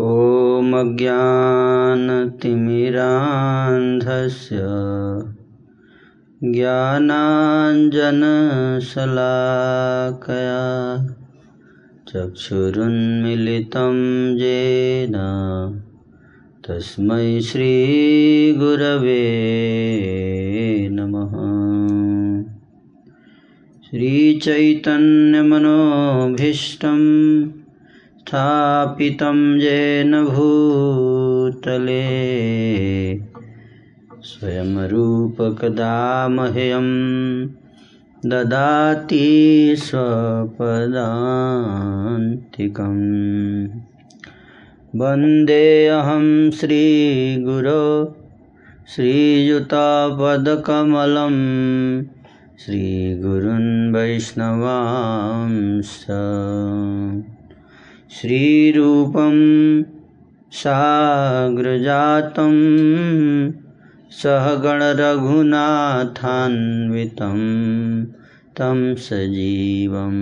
ॐ अज्ञानतिमिरान्धस्य ज्ञानाञ्जनशलाकया चक्षुरुन्मिलितं येन। तस्मै श्रीगुरवे नमः। श्रीचैतन्यमनोभीष्टं स्थापितं येन भूतले। स्वयं रूपकदा मह्यं ददाति स्वपदान्तिकम्। वन्देऽहं श्रीगुरो श्रीयुतापदकमलं श्रीगुरुन् वैष्णवांश। श्रीरूपं साग्रजातं सहगणरघुनाथान्वितं तं सजीवम्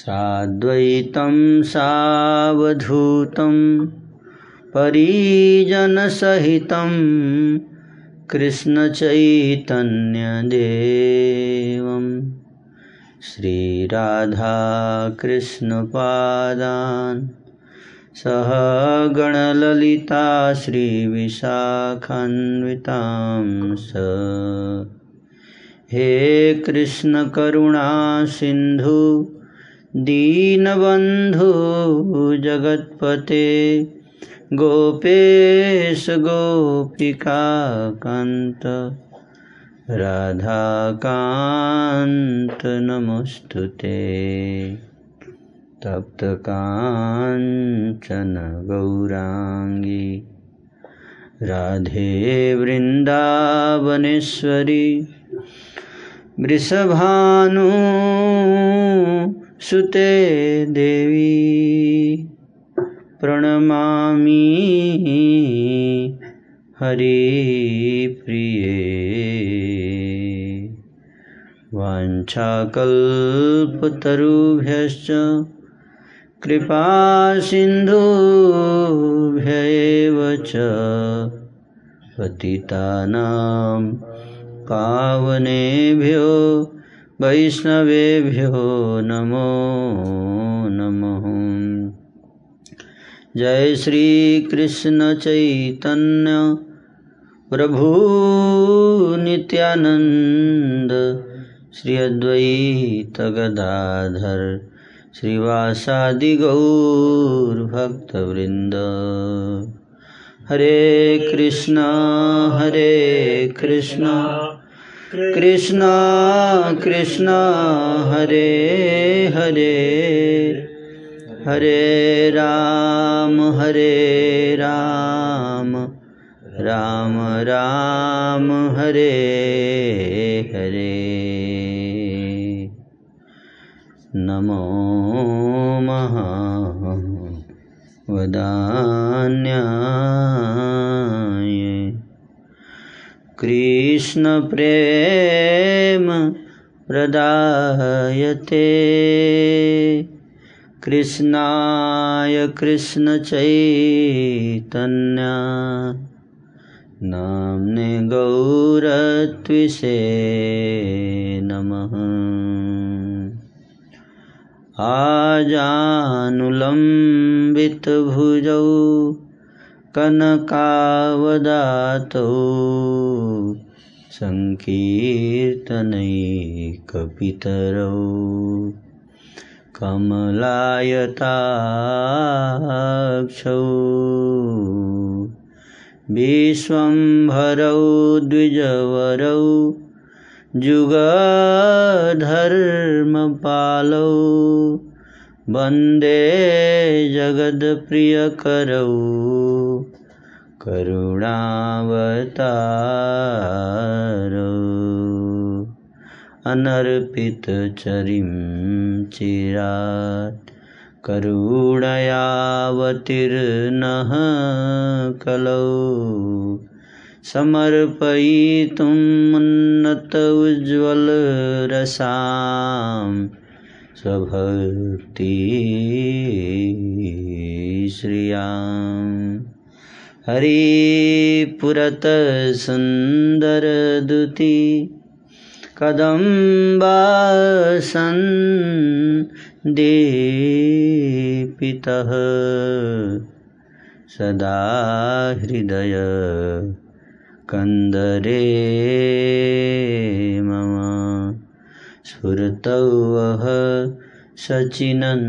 साद्वैतं सावधूतं परिजनसहितं कृष्णचैतन्यदेवं श्रीराधाकृष्णपादान् सह गणललिता श्रीविशाखान्वितां स। हे कृष्णकरुणासिन्धु दीनबन्धु जगत्पते गोपेश गोपिकान्त राधाकान्त नमोऽस्तु ते। तप्तकाञ्चन गौराङ्गी। राधे वृन्दावनेश्वरी। वृषभानु सुते देवी। प्रणमामि हरिप्रिये वाञ्छाकल्पतरुभ्यश्च। कृपासिन्धुभ्य एव पतितानां पावनेभ्यो वैष्णवेभ्यो नमो नमः। जय श्रीकृष्णचैतन्य प्रभु नित्यानन्द। श्री अद्वैतगदाधर श्रीवासादिगौरभक्तवृन्द। हरे कृष्ण हरे कृष्ण। कृष्ण कृष्ण, हरे हरे। हरे राम हरे राम। राम राम, हरे हरे। नमो महावदान्याय। कृष्णप्रेम प्रदायते। कृष्णाय कृष्णचैतन्या नाम्ने गौरत्विषे नमः। आजानुलम्बितभुजौ कनकावदातौ सङ्कीर्तनैकपितरौ कमलायताक्षौ विश्वम्भरौ द्विजवरौ जुगधर्मपालौ वंदे जगत्प्रियकरौ करुणावतारौ अनर्पितचरिं चिरात् करुणयावतीर्णः कलौ समर्पयितुम् उन्नत उज्ज्वलरसां स्वभक्ति श्रियाम्। हरिपुरत सुन्दरदुति कदम्बासन् दीपितः। सदा हृदय कन्दरे मम स्फुरतौ वः सचिनन्दनः।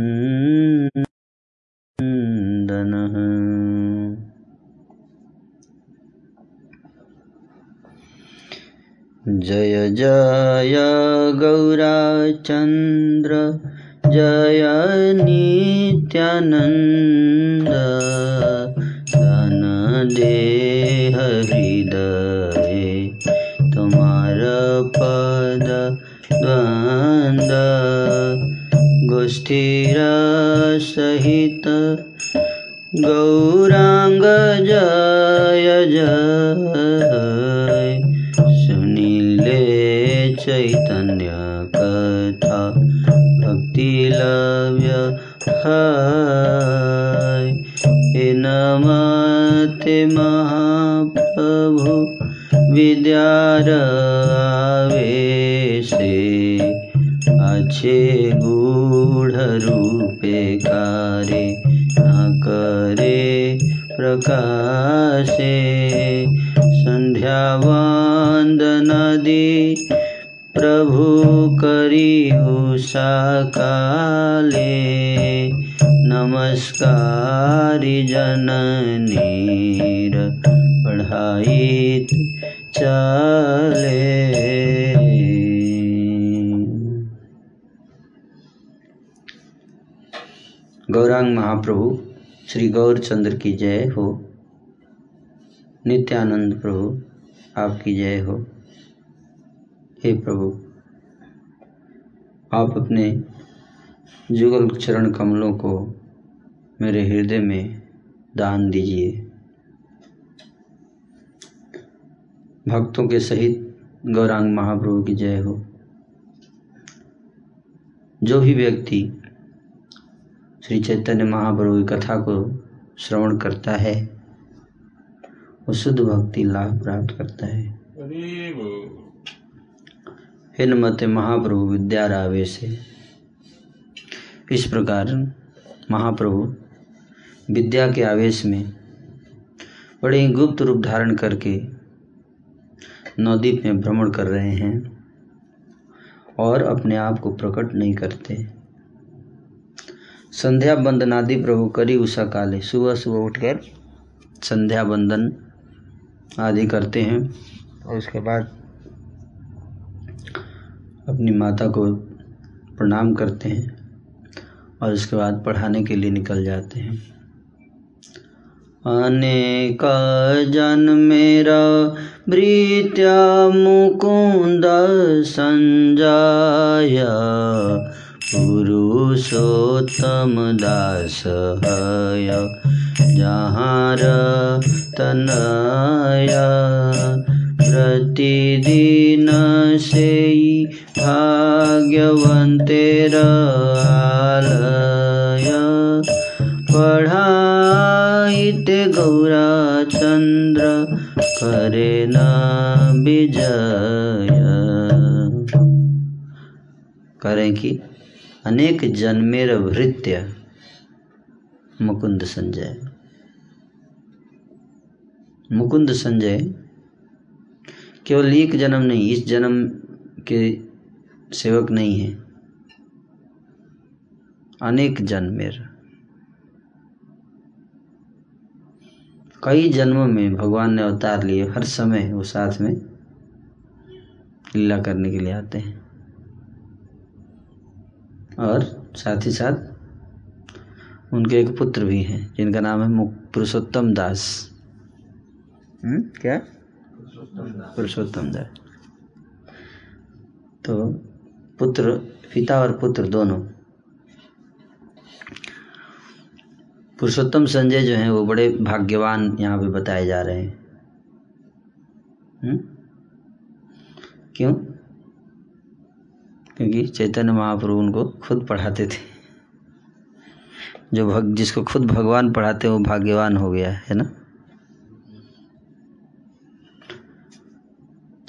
जय जय गौराचन्द्र जय नित्यानन्द देह हृदय तुम्हार पद द्वन्द गोष्ठीर सहित गौराङ्ग जय जय। सुनिले चैतन्य कथा भक्ति लव्य विद्यारवेशे अच्छे गूढरूपे कारे न करे प्रकाशे। सन्ध्यावान्दनदी प्रभु प्रभुकरी काले नमस्कारि जननीर पढायित चले। गौरांग महाप्रभु, श्री गौरचंद्र की जय हो। नित्यानंद प्रभु, आपकी जय हो। हे प्रभु, आप अपने जुगल चरण कमलों को मेरे हृदय में दान दीजिए। भक्तों के सहित गौरांग महाप्रभु की जय हो। जो भी व्यक्ति श्री चैतन्य महाप्रभु की कथा को श्रवण करता है, वो शुद्ध भक्ति लाभ प्राप्त करता है। हिन मत महाप्रभु विद्या से इस प्रकार महाप्रभु विद्या के आवेश में बड़े गुप्त रूप धारण करके नवद्वीप में भ्रमण कर रहे हैं और अपने आप को प्रकट नहीं करते। संध्या बंदन आदि प्रभु करी उषा काले सुबह सुबह उठकर संध्या बंदन आदि करते हैं और उसके बाद अपनी माता को प्रणाम करते हैं और उसके बाद पढ़ाने के लिए निकल जाते हैं। अनेक जन मेरा वृत्या मुकुंद संजाय। पुरुषोत्तम दास हय, जहाँ तनय प्रतिदिन से भाग्यवंतेर आलय। पढ़ाइते गौराचंद्र करे न विजय। करें कि अनेक जन्मेर भृत्य मुकुंद संजय। मुकुंद संजय केवल एक जन्म नहीं, इस जन्म के सेवक नहीं है। अनेक जन्मेर। कई जन्मों में भगवान ने अवतार लिए, हर समय वो साथ में लीला करने के लिए आते हैं। और साथ ही साथ उनके एक पुत्र भी हैं, जिनका नाम है पुरुषोत्तम दास। हुँ? क्या? पुरुषोत्तम दास। तो पुत्र, पिता और पुत्र दोनों पुरुषोत्तम संजय जो हैं, वो बड़े भाग्यवान यहाँ पे बताए जा रहे हैं। हुँ? क्यों? क्योंकि चैतन्य महाप्रभु उनको खुद पढ़ाते थे। जो भग, जिसको खुद भगवान पढ़ाते वो भाग्यवान हो गया, है ना?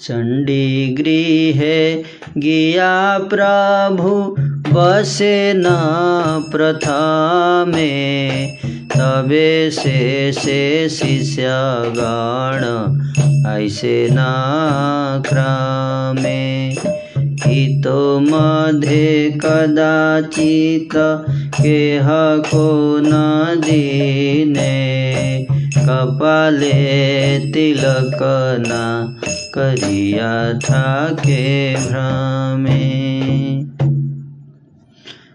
चंडी गृह गिया प्रभु बसे न प्रथा प्रथमे तबे से से शिष्य गण, ऐसे न क्रमे। हितो मध्ये कदाचित को न दीने, कपाले तिलक ना करिया था के भ्रमे।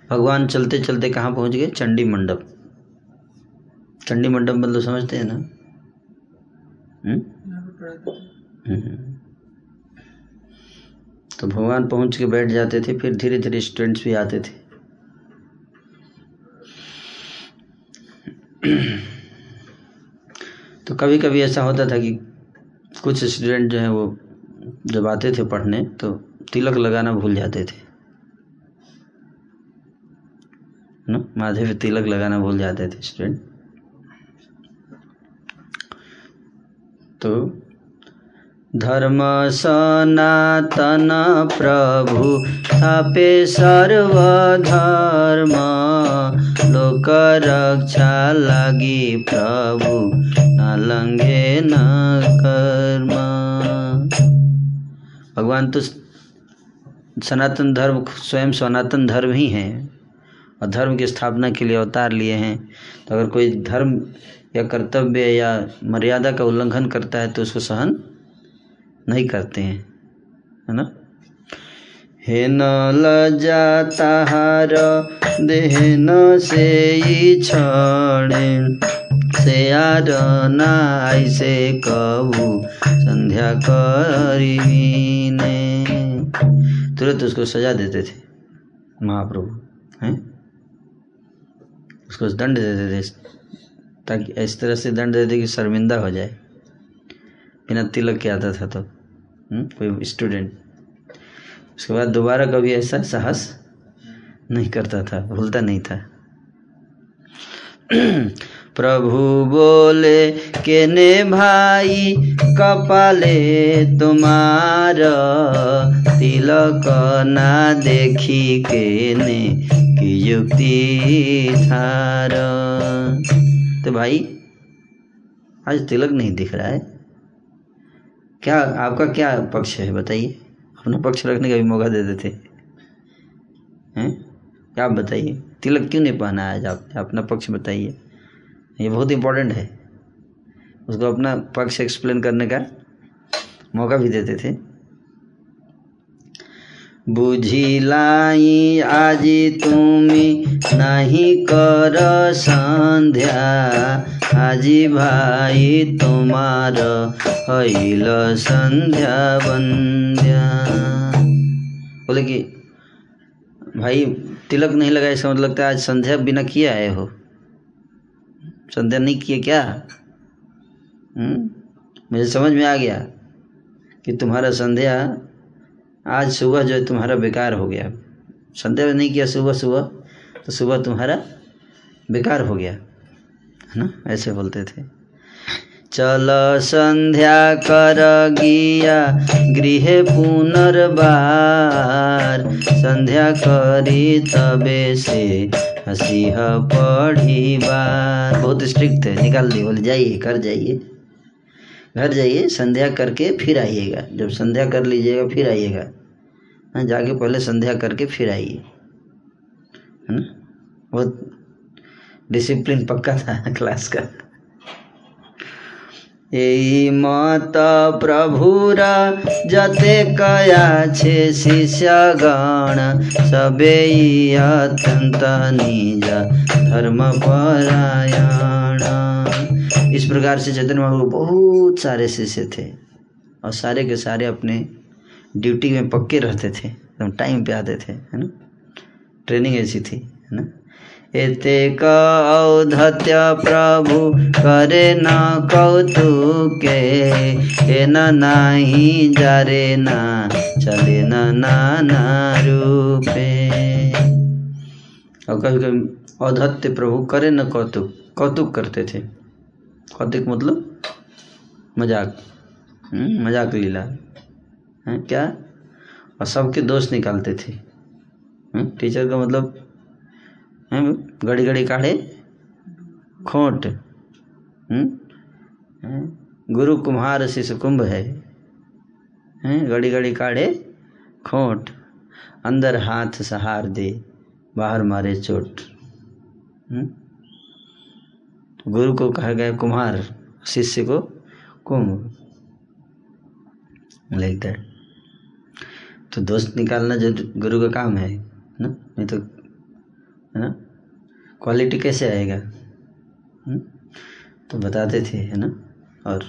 भगवान चलते चलते कहाँ पहुँच गए? चंडी मंडप। चंडी मंडप मतलब समझते हैं ना? हम्म? हम्म। तो भगवान पहुँच के बैठ जाते थे, फिर धीरे धीरे स्टूडेंट्स भी आते थे। तो कभी कभी ऐसा होता था कि कुछ स्टूडेंट जो हैं वो जब आते थे पढ़ने तो तिलक लगाना भूल जाते थे। ना? माथे पे तिलक लगाना भूल जाते थे स्टूडेंट तो धर्म सनातन प्रभु थापे सर्वधर्म लोक रक्षा लागि प्रभु नलंघे न कर्म। भगवान तो सनातन धर्म स्वयं सनातन धर्म ही है। और धर्म की स्थापना के लिए अवतार लिए हैं। तो अगर कोई धर्म या कर्तव्य या मर्यादा का उल्लंघन करता है तो उसको सहन नहीं करते हैं। है ना? हे न लजा ताहार देह न से क्षण, से आर नाई से कबू संध्या करीने तुरंत उसको सजा देते थे महाप्रभु, हैं? उसको दंड दे देते ताकि इस तरह से दंड देते कि शर्मिंदा हो जाए। बिना तिलक के आता था तो? हम्म, कोई स्टूडेंट उसके बाद दोबारा कभी ऐसा साहस नहीं करता था भूलता नहीं था। प्रभु बोले के ने भाई, कपाले तुम्हार, तिलक ना देखी के ने की युक्ति थार। तो भाई, आज तिलक नहीं दिख रहा है। क्या, आपका क्या पक्ष है, बताइए। अपना पक्ष रखने का भी मौका दे देते। हैं? क्या आप बताइए, तिलक क्यों नहीं पहना आज? आप, अपना पक्ष बताइए। ये बहुत इम्पोर्टेंट है। उसको अपना पक्ष एक्सप्लेन करने का मौका भी देते थे। बुझिलाई आजी तुमी नहीं कर संध्या। आजी भाई तुम्हार हईल संध्या बंध्या। बोले कि, भाई, तिलक नहीं लगा, इसका मतलब लगता आज संध्या बिना किए आए हो। संध्या नहीं किए क्या? हुँ? मुझे समझ में आ गया कि तुम्हारा संध्या आज सुबह जो है तुम्हारा बेकार हो गया। संध्या नहीं किया सुबह सुबह तो सुबह तुम्हारा बेकार हो गया, है ना? ऐसे बोलते थे। चल संध्या कर गिया, गृह पुनर्बार। संध्या करी तबे से हसीह पढ़ी बार बहुत स्ट्रिक्ट है निकाल दिए बोले, जाइए, घर जाइए। घर जाइए, संध्या करके फिर आइएगा। जब संध्या कर लीजिएगा, फिर आइएगा। हाँ जाके पहले संध्या करके फिर आइए। है ना? बहुत डिसिप्लिन पक्का था क्लास का। प्रभुर जते कया छे शिष्यगण सबे अत्यंत निज धर्म परायण। इस प्रकार से चैतन्य महाप्रभु बहुत सारे शिष्य थे और सारे के सारे अपने ड्यूटी में पक्के रहते थे, एकदम टाइम पे आते थे, है ना? ट्रेनिंग ऐसी थी, है ना? एतेक औधत्य प्रभु करे न कौतुके हे न नाही जारे ना चले न नाना रूपे। और कभी कभी औधत्य प्रभु करे न कौतुक कौतुक करते थे। कौतुक मतलब मज़ाक हम्म, मज़ाक लीला है क्या? और सबके दोष निकालते थे। हम्म, टीचर का मतलब घड़ी घड़ी काढ़े खोट हम्म, गुरु कुम्हार शिशु कुंभ है घड़ी घड़ी काढ़े खोट अंदर हाथ सहार दे बाहर मारे चोट गुरु को कहा गया कुम्हार शिष्य को कुंभ लाइक दैट तो दोस्त निकालना जो गुरु का काम है ना? नहीं तो है ना? क्वालिटी कैसे आएगा? हुँ? तो बताते थे, है ना? और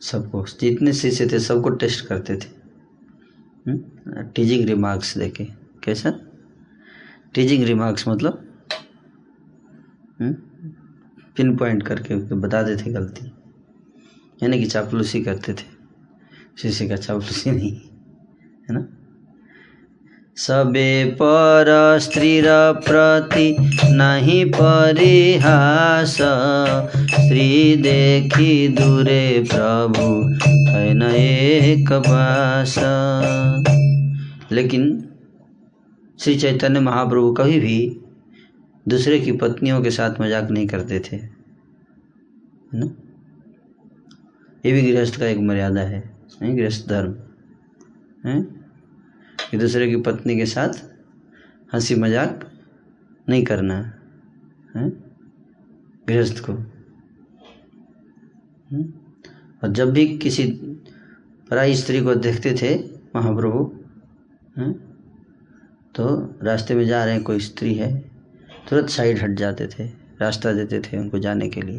सबको, जितने शिष्य थे सबको टेस्ट करते थे। टीजिंग रिमार्क्स देके कैसा? टीजिंग रिमार्क्स मतलब? पिन पॉइंट करके बताते थे गलती। यानी कि चापलूसी करते थे। शिष्य का चापलूसी नहीं, है ना? सबे पर स्त्री प्रति नहीं परिहास। स्त्री देखी दूरे प्रभु न एक बास। लेकिन श्री चैतन्य महाप्रभु कभी भी दूसरे की पत्नियों के साथ मज़ाक नहीं करते थे ना? ये भी गृहस्थ का एक मर्यादा है गृहस्थ धर्म, है? कि दूसरे की पत्नी के साथ हँसी मज़ाक नहीं करना है गृहस्थ को। और जब भी किसी पराई स्त्री को देखते थे महाप्रभु तो रास्ते में जा रहे हैं, कोई स्त्री है, तुरंत साइड हट जाते थे, रास्ता देते थे उनको जाने के लिए।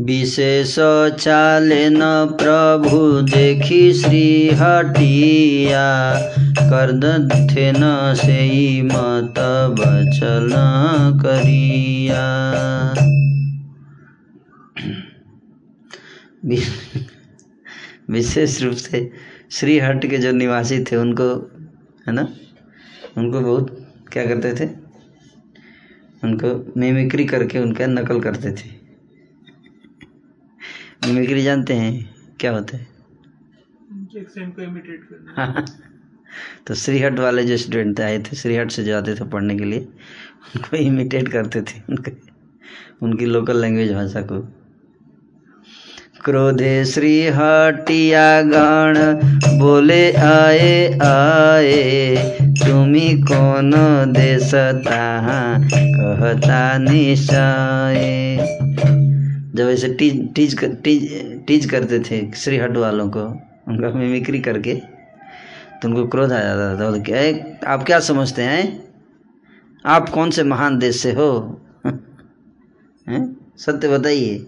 विशेष चाले न प्रभु देखी श्री हटिया कर थे न से मत बचल करिया। विशेष रूप से श्री हट के जो निवासी थे, उनको, है ना? उनको बहुत, क्या करते थे? उनको मिमिक्री करके उनका नकल करते थे। मिमिक्री जानते हैं क्या होता है? को इमिटेट करना। हाँ तो श्रीहट वाले जो स्टूडेंट आए थे श्रीहट से जो आते थे पढ़ने के लिए उनको इमिटेट करते थे उनके उनकी लोकल लैंग्वेज भाषा को। क्रोधे श्री हटिया गण बोले आए आए तुम्ही कौन देश कहता निशाए। जब ऐसे टीज टीज टीज टीज करते थे श्री हट वालों को, उनका मिमिक्री करके तो उनको क्रोध आ जाता था तो क्या आप क्या समझते हैं? आप कौन से महान देश से हो? सत्य बताइए।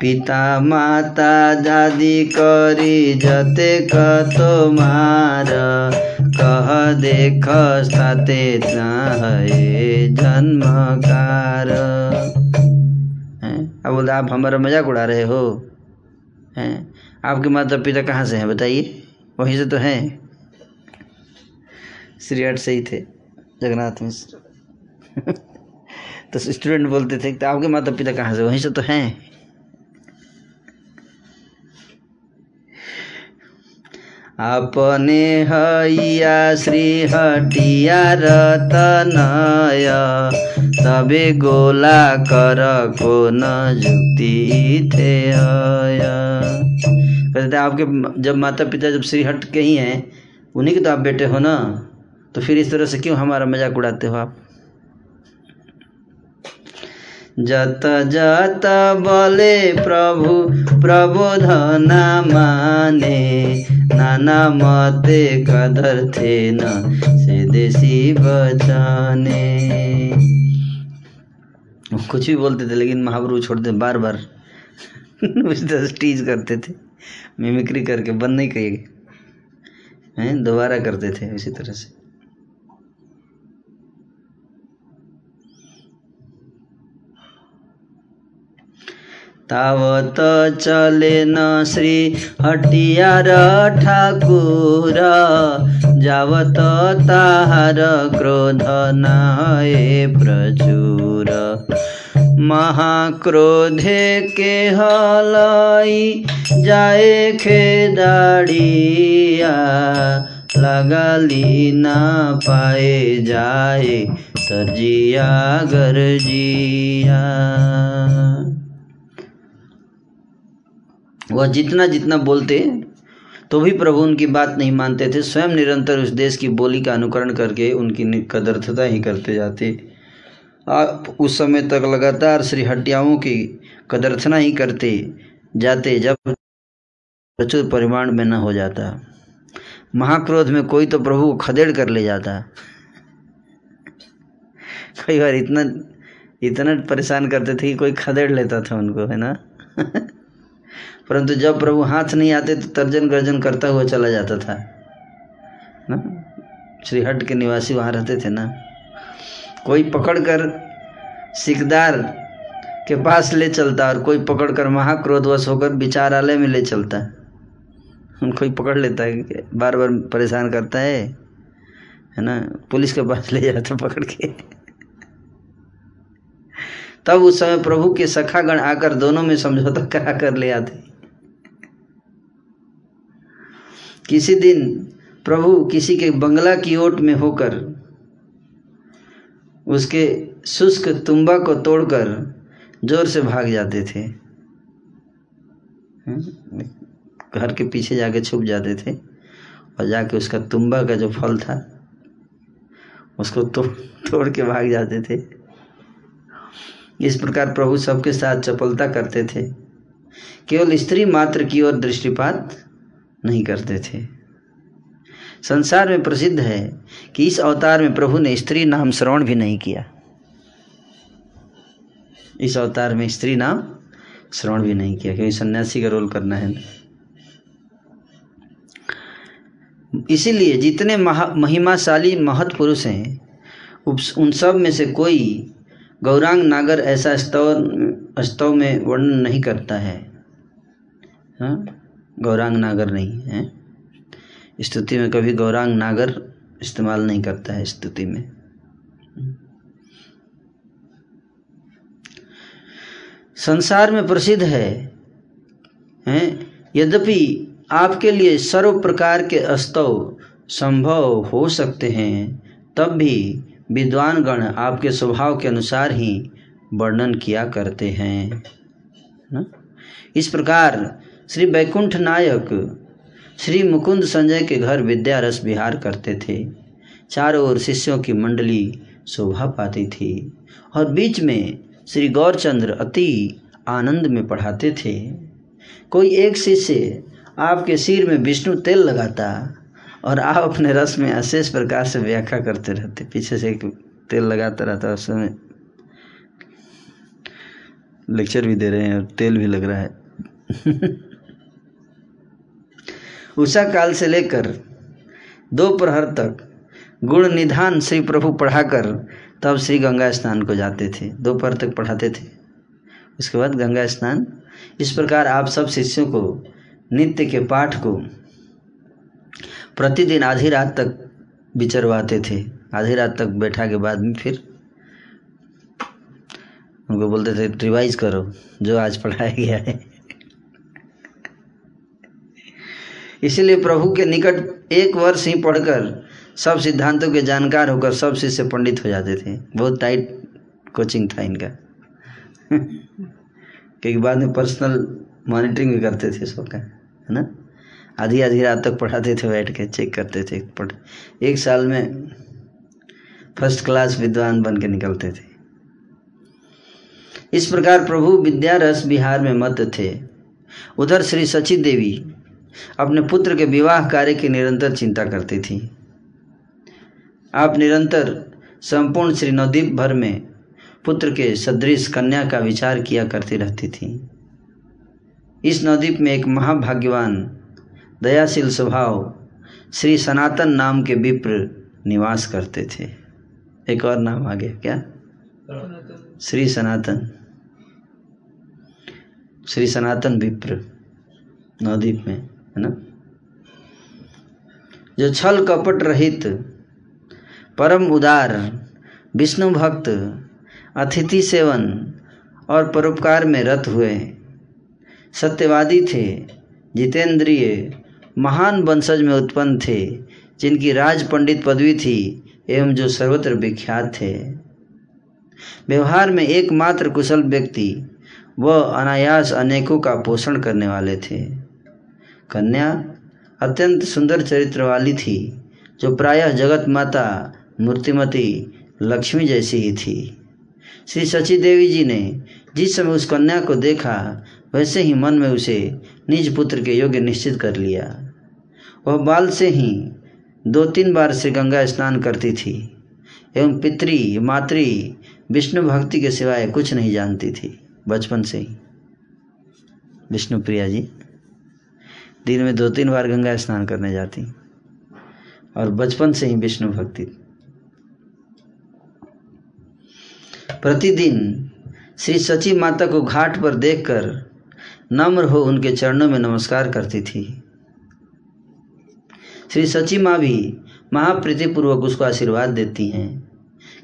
पिता, माता, दादी, करी, जते कतो मार। कह देख साते है जन्मकार अब बोले आप हमारा मज़ाक उड़ा रहे हो। हैं? आपके माता पिता कहाँ से हैं बताइए? वहीं से तो हैं। श्रीहट से ही थे, जगन्नाथ मिश्र तो स्टूडेंट बोलते थे तो आपके माता पिता कहाँ से वहीं से तो हैं। अपने हैया श्री हटिया रतनय, तबे गोला कर को न थे कहते आपके जब माता पिता जब श्री हट के ही हैं, उन्हीं के तो आप बेटे हो ना? तो फिर इस तरह से क्यों हमारा मज़ाक उड़ाते हो आप? जत जत बले, प्रभु, प्रबोधन माने, नाना मते कदर थे न से देसी बचाने। कुछ भी बोलते थे, लेकिन महाप्रभु छोड़ते बार बार उस तरह करते थे। मिमिक्री करके, बंद नहीं हैं, दोबारा करते थे इसी तरह से। तावत चले न श्री हटियार ठाकुर। जावत ताहार क्रोध नाए प्रचुर। महाक्रोधे के हलाई जाए खेदाड़िया लगाली ना पाए जाए तरजिया गरजिया। वह जितना जितना बोलते तो भी प्रभु उनकी बात नहीं मानते थे। स्वयं निरंतर उस देश की बोली का अनुकरण करके उनकी कदर्थता ही करते जाते। उस समय तक लगातार श्री हटियाओं की कदर्थना ही करते जाते, जब प्रचुर परिमाण में न हो जाता। महाक्रोध में कोई तो प्रभु को खदेड़ कर ले जाता। कई बार इतना इतना परेशान करते थे कि कोई खदेड़ लेता था उनको, है ना? परंतु जब प्रभु हाथ नहीं आते तो तर्जन गर्जन करता हुआ चला जाता था। ना? श्रीहट के निवासी वहाँ रहते थे ना? कोई पकड़कर सिकदार के पास ले चलता और कोई पकड़कर महाक्रोधवश होकर विचारालय में ले चलता। उनको ही पकड़ लेता है बार बार परेशान करता है है ना? पुलिस के पास ले जाता पकड़ के। तब उस समय प्रभु के सखागण आकर दोनों में समझौता करा कर ले आते। किसी दिन प्रभु किसी के बंगला की ओट में होकर उसके शुष्क तुम्बा को तोड़कर ज़ोर से भाग जाते थे। घर के पीछे जाके छुप जाते थे और जाके उसका तुम्बा का जो फल था, उसको तोड़ तोड़ के भाग जाते थे। इस प्रकार प्रभु सबके साथ चपलता करते थे। केवल स्त्री मात्र की ओर दृष्टिपात नहीं करते थे। संसार में प्रसिद्ध है कि इस अवतार में प्रभु ने स्त्री नाम श्रवण भी नहीं किया। इस अवतार में स्त्री नाम श्रवण भी नहीं किया, क्योंकि सन्यासी का रोल करना है। इसीलिए जितने महिमाशाली महत पुरुष हैं उन सब में से कोई गौरांग नागर ऐसा स्तव स्तव में वर्णन नहीं करता है। हाँ? गौरांग नागर नहीं है। स्तुति में कभी गौरांग नागर इस्तेमाल नहीं करता है स्तुति में। संसार में प्रसिद्ध है, हैं? यद्यपि आपके लिए सर्व प्रकार के अस्तव संभव हो सकते हैं, तब भी विद्वान गण आपके स्वभाव के अनुसार ही वर्णन किया करते हैं, ना? इस प्रकार श्री बैकुंठ नायक, श्री मुकुंद संजय के घर विद्या रस विहार करते थे। चारों ओर शिष्यों की मंडली शोभा पाती थी और बीच में श्री गौरचंद्र अति आनंद में पढ़ाते थे। कोई एक शिष्य आपके सिर में विष्णु तेल लगाता और आप अपने रस में अशेष प्रकार से व्याख्या करते रहते। पीछे से एक तेल लगाता रहता उस समय लेक्चर भी दे रहे हैं और तेल भी लग रहा है। उषा काल से लेकर दो प्रहर तक गुण निधान श्री प्रभु पढ़ाकर तब श्री गंगा स्नान को जाते थे, दोपहर तक पढ़ाते थे। उसके बाद गंगा स्नान। इस प्रकार आप सब शिष्यों को, नित्य के पाठ को प्रतिदिन आधी रात तक विचरवाते थे। आधी रात तक बैठा के बाद में फिर उनको बोलते थे, रिवाइज करो, जो आज पढ़ाया गया है। इसीलिए प्रभु के निकट एक वर्ष ही पढ़कर सब सिद्धांतों के जानकार होकर सब शिष्य पंडित हो जाते थे। बहुत टाइट कोचिंग था इनका। क्योंकि बाद में पर्सनल मॉनिटरिंग भी करते थे सबका है ना? आधी आधी रात तक पढ़ाते थे, बैठ के चेक करते थे, पढ़ एक साल में फ़र्स्ट क्लास विद्वान बन के निकलते थे। इस प्रकार प्रभु विद्या रस बिहार में मत थे। उधर श्री सची देवी अपने पुत्र के विवाह कार्य की निरंतर चिंता करती थी। आप निरंतर संपूर्ण श्री नवद्वीप भर में पुत्र के सदृश कन्या का विचार किया करती रहती थी। इस नवद्वीप में एक महाभाग्यवान, दयाशील स्वभाव श्री सनातन नाम के विप्र निवास करते थे। एक और नाम आ गया क्या? श्री सनातन। श्री सनातन विप्र नवद्वीप में। है ना? जो छल कपट रहित, परम उदार, विष्णु भक्त, अतिथि सेवन और परोपकार में रत हुए, सत्यवादी थे, जितेंद्रिय, महान वंशज में उत्पन्न थे, जिनकी राज पंडित पदवी थी एवं जो सर्वत्र विख्यात थे। व्यवहार में एकमात्र कुशल व्यक्ति, वह अनायास अनेकों का पोषण करने वाले थे। कन्या अत्यंत सुंदर चरित्र वाली थी, जो प्रायः जगत माता, मूर्तिमती, लक्ष्मी जैसी ही थी। श्री सची देवी जी ने जिस समय उस कन्या को देखा, वैसे ही मन में उसे निज पुत्र के योग्य निश्चित कर लिया। वह बाल से ही दो तीन बार श्री गंगा स्नान करती थी, एवं पितृ, मातृ, विष्णु भक्ति के सिवाय कुछ नहीं जानती थी, बचपन से ही। विष्णु प्रिया जी। दिन में दो तीन बार गंगा स्नान करने जाती और बचपन से ही विष्णु भक्ति। प्रतिदिन श्री सची माता को घाट पर देखकर नम्र हो उनके चरणों में नमस्कार करती थी। श्री सची माँ भी महाप्रीतिपूर्वक उसको आशीर्वाद देती हैं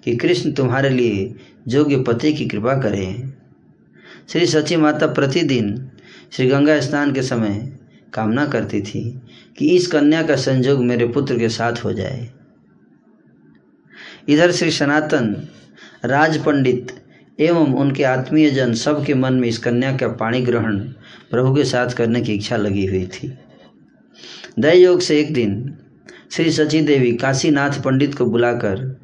कि कृष्ण तुम्हारे लिए योग्य पति की कृपा करें। श्री सची माता प्रतिदिन श्री गंगा स्नान के समय कामना करती थी कि इस कन्या का संजोग मेरे पुत्र के साथ हो जाए। इधर श्री सनातन राज पंडित एवं उनके आत्मीय जन सबके मन में इस कन्या का पाणी ग्रहण प्रभु के साथ करने की इच्छा लगी हुई थी। दय योग से एक दिन श्री सची देवी काशीनाथ पंडित को बुलाकर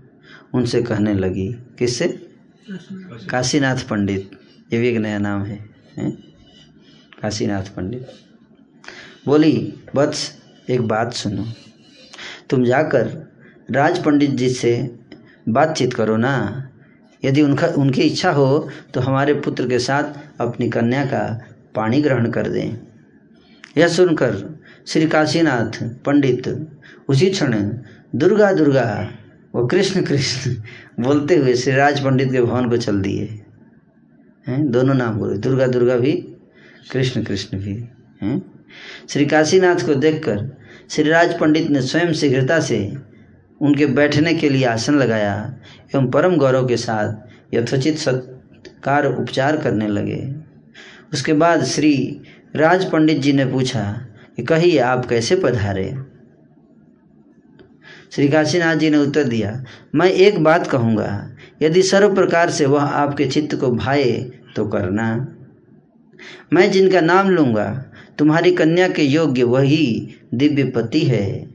उनसे कहने लगी। किससे? काशीनाथ पंडित। ये भी एक नया नाम है, है? काशीनाथ पंडित। बोली वत्स एक बात सुनो। तुम जाकर राज पंडित जी से बातचीत करो ना। यदि उनका, उनकी इच्छा हो तो हमारे पुत्र के साथ अपनी कन्या का पानी ग्रहण कर दें। यह सुनकर श्री काशीनाथ पंडित उसी क्षण, दुर्गा दुर्गा, व कृष्ण कृष्ण बोलते हुए श्री राज पंडित के भवन को चल दिए। हैं, दोनों नाम बोले, दुर्गा दुर्गा भी, कृष्ण कृष्ण भी, हैं? श्री काशीनाथ को देखकर श्रीराज पंडित ने स्वयं शीघ्रता से उनके बैठने के लिए आसन लगाया एवं परम गौरव के साथ यथोचित सत्कार उपचार करने लगे। उसके बाद श्री राज पंडित जी ने पूछा कि कहिए, आप कैसे पधारे? श्री काशीनाथ जी ने उत्तर दिया, मैं एक बात कहूँगा, यदि सर्व प्रकार से वह आपके चित्त को भाए तो करना। मैं जिनका नाम लूँगा तुम्हारी कन्या के योग्य वही दिव्य पति है।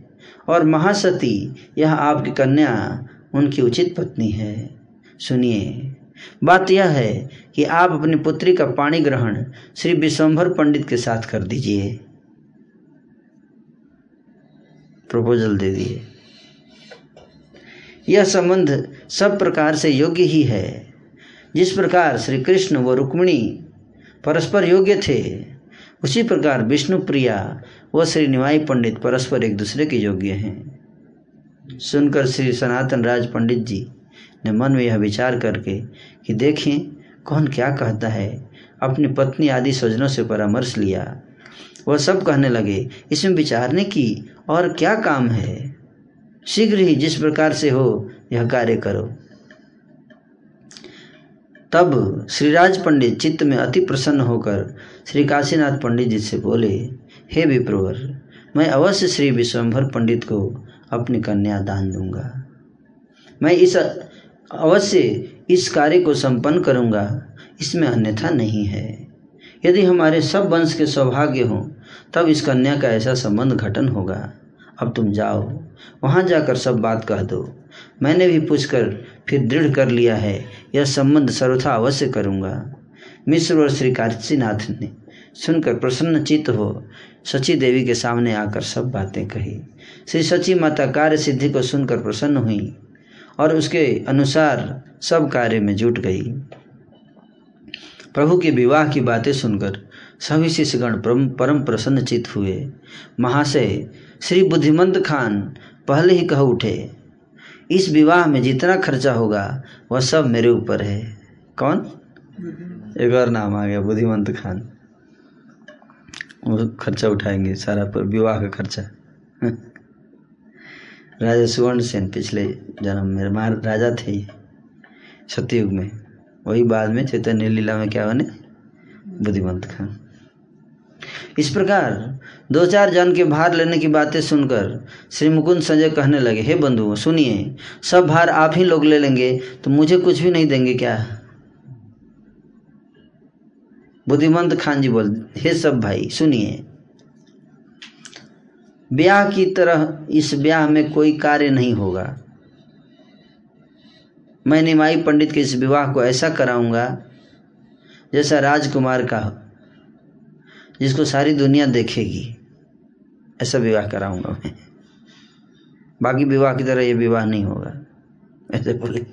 और महासती, यह आपकी कन्या, उनकी उचित पत्नी है। सुनिए, बात यह है कि आप अपनी पुत्री का पाणी ग्रहण श्री विश्वम्भर पंडित के साथ कर दीजिए। प्रपोजल दे दिए। यह संबंध सब प्रकार से योग्य ही है। जिस प्रकार श्री कृष्ण व रुक्मिणी परस्पर योग्य थे उसी प्रकार विष्णु प्रिया व श्री निवाई पंडित परस्पर एक दूसरे के योग्य हैं। सुनकर श्री सनातन राज पंडित जी ने मन में यह विचार करके कि देखें, कौन क्या कहता है? अपनी पत्नी आदि स्वजनों से परामर्श लिया। वह सब कहने लगे, इसमें विचारने की और क्या काम है? शीघ्र ही जिस प्रकार से हो, यह कार्य करो। तब श्रीराज पंडित चित्त में अति प्रसन्न होकर श्री काशीनाथ पंडित जी से बोले, हे विप्रवर, मैं अवश्य श्री विश्वम्भर पंडित को अपनी कन्या दान दूँगा। मैं इस, अवश्य इस कार्य को संपन्न करूँगा, इसमें अन्यथा नहीं है। यदि हमारे सब वंश के सौभाग्य हों, तब इस कन्या का ऐसा संबंध घटन होगा। अब तुम जाओ, वहाँ जाकर सब बात कह दो। मैंने भी पूछकर फिर दृढ़ कर लिया है, यह संबंध सर्वथा अवश्य करूँगा। मिश्र और श्री काशीनाथ ने सुनकर प्रसन्न चित्त हो सची देवी के सामने आकर सब बातें कही। श्री सची माता कार्य सिद्धि को सुनकर प्रसन्न हुई और उसके अनुसार सब कार्य में जुट गई। प्रभु के विवाह की बातें सुनकर सभी शिष्यगण परम प्रसन्न चित हुए। महाशय, श्री बुद्धिमंत खान, पहले ही कह उठे, इस विवाह में जितना खर्चा होगा, वह सब मेरे ऊपर है। कौन? एक और नाम आ गया, बुद्धिमंत खान। वो खर्चा उठाएँगे, सारा पर विवाह का खर्चा। राजा सुवर्ण सेन पिछले जन्म में महार राजा थे सतयुग में। वही बाद में चैतन्य लीला में क्या बने? बुद्धिमंत खान। इस प्रकार दो चार जन के भार लेने की बातें सुनकर श्री मुकुंद संजय कहने लगे, हे बंधु सुनिए, सब भार आप ही लोग ले लेंगे तो मुझे कुछ भी नहीं देंगे क्या? बुद्धिमंत खान जी बोल, हे सब भाई, सुनिए। ब्याह की तरह इस ब्याह में कोई कार्य नहीं होगा। मैं निमाई पंडित के इस विवाह को ऐसा कराऊँगा, जैसा राजकुमार का हो जिसको सारी दुनिया देखेगी। ऐसा विवाह कराऊँगा मैं। बाकी विवाह की तरह ये विवाह नहीं होगा। ऐसे बोले।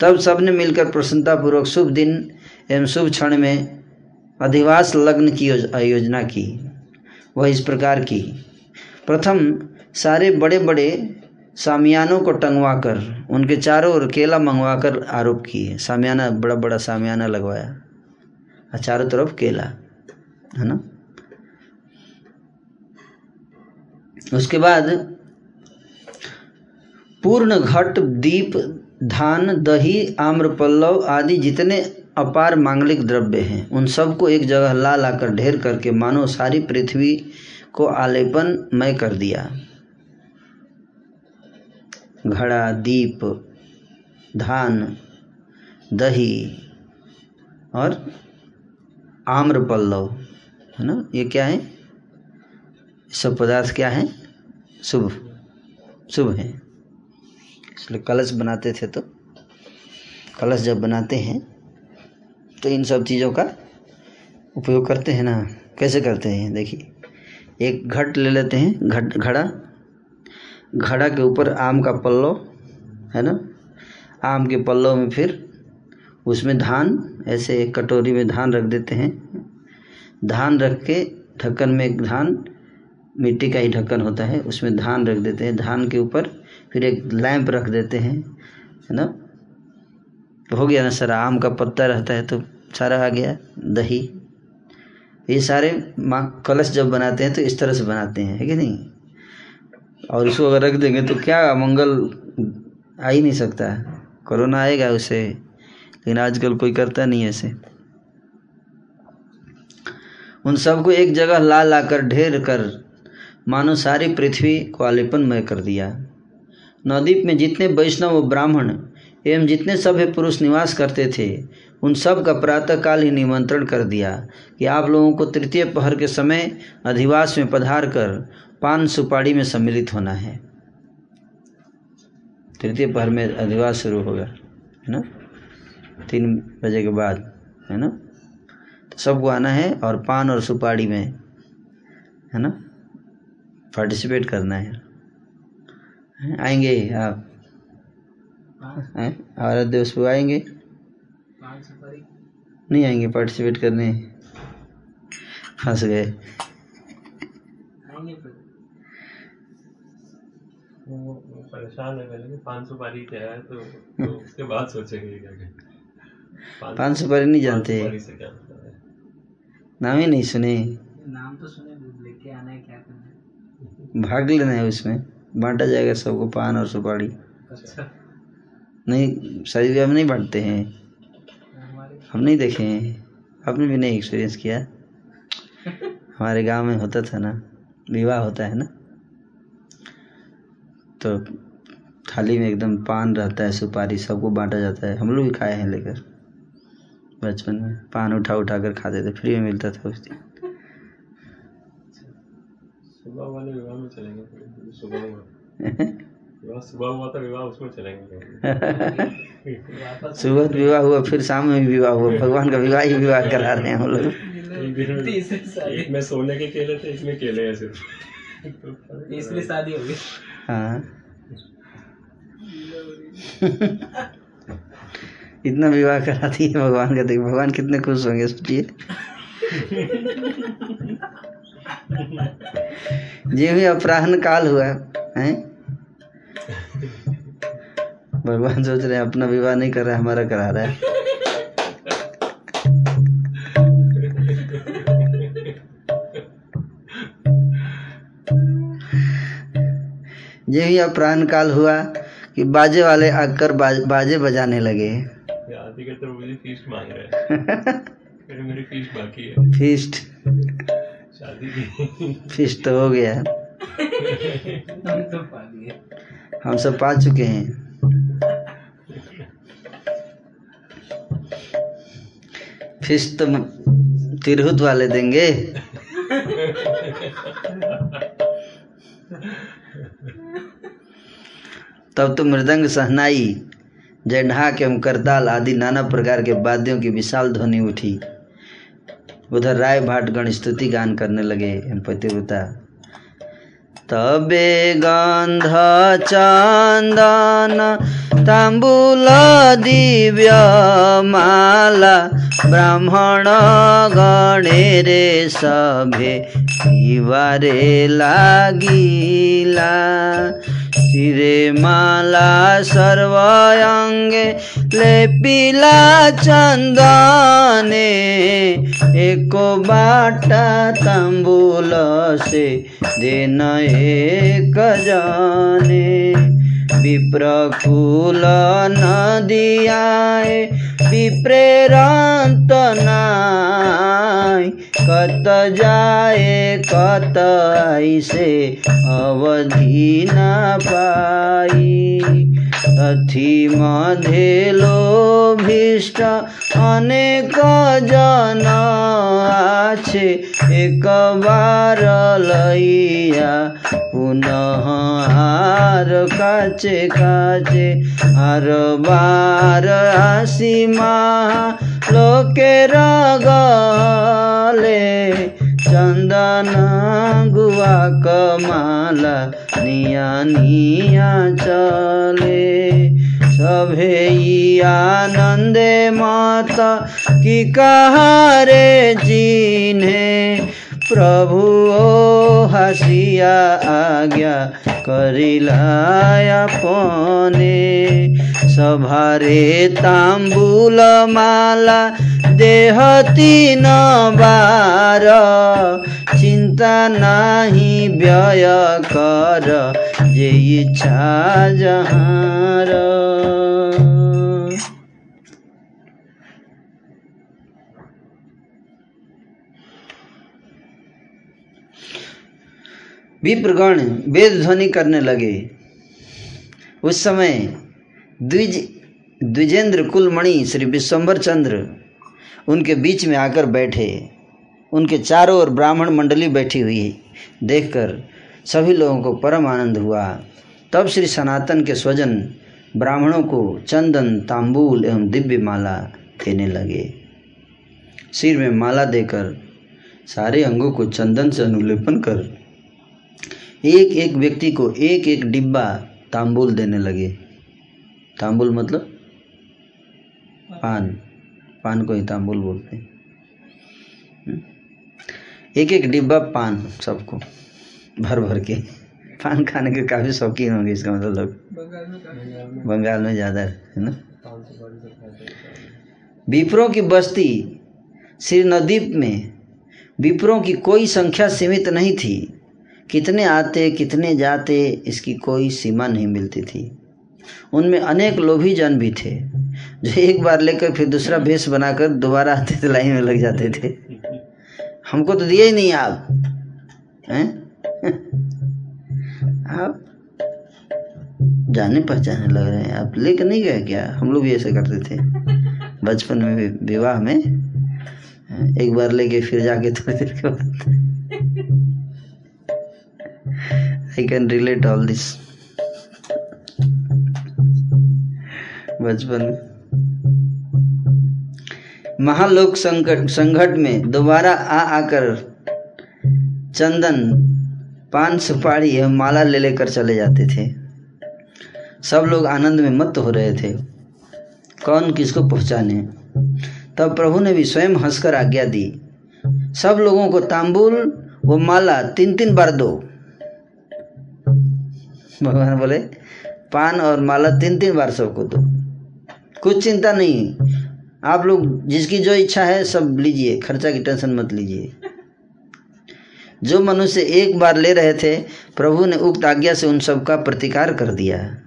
तब सबने मिलकर प्रसन्नता पूर्वक शुभ दिन एवं शुभ क्षण में अधिवास लग्न की योजना की, वह इस प्रकार की। प्रथम, सारे बड़े बड़े सामियानों को टंगवा कर उनके चारों ओर केला मंगवा कर आरोप किए। सामियाना बड़ा बड़ा सामियाना लगवाया। और चारों तरफ़ केला, है ना? उसके बाद, पूर्ण घट, दीप, धान, दही आम्र पल्लव आदि जितने अपार मांगलिक द्रव्य हैं। उन सबको एक जगह ला ला कर ढेर करके मानो सारी पृथ्वी को आलेपन मय कर दिया। घड़ा, दीप, धान, दही और आम्र पल्लव है ना? ये क्या है? सब पदार्थ क्या है? शुभ शुभ है। इसलिए कलश बनाते थे तो कलश जब बनाते हैं तो इन सब चीज़ों का उपयोग करते हैं ना। कैसे करते हैं? देखिए, एक घट ले लेते हैं, घट, घड़ा। घड़ा के ऊपर आम का पल्लव है ना? आम के पल्लव में फिर उसमें धान, ऐसे एक कटोरी में धान रख देते हैं। धान रख के ढक्कन में एक धान, मिट्टी का ही ढक्कन होता है, उसमें धान रख देते हैं। धान के ऊपर फिर एक लैंप रख देते हैं, है ना? हो गया ना सारा? आम का पत्ता रहता है तो सारा आ गया, दही। ये सारे माँ कलश जब बनाते हैं तो इस तरह से बनाते हैं, है कि नहीं? और इसको अगर रख देंगे तो क्या मंगल आ ही नहीं सकता। कोरोना आएगा उसे, लेकिन आजकल कोई करता नहीं ऐसे उन सबको एक जगह ला ला कर ढेर कर, मानो सारी पृथ्वी को आलिपनमय कर दिया। नवद्वीप में जितने वैष्णव ब्राह्मण एवं जितने सभ्य पुरुष निवास करते थे उन सब का प्रातःकाल ही निमंत्रण कर दिया कि आप लोगों को तृतीय पहर के समय अधिवास में पधार कर पान सुपाड़ी में सम्मिलित होना है। तृतीय पहर में अधिवास शुरू होगा है ना? तीन बजे के बाद है ना? तो सबको आना है और पान और सुपाड़ी में है ना? पार्टिसिपेट करना है। आएँगे आप? और दिवस को आएँगे? नहीं आएँगे पार्टिसिपेट करने। फंस गए। परेशान है पहले पाँच सौ पारी क्या है तो, तो उसके बाद सोचेंगे क्या पाँच सौ पारी नहीं जानते। नाम ही नहीं सुने। नाम तो सुने लेके आना है क्या करना भाग लेना है उसमें। बांटा जाएगा सबको पान और सुपारी। अच्छा। नहीं शादी ब्याह में नहीं बांटते हैं। हम नहीं देखे हैं। आपने भी नहीं एक्सपीरियंस किया। हमारे गाँव में होता था ना विवाह होता है ना? तो थाली में एकदम पान रहता है सुपारी सबको बांटा जाता है। हम लोग भी खाए हैं लेकर। बचपन में पान उठा उठा कर खाते थे फ्री में मिलता था उस दिन। सुबह वाले विवाह में चलेंगे सुबह सुबह हुआ था विवाह उसमें चलेंगे। सुबह विवाह हुआ फिर शाम में भी विवाह हुआ। भगवान का विवाह ही विवाह करा रहे हैं हम लोग। एक में- सोने के केले थे इसमें केले हैं सिर्फ़। तीसरी शादी हो गई। हाँ। इतना विवाह कराती है भगवान का देख भगवान कितने खुश होंगे सोचिए। जे भी अपराहन काल हुआ है? भगवान सोच रहे हैं अपना विवाह नहीं कर रहा है हमारा करा रहा है। ये भी अपराहन काल हुआ कि बाजे वाले आकर बाज, बाजे बजाने लगे। ये तो मुझे फ़ीस मांग रहे हैं। मेरी मेरी बाकी है। फीस्ट शादी की। फीस्ट तो हो गया। हम सब पा चुके हैं। फ़ीस तो तिरहुत वाले देंगे। तब तो मृदंग सहनाई जय ढाक एवं करताल आदि नाना प्रकार के वाद्यों की विशाल ध्वनि उठी। उधर राय भाट स्तुति गान करने लगे एवं पतिव्रता तबे गंध चंदन तांबूल दिव्य माला ब्राह्मण गणेरे सभे पिबारे शिरे माला सर्वअंगे लेपिला चंदने। एको बाटा तांबूल से दिन एक जाने। विप्रकुल नदियाए, विप्रेरंत नाय कत जाए कत ऐसे अवधि न पाई। अथि मधे लोभिष्ट अनेक जन आछे एक बार लैया पुनः हार काचे काचे हर बार आसी लोके रगले चंदन गुआ कमाला निया निया चले। सभे ई आनंदे माता की कहारे जीने प्रभु ओ हसिया आज्ञा करिलाया पने। सभारे तांबूल माला देहती न बार। चिंता नाही व्यय कर, जे इच्छा जहार। विप्रगण वेद ध्वनि करने लगे। उस समय द्विज, द्विजेंद्र कुलमणि श्री विश्वम्बर चंद्र उनके बीच में आकर बैठे। उनके चारों ओर ब्राह्मण मंडली बैठी हुई। देखकर सभी लोगों को परम आनंद हुआ। तब श्री सनातन के स्वजन ब्राह्मणों को चंदन, तांबूल एवं दिव्य माला देने लगे। सिर में माला देकर सारे अंगों को चंदन से अनुलेपन कर एक एक व्यक्ति को एक एक डिब्बा तांबूल देने लगे। तांबूल मतलब? पान। पान को ही तांबूल बोलते हैं। हम्म। एक एक डिब्बा पान सबको। भर भर के। पान खाने के काफ़ी शौकीन होंगे इसका मतलब लोग। बंगाल में ज़्यादा है ना? विप्रों की बस्ती श्री नदीप में विप्रों की कोई संख्या सीमित नहीं थी। कितने आते, कितने जाते, इसकी कोई सीमा नहीं मिलती थी। उनमें अनेक लोभी जन भी थे, जो एक बार लेकर फिर दूसरा भेष बनाकर दोबारा आते थे लाइन में लग जाते थे। हमको तो दिए ही नहीं आप। हैं? आप जाने पहचाने लग रहे हैं। आप लेकर नहीं गए क्या? हम लोग भी ऐसे करते थे। बचपन में विवाह में, एक बार लेके फिर जाके थोड़ी देर के बाद। I can relate all this बचपन में। महालोक संकट संकट में दोबारा आ आकर चंदन पान सुपारी एवं माला ले लेकर चले जाते थे। सब लोग आनंद में मत हो रहे थे। कौन किसको पहुँचाने? तब प्रभु ने भी स्वयं हंसकर आज्ञा दी। सब लोगों को तांबुल वो माला तीन तीन बार दो। भगवान बोले, पान और माला तीन तीन बार सबको दो। कुछ चिंता नहीं। आप लोग जिसकी जो इच्छा है, सब लीजिए। खर्चा की टेंशन मत लीजिए। जो मनुष्य एक बार ले रहे थे, प्रभु ने उक्त आज्ञा से उन सबका प्रतिकार कर दिया।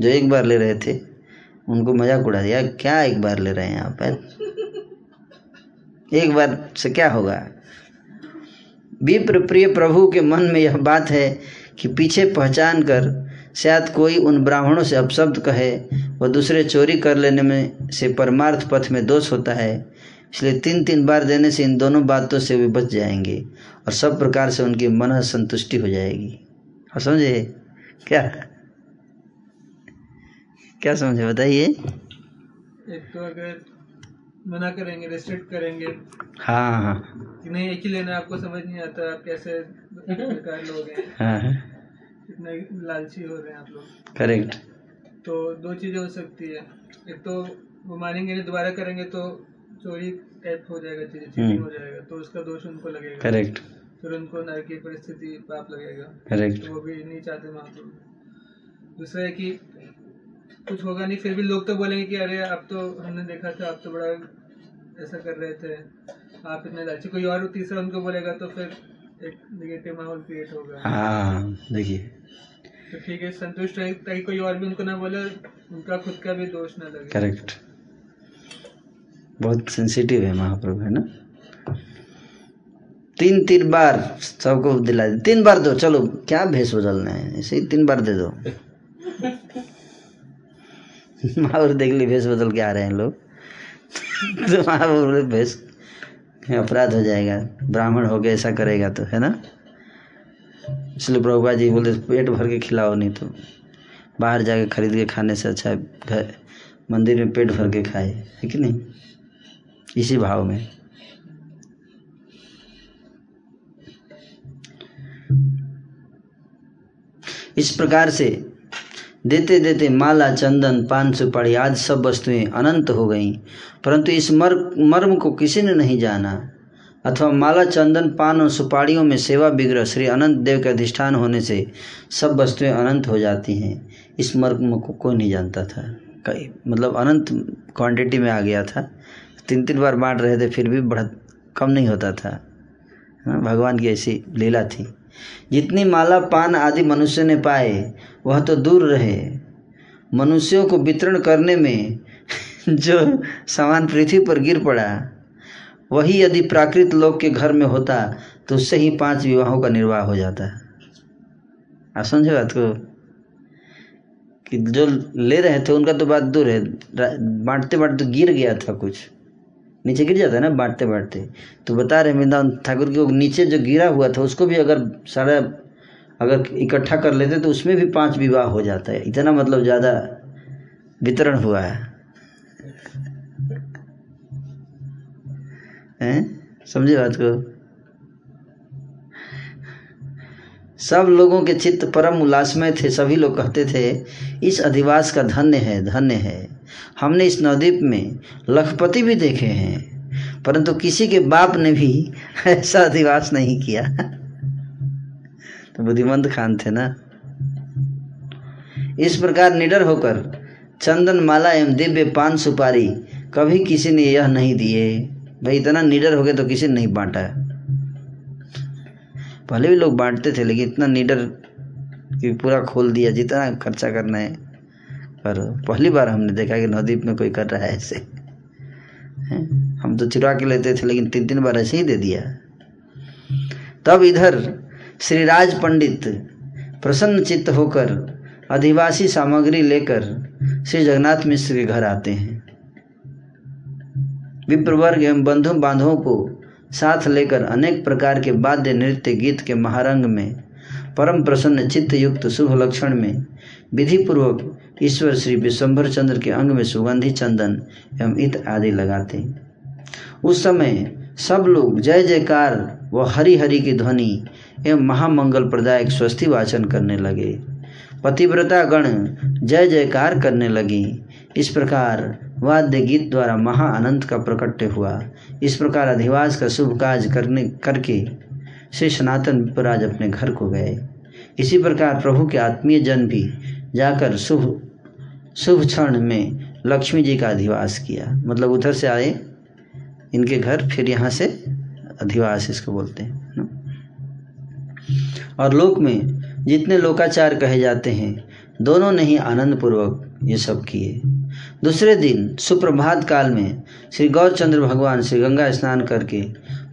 जो एक बार ले रहे थे, उनको मज़ाक उड़ा दिया, क्या एक बार ले रहे हैं आप, हैं? एक बार से क्या होगा? विप्र प्रिय प्रभु के मन में यह बात है कि पीछे पहचान कर शायद कोई उन ब्राह्मणों से अपशब्द कहे व दूसरे चोरी कर लेने में से परमार्थ पथ में दोष होता है इसलिए तीन तीन बार देने से इन दोनों बातों से वे बच जाएँगे और सब प्रकार से उनकी मन संतुष्टि हो जाएगी। और समझे? क्या? क्या समझे? बताइए। एक तो अगर मना करेंगे रेस्ट्रिक्ट करेंगे हाँ हाँ। नहीं एक ही लेना आपको समझ नहीं आता आप कैसे लोग हैं। हाँ हाँ। इतने लालची हो रहे हैं आप लोग। करेक्ट तो दो चीज़ें हो सकती है। एक तो वो मानेंगे नहीं दोबारा करेंगे तो चोरी टाइप हो जाएगा चीज़ें चीटिंग हो जाएगा तो उसका दोष उनको लगेगा। करेक्ट फिर उनको नरक की परिस्थिति पाप लगेगा। करेक्ट तो वो भी नहीं चाहते महाप्रभु दूसरा है कि कुछ होगा नहीं फिर भी लोग तो बोलेंगे कि अरे आप तो हमने देखा था आप तो बड़ा ऐसा कर रहे थे। आप इतने लालची कोई और तीसरा उनको बोलेगा तो फिर एक निगेटिव माहौल क्रिएट होगा। हाँ देखिए। तो ठीक है संतुष्ट रहे ताकि कोई और भी उनको ना बोले उनका खुद का भी दोष ना लगे। करेक्ट बहुत सेंसिटिव है महाप्रभु है ना? तीन तीन बार सबको दिला दे। तीन बार दो चलो क्या भेष बदलना है? ऐसे ही तीन बार दे दो। महापुर देख ली भेष बदल के आ रहे हैं लोग। तो महापुर भेष अपराध हो जाएगा, ब्राह्मण हो गया ऐसा करेगा तो है ना? इसलिए प्रभुपा जी बोले, पेट भर के खिलाओ, नहीं तो बाहर जाके खरीद के खाने से अच्छा घर, मंदिर में पेट भर के खाए, है कि नहीं? इसी भाव में। इस प्रकार से देते देते माला चंदन पान सुपारी आदि सब वस्तुएँ अनंत हो गईं। परंतु इस मर मर्म को किसी ने नहीं जाना। अथवा माला चंदन पान और सुपाड़ियों में सेवा विग्रह श्री अनंत देव के अधिष्ठान होने से सब वस्तुएँ अनंत हो जाती हैं। इस मर्म को कोई नहीं जानता था। कई मतलब अनंत क्वांटिटी में आ गया था। तीन तीन बार बांट रहे थे फिर भी बढ़ कम नहीं होता था। हाँ, भगवान की ऐसी लीला थी। जितनी माला पान आदि मनुष्य ने पाए वह तो दूर रहे। मनुष्यों को वितरण करने में जो सामान पृथ्वी पर गिर पड़ा, वही यदि प्राकृत लोक के घर में होता तो उससे ही पाँच विवाहों का निर्वाह हो जाता। आप समझे बात को? कि जो ले रहे थे, उनका तो बात दूर है। बांटते बांटते तो गिर गया था कुछ। नीचे गिर जाता है ना बांटते बांटते तो बता रहे वृंदावन ठाकुर के नीचे जो गिरा हुआ था, उसको भी अगर सारा अगर इकट्ठा कर लेते तो उसमें भी पाँच विवाह हो जाता है। इतना मतलब ज़्यादा वितरण हुआ है। हैं? समझे बात को? सब लोगों के चित्त परम उल्लासमय थे, सभी लोग कहते थे, इस अधिवास का धन्य है धन्य है। हमने इस नवद्वीप में लखपति भी देखे हैं, परंतु किसी के बाप ने भी ऐसा अधिवास नहीं किया। तो बुद्धिमंत खान थे ना? इस प्रकार निडर होकर चंदन माला एवं दिव्य पान सुपारी कभी किसी ने यह नहीं दिए। भाई, इतना निडर हो गए तो किसी ने नहीं बांटा। पहले भी लोग बांटते थे, लेकिन इतना निडर कि पूरा खोल दिया, जितना खर्चा करना है। पर पहली बार हमने देखा कि नवद्वीप में कोई कर रहा है ऐसे। हम तो चुरा के लेते थे, लेकिन तीन तीन बार ऐसे ही दे दिया। तब इधर श्रीराज पंडित प्रसन्न चित्त होकर अधिवासी सामग्री लेकर श्री जगन्नाथ मिश्र के घर आते हैं। विप्रवर्ग एवं बंधु बांधवों को साथ लेकर अनेक प्रकार के वाद्य, नृत्य, गीत के महारंग में परम प्रसन्न चित्त युक्त शुभ लक्षण में विधि पूर्वक ईश्वर श्री विश्वम्भर चंद्र के अंग में सुगंधी चंदन एवं इत आदि लगाते उस समय सब लोग, जय जयकार, व हरि हरि की ध्वनि एवं महामंगल प्रदायक स्वस्ति वाचन करने लगे। पतिव्रता गण जय जयकार करने लगी। इस प्रकार वाद्य गीत द्वारा महा अनंत का प्रकट्य हुआ। इस प्रकार अधिवास का शुभ कार्य करने, करके श्री सनातन विपराज अपने घर को गए। इसी प्रकार प्रभु के आत्मीय जन भी जाकर शुभ शुभ क्षण में लक्ष्मी जी का अधिवास किया। मतलब उधर से आए इनके घर फिर यहाँ से अधिवास इसको बोलते हैं और लोक में जितने लोकाचार कहे जाते हैं, दोनों ने ही आनंद पूर्वक ये सब किए। दूसरे दिन सुप्रभात काल में श्री गौरचंद्र भगवान श्री गंगा स्नान करके,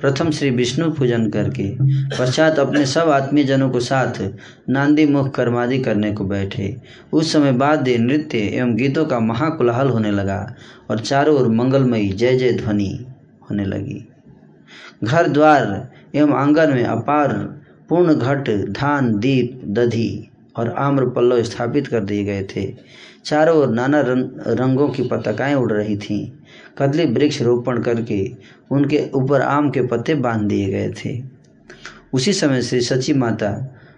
प्रथम श्री विष्णु पूजन करके, पश्चात अपने सब आत्मीय जनों को साथ नांदी मुख कर्मादि करने को बैठे। उस समय वाद्य, नृत्य एवं गीतों का महाकुलाहल होने लगा और चारों ओर मंगलमयी जय जय ध्वनि। होने लगी। घर द्वार एवं आँगन में अपार पूर्ण घट, धान, दीप, दधी और आम्र पल्लव स्थापित कर दिए गए थे। चारों ओर नाना रंगों की पताकाएँ उड़ रही थीं। कदली वृक्ष रोपण करके उनके ऊपर आम के पत्ते बाँध दिए गए थे। उसी समय से सची माता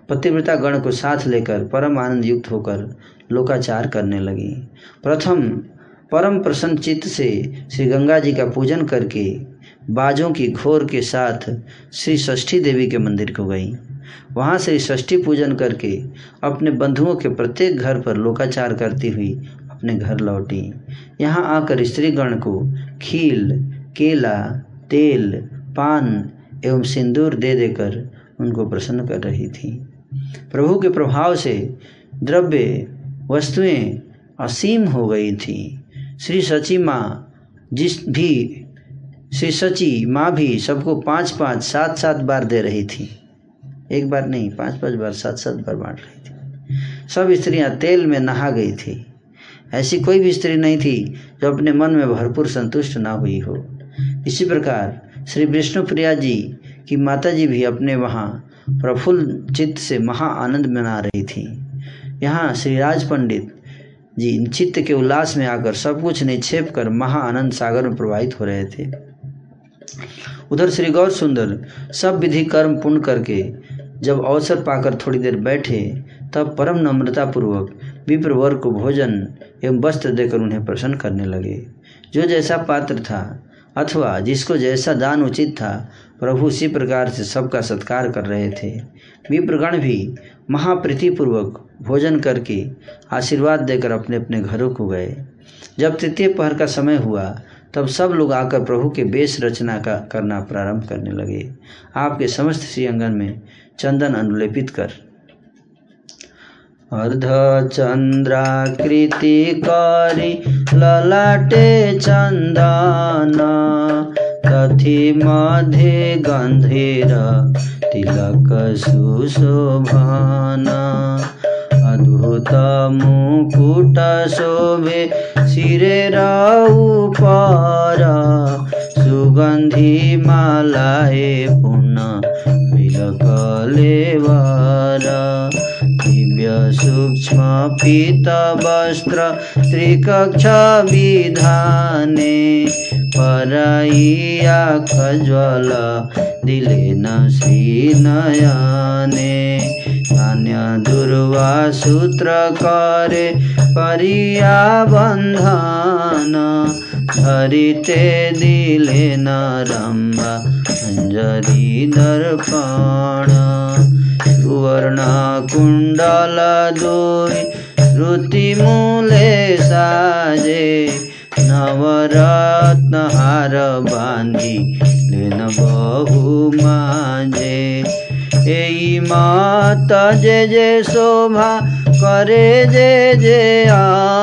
पतिव्रता गण को साथ लेकर परम आनंद युक्त होकर लोकाचार करने लगी। प्रथम परम प्रसन्न चित्त से श्री गंगा जी का पूजन करके बाजों की घोर के साथ श्री षष्ठी देवी के मंदिर को गई। वहाँ से षष्ठी पूजन करके अपने बंधुओं के प्रत्येक घर पर लोकाचार करती हुई अपने घर लौटी। यहाँ आकर स्त्रीगण को खील, केला, तेल, पान एवं सिंदूर दे देकर उनको प्रसन्न कर रही थी। प्रभु के प्रभाव से द्रव्य, वस्तुएँ असीम हो गई थी। श्री सची माँ, जिस भी, श्री सची माँ भी सबको पाँच पाँच, सात सात बार दे रही थी। एक बार नहीं, पाँच पाँच बार, सात सात बार बांट रही थी। सब स्त्रियाँ तेल में नहा गई थी। ऐसी कोई भी स्त्री नहीं थी जो अपने मन में भरपूर संतुष्ट ना हुई हो। इसी प्रकार श्री विष्णु प्रिया जी की माता जी भी अपने वहाँ प्रफुल्ल चित्त से महा आनंद मना रही थी। यहाँ श्री राज पंडित जी चित्त के उल्लास में आकर सब कुछ निक्षेप कर महा आनंद सागर में प्रवाहित हो रहे थे। उधर श्री गौर सुंदर सब विधि कर्म पूर्ण करके जब अवसर पाकर थोड़ी देर बैठे, तब परम नम्रता पूर्वक विप्र वर्ग को भोजन एवं वस्त्र देकर उन्हें प्रसन्न करने लगे। जो जैसा पात्र था, अथवा जिसको जैसा दान उचित था, प्रभु उसी प्रकार से सबका सत्कार कर रहे थे। विप्रगण भी महाप्रीतिपूर्वक भोजन करके आशीर्वाद देकर अपने अपने घरों को गए। जब तृतीय पहर का समय हुआ, तब सब लोग आकर प्रभु के बेश रचना का करना प्रारंभ करने लगे। आपके समस्त श्री अंगन में चंदन अनुलेपित कर। अर्धचन्द्राकृति करि, ललाटे चन्दन तथि मध्ये गन्धेर तिलक सुशोभन। अद्भुत मुकुट शोभे शिरेर उपर सुगन्धी मालाए पुनः तिलकलेवर दिव्य सूक्ष्म पीतवस्त्र त्रिकक्षविधाने परैया खज्वल दिलेन श्रीनयने धान्यदुर्वा सूत्रकरे परिया बन्धन धरिते दिलेन रम्बा अञ्जरी दर्पण। सुवर्णकुण्डल दुई श्रुतिमूले साजे नवरत्नहार बाँधी लेन बहु माझे এই মাত যে যে শোভা করে যে যে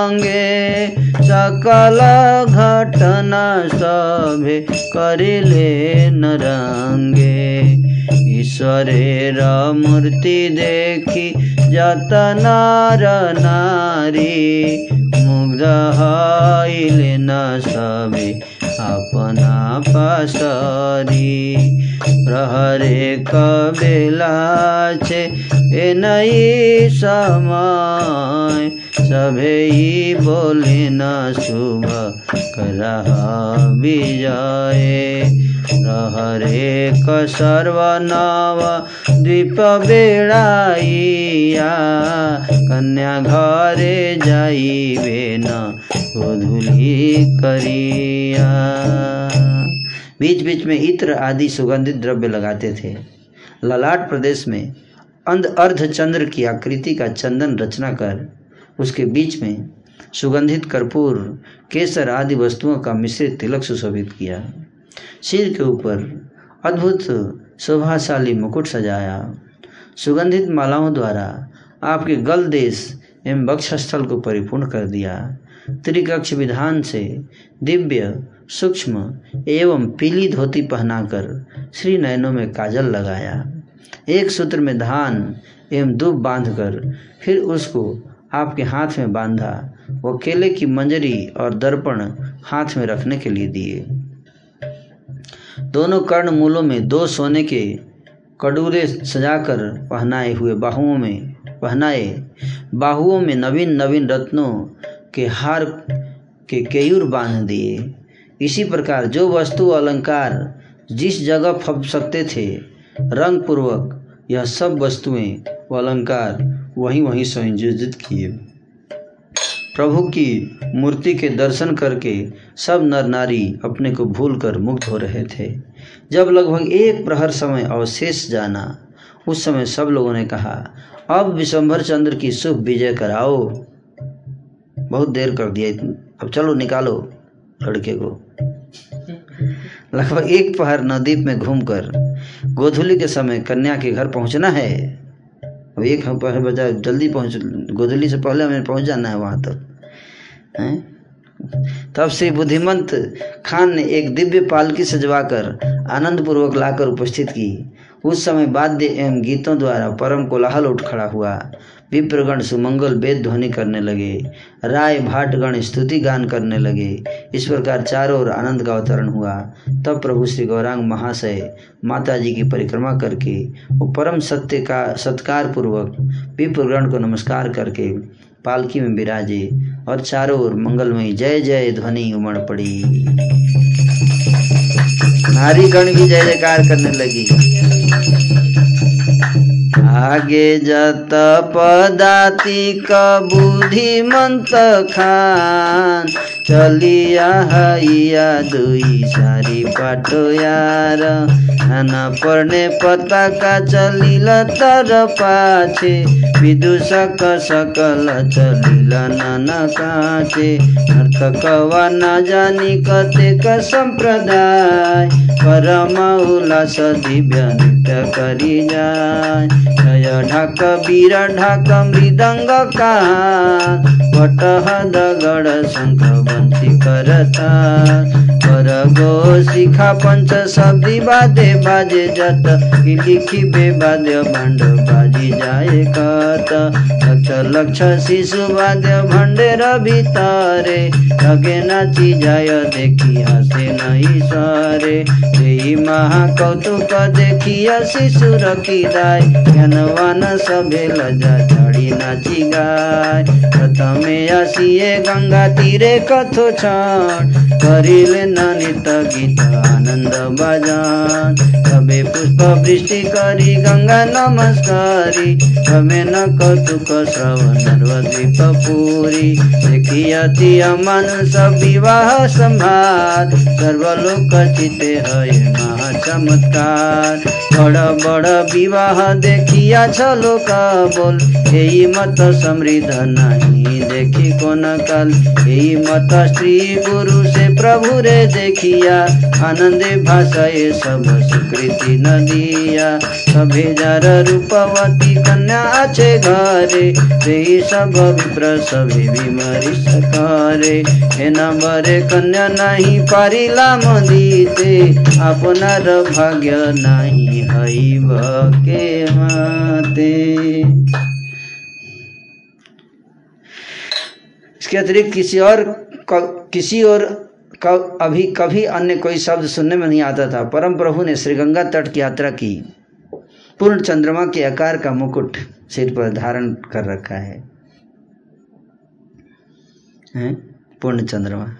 অঙ্গে সকল ঘটনা সবে করিলে নরঙ্গে। ঈশ্বরের মূর্তি দেখি যত নর নারী, মুগ্ধ হইলে ন সবে अपना पासरी प्रहरे कबेला छे ए नई समय। सभे बोले न शुभ करह विजय। प्रहरे क सर्वनव द्वीप बेड़ाइया कन्या घरे जाइबे न गोधुली करिया। बीच बीच में इत्र आदि सुगंधित द्रव्य लगाते थे। ललाट प्रदेश में अंध अर्ध चंद्र की आकृति का चंदन रचना कर उसके बीच में सुगंधित कर्पूर, केसर आदि वस्तुओं का मिश्रित तिलक सुशोभित किया। सिर के ऊपर अद्भुत, शोभाशाली मुकुट सजाया। सुगंधित मालाओं द्वारा आपके गल देश एवं वक्षस्थल को परिपूर्ण कर दिया। त्रिकक्ष विधान से दिव्य, सूक्ष्म एवं पीली धोती पहनाकर श्री नयनों में काजल लगाया। एक सूत्र में धान एवं दूब बांधकर फिर उसको आपके हाथ में बांधा, वो केले की मंजरी और दर्पण हाथ में रखने के लिए दिए। दोनों कर्ण मूलों में दो सोने के कटोरे सजाकर पहनाए हुए बाहुओं में, पहनाए बाहुओं में नवीन नवीन रत्नों के हार के केयूर बाँध दिए। इसी प्रकार जो वस्तु अलंकार जिस जगह फप सकते थे रंग पूर्वक यह सब वस्तुएँ व अलंकार वहीं वहीं संयोजित किए। प्रभु की मूर्ति के दर्शन करके सब नर नारी अपने को भूलकर मुक्त हो रहे थे। जब लगभग एक प्रहर समय अवशेष जाना, उस समय सब लोगों ने कहा, अब विशंभर चंद्र की शुभ विजय कराओ। बहुत देर कर दिया अब चलो निकालो लड़के को। लगभग एक पहर नदीप में घूमकर गोधुली के समय कन्या के घर पहुँचना है। अब एक पहर बजा, जल्दी पहुँच, गोधुली से पहले हमें पहुँच जाना है वहाँ तक। हैं? तब से बुद्धिमंत खान ने एक दिव्य पालकी सजवाकर आनंद पूर्वक लाकर उपस्थित की। उस समय वाद्य एवं गीतों द्वारा परम कोलाहल उठ खड़ा हुआ। विप्रगण सुमंगल वेद ध्वनि करने लगे, राय भाटगण स्तुति गान करने लगे। इस प्रकार चारों ओर आनंद का अवतरण हुआ। तब प्रभु श्री गौरांग महाशय माता जी की परिक्रमा करके वो परम सत्य का सत्कार पूर्वक विप्रगण को नमस्कार करके पालकी में विराजे और चारों ओर मंगलमयी जय जय ध्वनि उमड़ पड़ी। नारी गण भी जय जयकार करने लगी। आगे जत पदाति का बुद्धिमंत खान। चलिया हैया दुई सारी पाटो यार। खाना पढ़ने पता का चलिल तर पाछे। विदूषक सकल चलिल नन काचे नर्तकवा न जानी कतेक संप्रदाय परम उल्लास दिव्य नृत्य करी जय। ढाक बीर ढाक मृदंग का वटह दगड शंख बंसी करता। कर गो शिखा पंच शब्दी बादे, बाजे जत। लिखी बे बाद्य भंड बाजी जाए कत। लक्ष लक्ष शिशु बाद्य भंडेर भितरे। लगे नाची जाय, देखी हसे नहीं सरे। महाकौतुक देखिया शिशु रखी दाय। ज्ञानवान सभे लजा चढ़ी नाची गाय। प्रथमे आसिए गंगा तीरे कथो छण करिले ननित गीत आनंद बजान। सबे पुष्प वृष्टि करी, गंगा नमस्कारी। तमे न कौतुक श्रवण द्वीप पूरी। देखी अति अमानुष विवाह संभार। सर्वलोक चिते हय महा चमत्कार। बड़ बड़ विवाह देखिया छलो का बोल यही मत समृद्ध नहीं देखी कोन काल? यही मत स्त्री गुरु से प्रभु रे देखिया। आनंदे भाषा सब स्वीकृति न दिया सभे जार रूपवती कन्या अच्छे घरे। रे सब विप्र सभे विमरी सकारे। हे नंबरे कन्या, नहीं पारिला मदीते। अपनार भाग्य नहीं हईब के माते इसके अतिरिक्त किसी और किसी और अभी कभी अन्य कोई शब्द सुनने में नहीं आता था। परम प्रभु ने श्रीगंगा तट की यात्रा की। पूर्ण चंद्रमा के आकार का मुकुट सिर पर धारण कर रखा है। हैं? पूर्ण चंद्रमा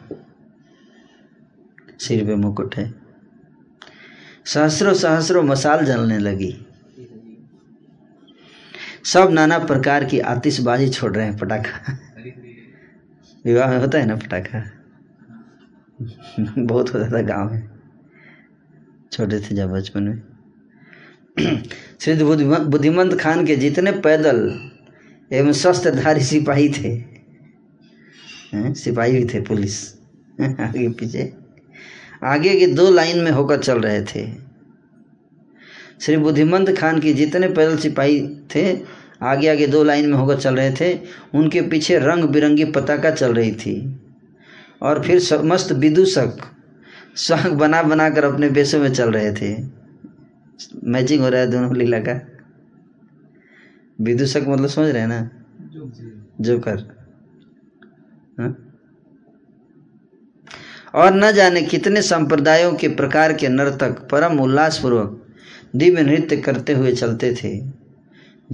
सिर पे मुकुट है। सहस्रों सहस्रों मसाल जलने लगी। सब नाना प्रकार की आतिशबाजी छोड़ रहे हैं पटाखा। विवाह में होता है ना पटाखा? बहुत होता था गाँव में छोटे थे जब बचपन में। श्री बुद्धिमंत खान के जितने पैदल एवं शस्त्रधारी सिपाही थे सिपाही भी थे पुलिस। आगे पीछे। आगे की दो लाइन में होकर चल रहे थे। श्री बुद्धिमंत खान के जितने पैदल सिपाही थे आगे आगे दो लाइन में होकर चल रहे थे। उनके पीछे रंग बिरंगी पताका चल रही थी। और फिर समस्त विदूषक स्वांग बना बना कर अपने बेसों में चल रहे थे। मैचिंग हो रहा है दोनों लीला का। विदूषक मतलब समझ रहे हैं ना? जोकर। हाँ? और न जाने कितने संप्रदायों के प्रकार के नर्तक परम उल्लासपूर्वक दिव्य नृत्य करते हुए चलते थे।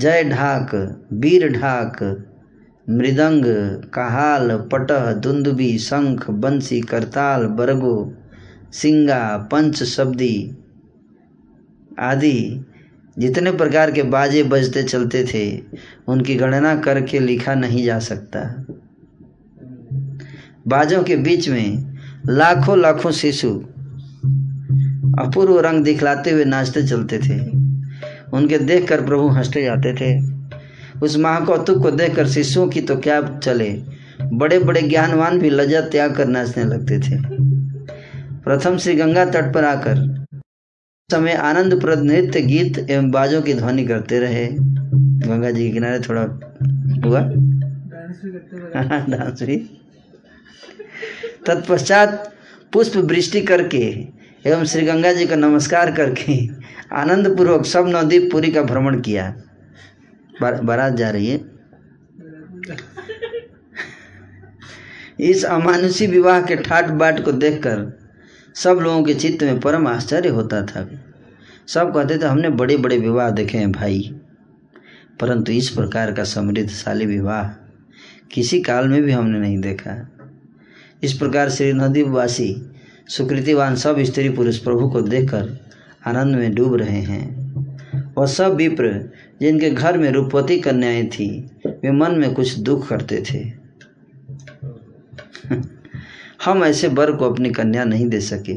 जय ढाक वीर ढाक मृदंग, कहाल, पटह, दुंदुबी, शंख, बंसी, करताल, बरगो, सिंगा, पंच, शब्दी आदि जितने प्रकार के बाजे बजते चलते थे, उनकी गणना करके लिखा नहीं जा सकता। बाजों के बीच में लाखों लाखों शिशु अपूर्व रंग दिखलाते हुए नाचते चलते थे। उनके देखकर प्रभु हँसते जाते थे। उस महाकौतुक को देखकर शिशुओं की तो क्या चले? बड़े बड़े ज्ञानवान भी लज्जा त्याग कर नाचने लगते थे। प्रथम श्री गंगा तट पर आकर समय आनंदप्रद नृत्य, गीत एवं बाजों की ध्वनि करते रहे। गंगा जी के किनारे थोड़ा हुआ। डांस भी तत्पश्चात पुष्प वृष्टि करके एवं श्री गंगा जी का नमस्कार करके आनंद पूर्वक सब नवदीप पुरी का भ्रमण किया। बार- बारात जा रही है। इस अमानुषी विवाह के ठाट बाट को देखकर सब लोगों के चित्त में परम आश्चर्य होता था। सब कहते थे, हमने बड़े बड़े विवाह देखे हैं भाई। परंतु इस प्रकार का समृद्धशाली विवाह किसी काल में भी हमने नहीं देखा। इस प्रकार श्री नदीवासी सुकृतिवान सब स्त्री पुरुष प्रभु को देखकर आनंद में डूब रहे हैं। और सब विप्र, जिनके घर में रूपवती कन्याएँ थी, वे मन में कुछ दुख करते थे। हम ऐसे वर को अपनी कन्या नहीं दे सके।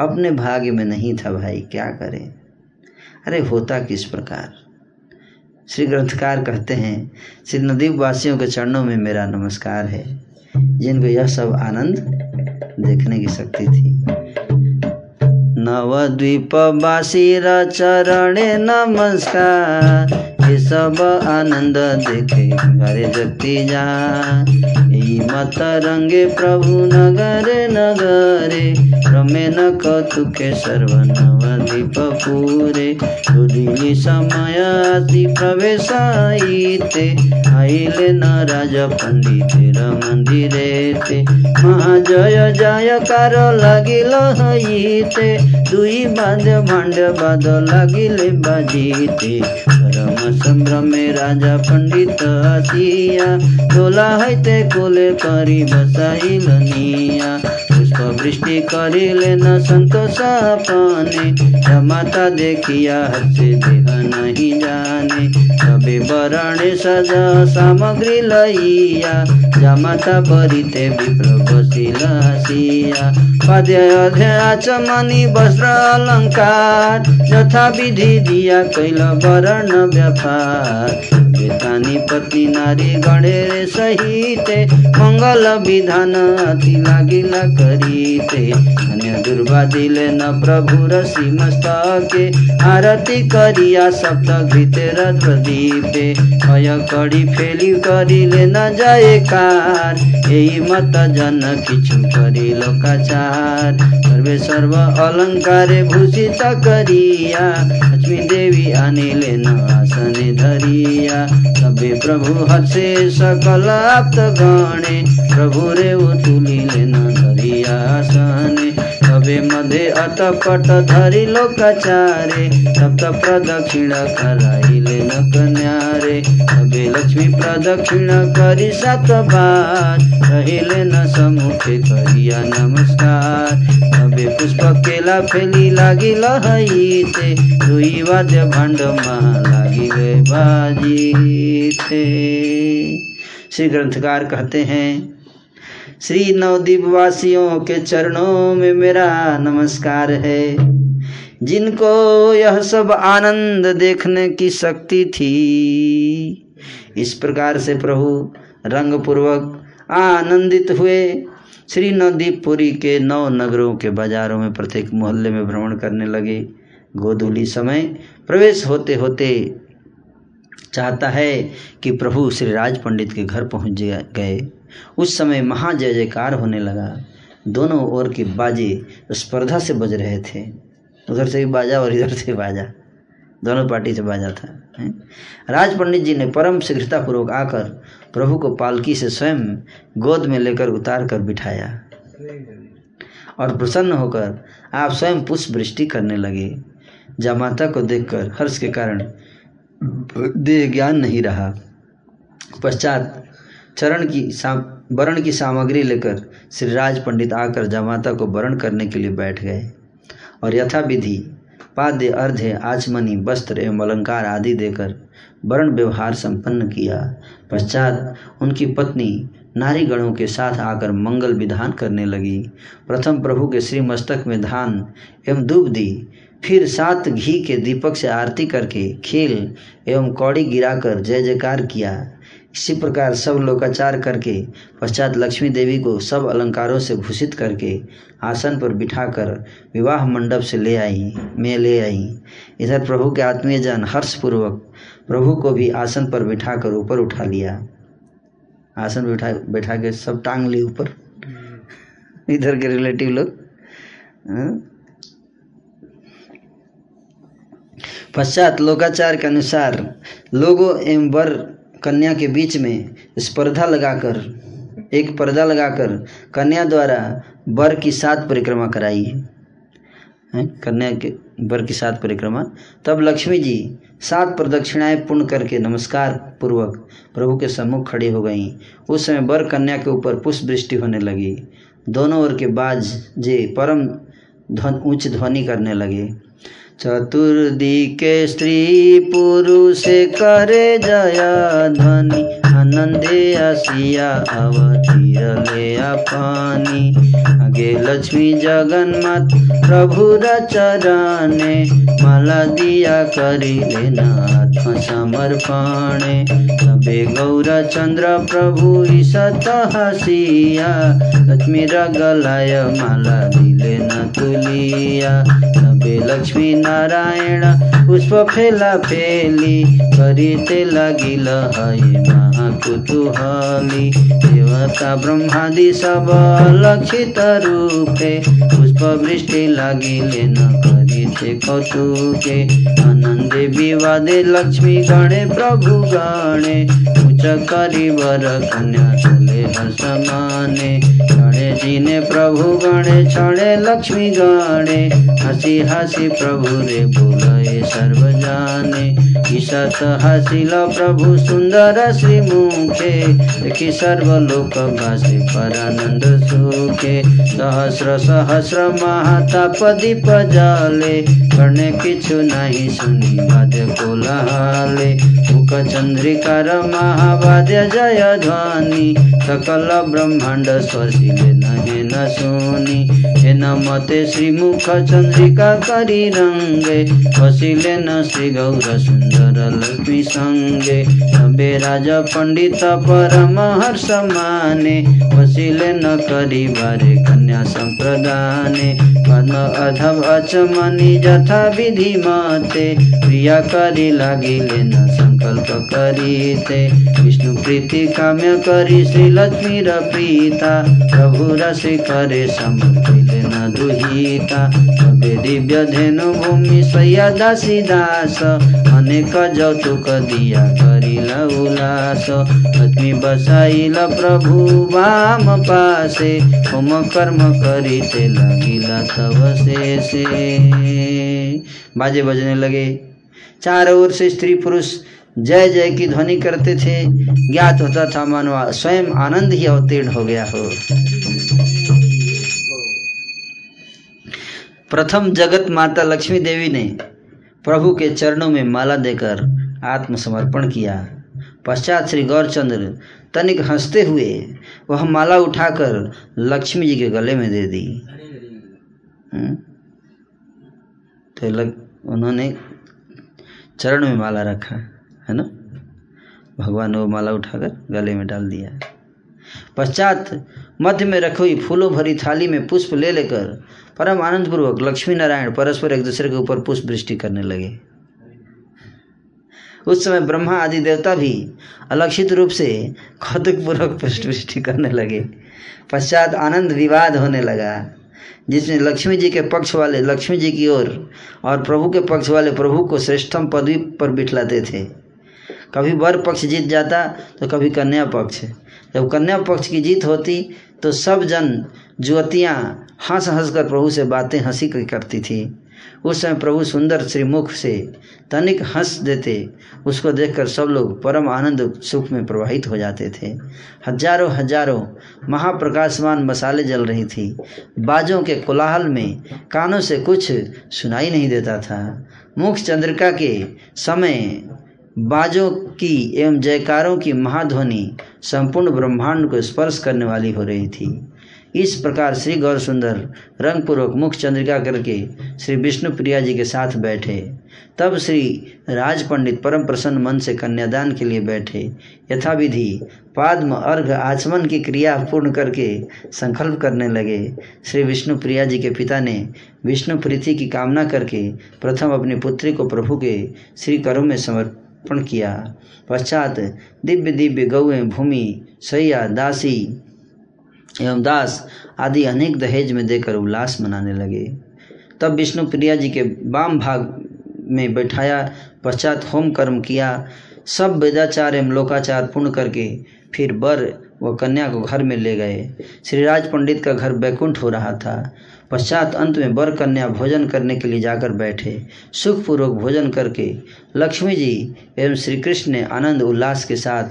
अपने भाग्य में नहीं था भाई, क्या करें? अरे होता किस प्रकार? श्री ग्रंथकार कहते हैं श्री नदीप वासियों के चरणों में मेरा नमस्कार है। जिनको यह सब आनंद देखने की शक्ति थी। नवद्वीपवासी चरण नमस्कार। ये सब आनंद देखे हरे जगती जा मत रंगे प्रभु नगरे नगरे रमे न कौतुके सर्वनव दीप पूरे। सुदिनी समय आती प्रवेश आईते आइले न राज पंडित मंदिरे ते। महाजय जयकार लागिल हईते। दुई बाँध, भांड बाद लगिले बाजीते। परम সম্ভ্রমে রাজা পণ্ডিত আসিয়া দোলা হইতে কোলে করি বসাইল নিয়া वृष्टि करिले न सन्तोष पाने माता देखिया हर्षे देह नहीँ जाने। कवि वरण सजा सामग्री लइया जमाता परिते विप्रभु शिलासिया पद्य अध्याय चमनी वस्त्र अलङ्कार यथा विधि दिया कैल वरण व्यापार तानी पत्नी नारी गणे सहित, मंगल विधान अति लागिला करीते। अन्य दुर्वा दिले न प्रभु रसी मस्तके, आरती करिया सप्त गीते प्रदीपे अय कड़ी फेली करिले न जाए कार यही मत जन किछु करिल काचार। सर्वे सर्व अलंकार भूषित करिया, लक्ष्मी देवी अनिले लेना आसने धरिया। सबे प्रभु हसे सकल गणे प्रभु रे तुलिले न धरिया तवे मधे अटपट धरी लोकाचारे तब तब प्रदक्षिणा कराइले न कन्यारे तबे लक्ष्मी प्रदक्षिणा करी सात बार रहिले न समुखे करिया नमस्कार। तबे पुष्प केला फेली लागी लहते दुई वाद्य भाण्डमा लागी गए बाजी थे श्री ग्रंथकार कहते हैं श्री नवदीप वासियों के चरणों में मेरा नमस्कार है। जिनको यह सब आनंद देखने की शक्ति थी, इस प्रकार से प्रभु रंग पूर्वक आनंदित हुए। श्री नवदीपपुरी के नौ नगरों के बाजारों में प्रत्येक मोहल्ले में भ्रमण करने लगे। गोधूली समय प्रवेश होते होते चाहता है कि प्रभु श्री राज पंडित के घर पहुँच गए। उस समय महा जय जयकार होने लगा। दोनों ओर के बाजे स्पर्धा से बज रहे थे। उधर से भी बाजा और इधर से बाजा। दोनों पार्टी से बाजा था राज पंडित जी ने परम शीघ्रतापूर्वक आकर प्रभु को पालकी से स्वयं गोद में लेकर उतार कर बिठाया। और प्रसन्न होकर आप स्वयं पुष्प वृष्टि करने लगे। जामाता को देखकर हर्ष के कारण देह ज्ञान नहीं रहा। पश्चात चरण की वरण की सामग्री लेकर श्री राज पंडित आकर जमाता को वरण करने के लिए बैठ गए। और यथा विधि पाद्य अर्ध्य, आचमनी, वस्त्र एवं अलंकार आदि देकर वर्ण व्यवहार संपन्न किया। पश्चात उनकी पत्नी नारी गणों के साथ आकर मंगल विधान करने लगी। प्रथम प्रभु के श्री मस्तक में धान एवं दूब दी। फिर सात घी के दीपक से आरती करके खेल एवं कौड़ी गिराकर जय जयकार किया। इसी प्रकार सब लोकाचार करके पश्चात लक्ष्मी देवी को सब अलंकारों से भूषित करके आसन पर बिठाकर विवाह मंडप से ले आई में ले आई। इधर प्रभु के आत्मीय जन हर्षपूर्वक प्रभु को भी आसन पर बिठाकर ऊपर उठा लिया। आसन बिठा बैठा के सब टांग ली ऊपर। इधर के रिलेटिव लोग। पश्चात लोकाचार के अनुसार लोगों एवं वर कन्या के बीच में स्पर्धा लगाकर, एक पर्दा लगाकर कन्या द्वारा वर की सात परिक्रमा कराई। है? कन्या के वर की सात परिक्रमा। तब लक्ष्मी जी सात प्रदक्षिणाएँ पूर्ण करके नमस्कार पूर्वक प्रभु के सम्मुख खड़ी हो गईं। उस समय वर कन्या के ऊपर पुष्प वृष्टि होने लगी। दोनों ओर के बाज जे परम ध्वन, उच्च ध्वनि करने लगे। चतुर्दिके स्त्री पुरुष करे जया ध्वनि आनंदे आसिया अवतीरले पानी आगे लक्ष्मी जगन्नाथ, प्रभु चरणे माला दिया करी लेना आत्म समर्पणे। सबे गौर चंद्र प्रभु ईसत हसिया लक्ष्मी रगलाय माला दिले न तुलिया सबे लक्ष्मी नारायण, पुष्प फेला फेली। करीते लागिल हय महाकुतूहली देवता ब्रह्मादि सब लक्षित रूपे पुष्प वृष्टि लागिले न करीते कौतुके। आनंदे विवादे लक्ष्मी गणे प्रभु गणे उच्च करी वर कन्या चले हर्ष माने गणे जी ने प्रभु गणे छणे लक्ष्मी गणे। हसी हसी प्रभु रे बोलए सर्व जाने ईशत हसिल प्रभु सुंदर श्री मुखे देखि सर्व लोक भाषे परानंद सुखे। सहस्र सहस्र महाताप दीप जाले। करने किछु नहीं सुनी वाद्य कोलाहले। मुख चंद्रिकार महावाद्य जय ध्वनि। सकल ब्रह्मांड स्वर्शिले नहे न सुनी। हे नमते श्री मुख चंद्रिका करी रंगे। बसिले न श्री गौर सुंदर लक्ष्मी संगे। सबे राज पंडित परम हर्ष माने बसिले न करी बारे कन्या संप्रदाने। पद्म अधव अचमनी जथा विधि मते। प्रिया करी लागिले न संकल्प करीते। विष्णु प्रीति काम्य करी श्री लक्ष्मी र प्रीता। प्रभु रसी करे समर्पिले न दुहिता। सबे दिव्य धेनु भूमि सैया दासी दास, अनेक जौतुक दिया करिल उल्लास। लक्ष्मी बसाइल प्रभु वाम पासे, होम कर्म करीते लगिला तब से से बाजे बजने लगे। चारों ओर से स्त्री पुरुष जय जय की ध्वनि करते थे। ज्ञात होता था मानवा, स्वयं आनंद ही अवतीर्ण हो गया हो। प्रथम जगत माता लक्ष्मी देवी ने प्रभु के चरणों में माला देकर आत्मसमर्पण किया। पश्चात श्री गौरचंद्र तनिक हँसते हुए वह माला उठाकर लक्ष्मी जी के गले में दे दी। हम्म? तो लग उन्होंने चरण में माला रखा। है ना? भगवान वो माला उठाकर गले में डाल दिया। पश्चात मध्य में रखी हुई फूलों भरी थाली में पुष्प ले लेकर परम आनंद पूर्वक लक्ष्मी नारायण परस्पर एक दूसरे के ऊपर पुष्प वृष्टि करने लगे। उस समय ब्रह्मा आदि देवता भी अलक्षित रूप से कौतुक पूर्वक पुष्प वृष्टि करने लगे। पश्चात आनंद विवाद होने लगा जिसमें लक्ष्मी जी के पक्ष वाले लक्ष्मी जी की ओर और, और प्रभु के पक्ष वाले प्रभु को श्रेष्ठम पदवी पर बिठलाते थे। कभी वर पक्ष जीत जाता तो कभी कन्या पक्ष। जब कन्या पक्ष की जीत होती तो सब जन जुवतियाँ हंस हंस कर प्रभु से बातें हँसी करती थी। उस समय प्रभु सुंदर श्रीमुख से तनिक हंस देते, उसको देखकर सब लोग परम आनंद सुख में प्रवाहित हो जाते थे। हज़ारों हज़ारों महाप्रकाशमान मसाले जल रही थी। बाजों के कोलाहल में कानों से कुछ सुनाई नहीं देता था। मुख चंद्रिका के समय बाजों की एवं जयकारों की महाध्वनि संपूर्ण ब्रह्मांड को स्पर्श करने वाली हो रही थी। इस प्रकार श्री गौर सुंदर रंगपूर्वक मुख चंद्रिका करके श्री विष्णु प्रिया जी के साथ बैठे। तब श्री राज पंडित परम प्रसन्न मन से कन्यादान के लिए बैठे। यथाविधि पाद्म अर्घ आचमन की क्रिया पूर्ण करके संकल्प करने लगे। श्री विष्णु प्रिया जी के पिता ने विष्णु प्रीति की कामना करके प्रथम अपनी पुत्री को प्रभु के श्री करों में समर्पण किया। पश्चात दिव्य दिव्य गौएँ भूमि, सैया, दासी एवं दास आदि अनेक दहेज में देकर उल्लास मनाने लगे। तब विष्णु प्रिया जी के वाम भाग में बैठाया। पश्चात होम कर्म किया। सब वेदाचार एवं लोकाचार पूर्ण करके फिर वर व कन्या को घर में ले गए। श्रीराज पंडित का घर बैकुंठ हो रहा था। पश्चात अंत में बर कन्या भोजन करने के लिए जाकर बैठे। सुखपूर्वक भोजन करके लक्ष्मी जी एवं श्री कृष्ण ने आनंद उल्लास के साथ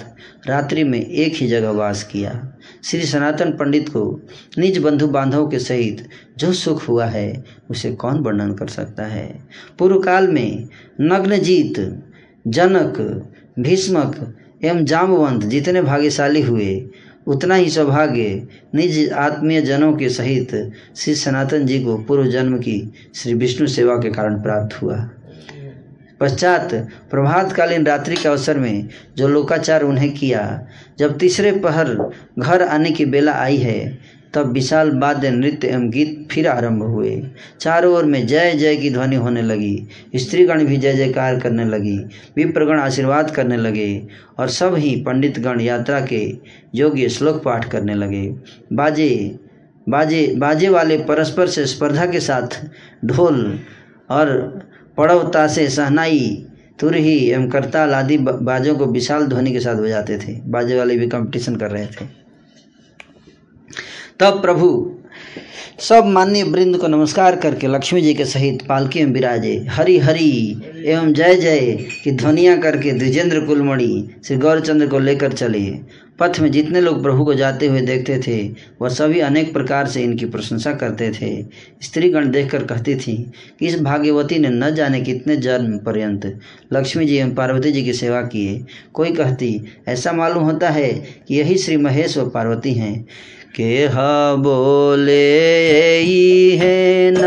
रात्रि में एक ही जगह वास किया। श्री सनातन पंडित को निज बंधु बांधवों के सहित जो सुख हुआ है, उसे कौन वर्णन कर सकता है? पूर्व काल में नग्नजीत, जनक, भीष्मक एवं जामवंत जितने भाग्यशाली हुए, उतना ही सौभाग्य निज आत्मीय जनों के सहित श्री सनातन जी को पूर्व जन्म की श्री विष्णु सेवा के कारण प्राप्त हुआ। पश्चात प्रभातकालीन रात्रि के अवसर में जो लोकाचार उन्हें किया, जब तीसरे पहर घर आने की बेला आई है तब विशाल वाद्य, नृत्य एवं गीत फिर आरंभ हुए। चारों ओर में जय जय की ध्वनि होने लगी। स्त्रीगण भी जय जयकार करने लगी। विप्रगण आशीर्वाद करने लगे और सब ही पंडितगण यात्रा के योग्य श्लोक पाठ करने लगे। बाजे बाजे बाजे वाले परस्पर से स्पर्धा के साथ ढोल और पड़वता से सहनाई, तुरही एवं करताल आदि बाजों को विशाल ध्वनि के साथ बजाते थे। बाजे वाले भी कंपटीशन कर रहे थे। तब प्रभु। सब मान्य वृंद को नमस्कार करके लक्ष्मी जी के सहित पालकी में विराजे। हरि हरि, एवं जय जय की ध्वनिया करके द्विजेंद्र कुलमणि श्री गौरचंद्र को लेकर चले। पथ में जितने लोग प्रभु को जाते हुए देखते थे, वह सभी अनेक प्रकार से इनकी प्रशंसा करते थे। स्त्रीगण देखकर कहती थी कि इस भाग्यवती ने न जाने कितने जन्म पर्यंत लक्ष्मी जी एवं पार्वती जी की सेवा किए कोई कहती, ऐसा मालूम होता है कि यही श्री महेश व पार्वती हैं। के हा बोले है न,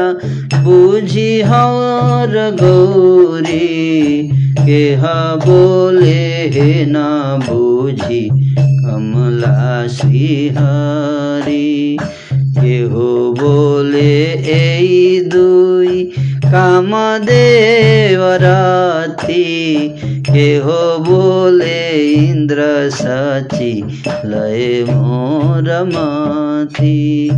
बूझी हर गौरी के हा बोले है न, बूझी कमला श्रीहरी के हो बोले ए दुई काम देवराती। के हो बोले, इंद्र सची, लय मोर माथी।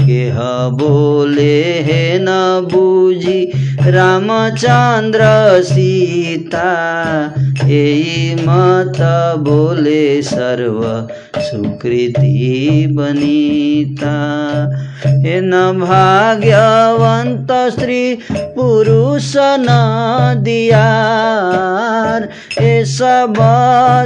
के ह बोले, हे न बूझी, रामचंद्र सीता। यही मत बोले, सर्व सुकृति बनीता। न भाग्यवंत स्त्री पुरुष न दियार ए सब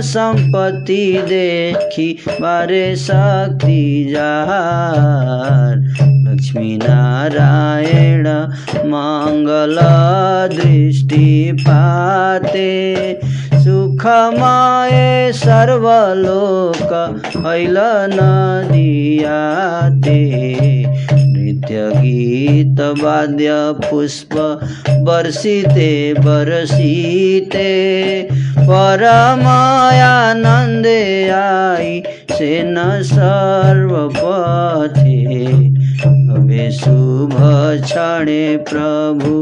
संपत्ति देखी बारे शक्ति जार। लक्ष्मी नारायण मंगल दृष्टि पाते सुखमाए सर्वलोक हैल नदियाते। नृत्य गीत वाद्य पुष्प वर्षिते वर्षिते परमायानन्दे आई सेन सर्वपथे। शुभ क्षणे प्रभु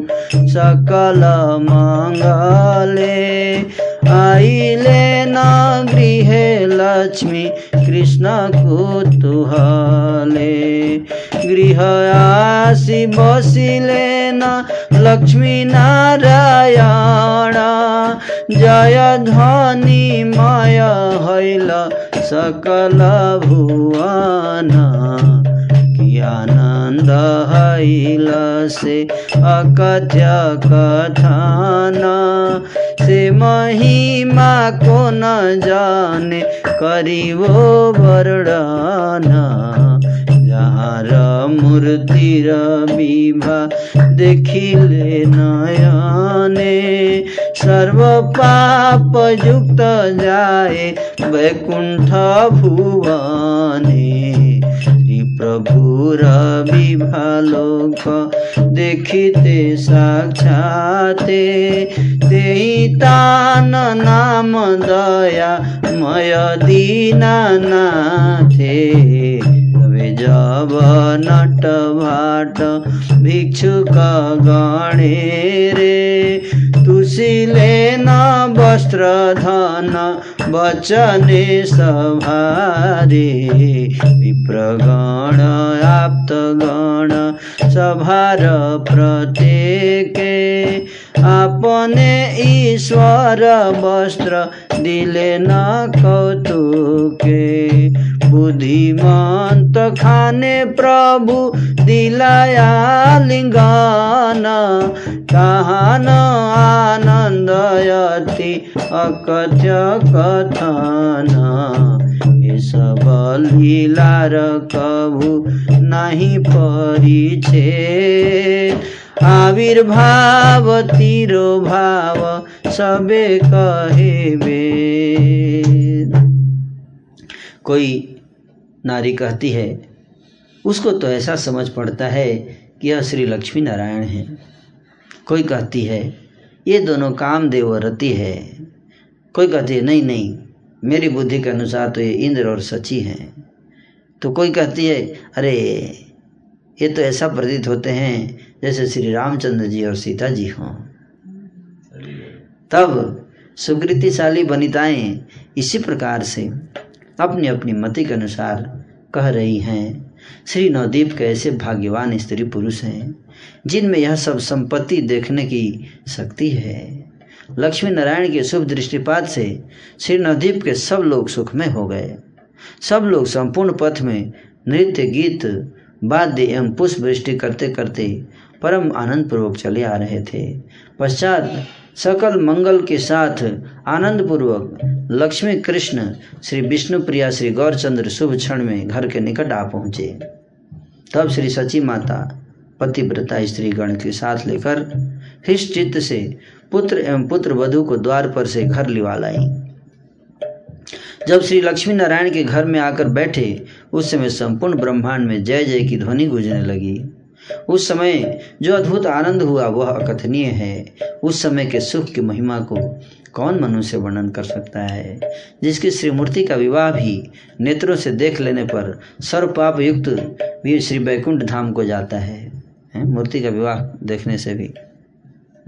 सकल मङ्गले गृहे लक्ष्मी कृष्ण कुतूहले। बसिले न लक्ष्मी नारायण। जय ध्वनि मय हैल सकल भुवन कि आनन्द से अकथ्य कथन से महिमा को न जाने करिबो वर्णन जहाँ मूर्ति र विभा देखिले नयने, सर्व पाप युक्त जाए वैकुण्ठ भुवने। श्री प्रभुर विभालोक देखिते साक्षाते तेहि तान नाम दया मय दीनानाथे। तबे जब नट भाट भिक्षुक गणे रे तुसिले न वस्त्र धन वचने सभारे विप्रगण आप्तगण सभार प्रत्येके। आपने ईश्वर वस्त्र दिले न कौतुके बुद्धिमन्त खाने प्रभु दिलाया लिङ्गन कहान आनन्द यति अकथ्य कथन ये सब लीलार कभु नाही परिछे आविर्भाव तिरो भाव सबे कहेबे कोई नारी कहती है, उसको तो ऐसा समझ पड़ता है कि यह श्री लक्ष्मी नारायण है। कोई कहती है, ये दोनों कामदेव और रति है। कोई कहती है, नहीं नहीं, मेरी बुद्धि के अनुसार तो ये इंद्र और सची हैं। तो कोई कहती है, अरे, ये तो ऐसा प्रतीत होते हैं जैसे श्री रामचंद्र जी और सीता जी हों। तब सुकृतिशाली वनिताएँ इसी प्रकार से अपनी अपनी मति के अनुसार कह रही हैं, श्री नवदीप के ऐसे भाग्यवान स्त्री पुरुष हैं, जिनमें यह सब संपत्ति देखने की शक्ति है? लक्ष्मी नारायण के शुभ दृष्टिपात से श्री नवदीप के सब लोग सुखमय हो गए। सब लोग संपूर्ण पथ में नृत्य, गीत, वाद्य एवं पुष्प वृष्टि करते करते परम आनंद पूर्वक चले आ रहे थे। पश्चात सकल मंगल के साथ आनंद पूर्वक लक्ष्मी कृष्ण, श्री विष्णु प्रिया श्री गौरचंद्र शुभ क्षण में घर के निकट आ पहुँचे। तब श्री सची माता पतिव्रता स्त्री गण के साथ लेकर हृष्ट चित्त से पुत्र एवं पुत्र वधु को द्वार पर से घर लिवा लाई। जब श्री लक्ष्मी नारायण के घर में आकर बैठे, उस समय संपूर्ण ब्रह्मांड में जय जय की ध्वनि गूंजने लगी। उस समय जो अद्भुत आनंद हुआ वह अकथनीय है। उस समय के सुख की महिमा को कौन मनुष्य वर्णन कर सकता है? जिसकी श्री मूर्ति का विवाह भी नेत्रों से देख लेने पर सर्वपाप युक्त भी श्री वैकुंठ धाम को जाता है, है? मूर्ति का विवाह देखने से भी।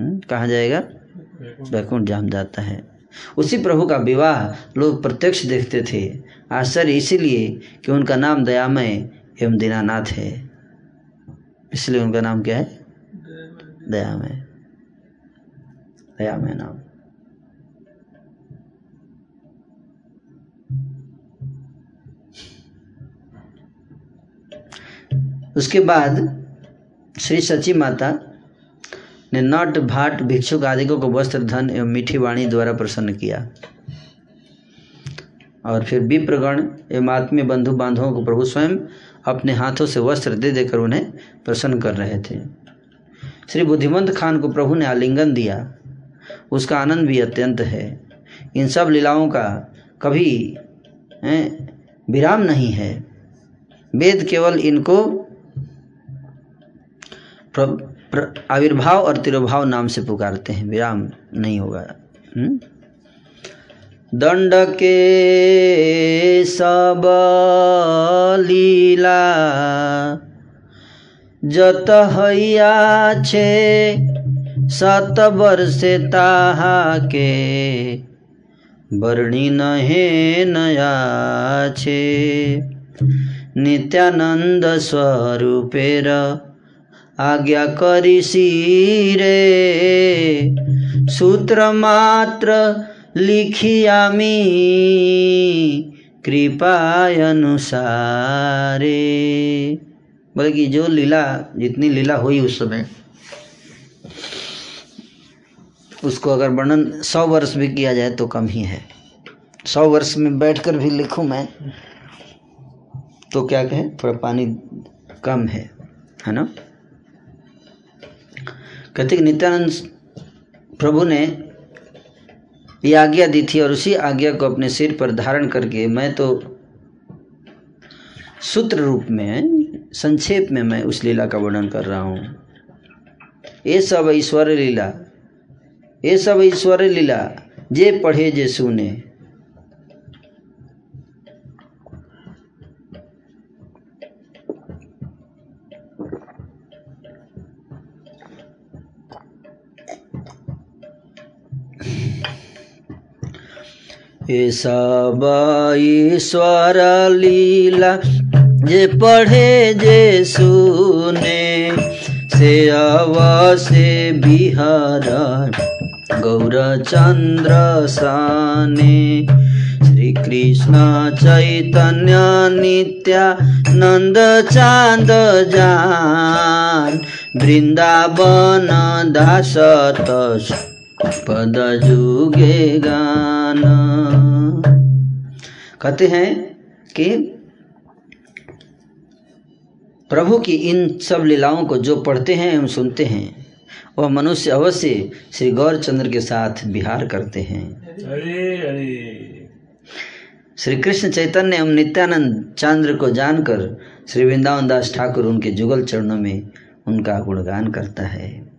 कहा जाएगा? वैकुंठ धाम जाता है। उसी प्रभु का विवाह लोग प्रत्यक्ष देखते थे। आश्चर्य इसीलिए कि उनका नाम दयामय एवं दीनानाथ है। इसलिए उनका नाम क्या है? दयामय दयामय नाम। उसके बाद श्री सची माता ने नट, भाट, भिक्षुक आदि को वस्त्र धन एवं मीठी वाणी द्वारा प्रसन्न किया। और फिर विप्रगण एवं आत्मीय बंधु बांधवों को प्रभु स्वयं अपने हाथों से वस्त्र दे देकर उन्हें प्रसन्न कर रहे थे। श्री बुद्धिमंत खान को प्रभु ने आलिंगन दिया। उसका आनंद भी अत्यंत है। इन सब लीलाओं का कभी विराम नहीं है। वेद केवल इनको आविर्भाव और तिरुभाव नाम से पुकारते हैं। विराम नहीं होगा। हम्म? दंड के सब लीला जत हैया छे सत वर्षे ताहा के वर्णी नहे नया छे नित्यानंद स्वरूपेर आज्ञा करिसी रे सूत्र मात्र लिखियामी कृपाय अनुसारे बोले कि जो लीला, जितनी लीला हुई उस समय, उसको अगर वर्णन सौ वर्ष भी किया जाए तो कम ही है। सौ वर्ष में बैठकर भी लिखूं मैं तो क्या कहें? थोड़ा पानी कम है है ना? कहते कि नित्यानंद प्रभु ने ये आज्ञा दी थी और उसी आज्ञा को अपने सिर पर धारण करके मैं तो सूत्र रूप में, संक्षेप में मैं उस लीला का वर्णन कर रहा हूँ। ये सब ईश्वर लीला, ये सब ईश्वर लीला, जे पढ़े जे सुने ये सब ईश्वर लीला जे पढ़े जे सुने से से बिहार सने। श्री कृष्ण चैतन्य नंद चान्द जान वृन्दावन दासत पदजुगे गान। कहते हैं कि प्रभु की इन सब लीलाओं को जो पढ़ते हैं एवं सुनते हैं वह मनुष्य अवश्य श्री गौरचंद्र के साथ विहार करते हैं। अरे अरे श्री कृष्ण चैतन्य एवं नित्यानंद चंद्र को जानकर श्री वृंदावन दास ठाकुर उनके जुगल चरणों में उनका गुणगान करता है।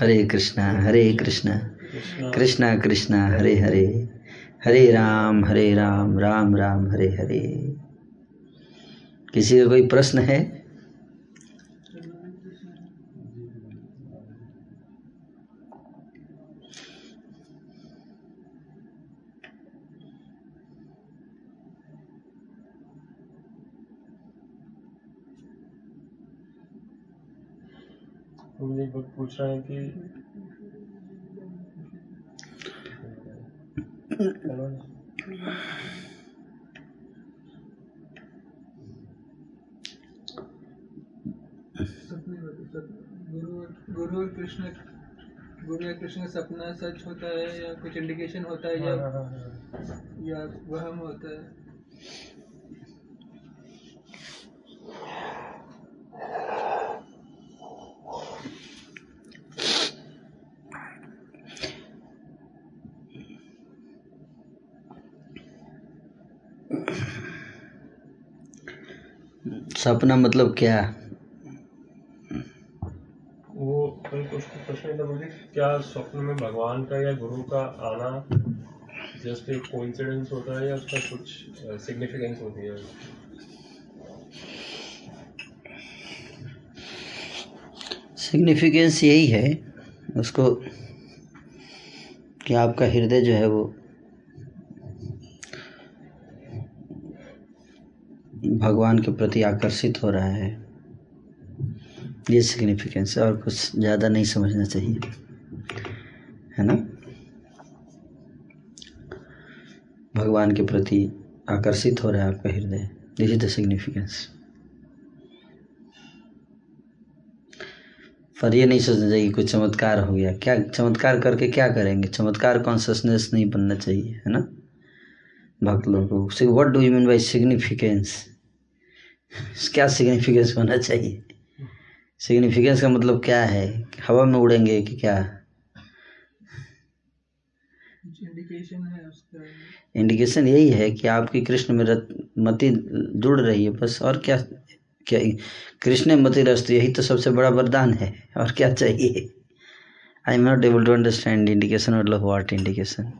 हरे कृष्णा हरे कृष्णा। कृष्णा कृष्णा हरे हरे। हरे राम हरे राम राम राम, हरे हरे। किसी का कोई प्रश्न है? पूछ रहा है कि हेलो सपने वाली सप- गुरु कृष्ण गुरु कृष्ण सपना सच होता है या कुछ इंडिकेशन होता है या या वहम होता है सपना मतलब क्या? वो प्रश्न क्या स्वप्न में भगवान का या गुरु का आना जस्ट एक कोइंसिडेंस होता है या उसका कुछ सिग्निफिकेंस होती है? सिग्निफिकेंस यही है उसको कि आपका हृदय जो है वो भगवान के प्रति आकर्षित हो रहा है। ये सिग्निफिकेंस है और कुछ ज़्यादा नहीं समझना चाहिए। है ना? भगवान के प्रति आकर्षित हो रहा है आपका हृदय। दिस इज़ द सिग्निफिकेंस पर ये नहीं सोचना चाहिए कुछ चमत्कार हो गया। क्या चमत्कार करके क्या करेंगे? चमत्कार कॉन्शसनेस नहीं बनना चाहिए, है ना? भक्त लोगों को। What do you mean by significance क्या सिग्निफिकेंस होना चाहिए। सिग्निफिकेंस का मतलब क्या है? हवा में उड़ेंगे कि क्या? इंडिकेशन है यही है कि आपकी कृष्ण में रत, मति जुड़ रही है बस और क्या क्या कृष्ण मति रस्त यही तो सबसे बड़ा वरदान है। और क्या चाहिए? I am not able to understand indication मतलब व्हाट इंडिकेशन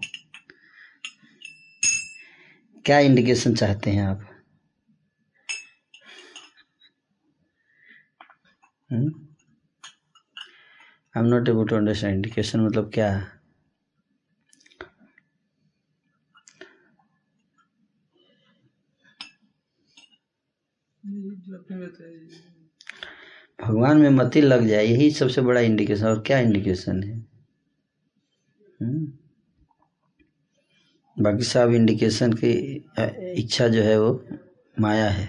क्या इंडिकेशन चाहते हैं आप? I am not able to understand indication मतलब क्या है? भगवान में मति लग जाए, यही सबसे बड़ा इंडिकेशन और क्या इंडिकेशन है? हम्म? बाकी सब इंडिकेशन की इच्छा जो है वो माया है।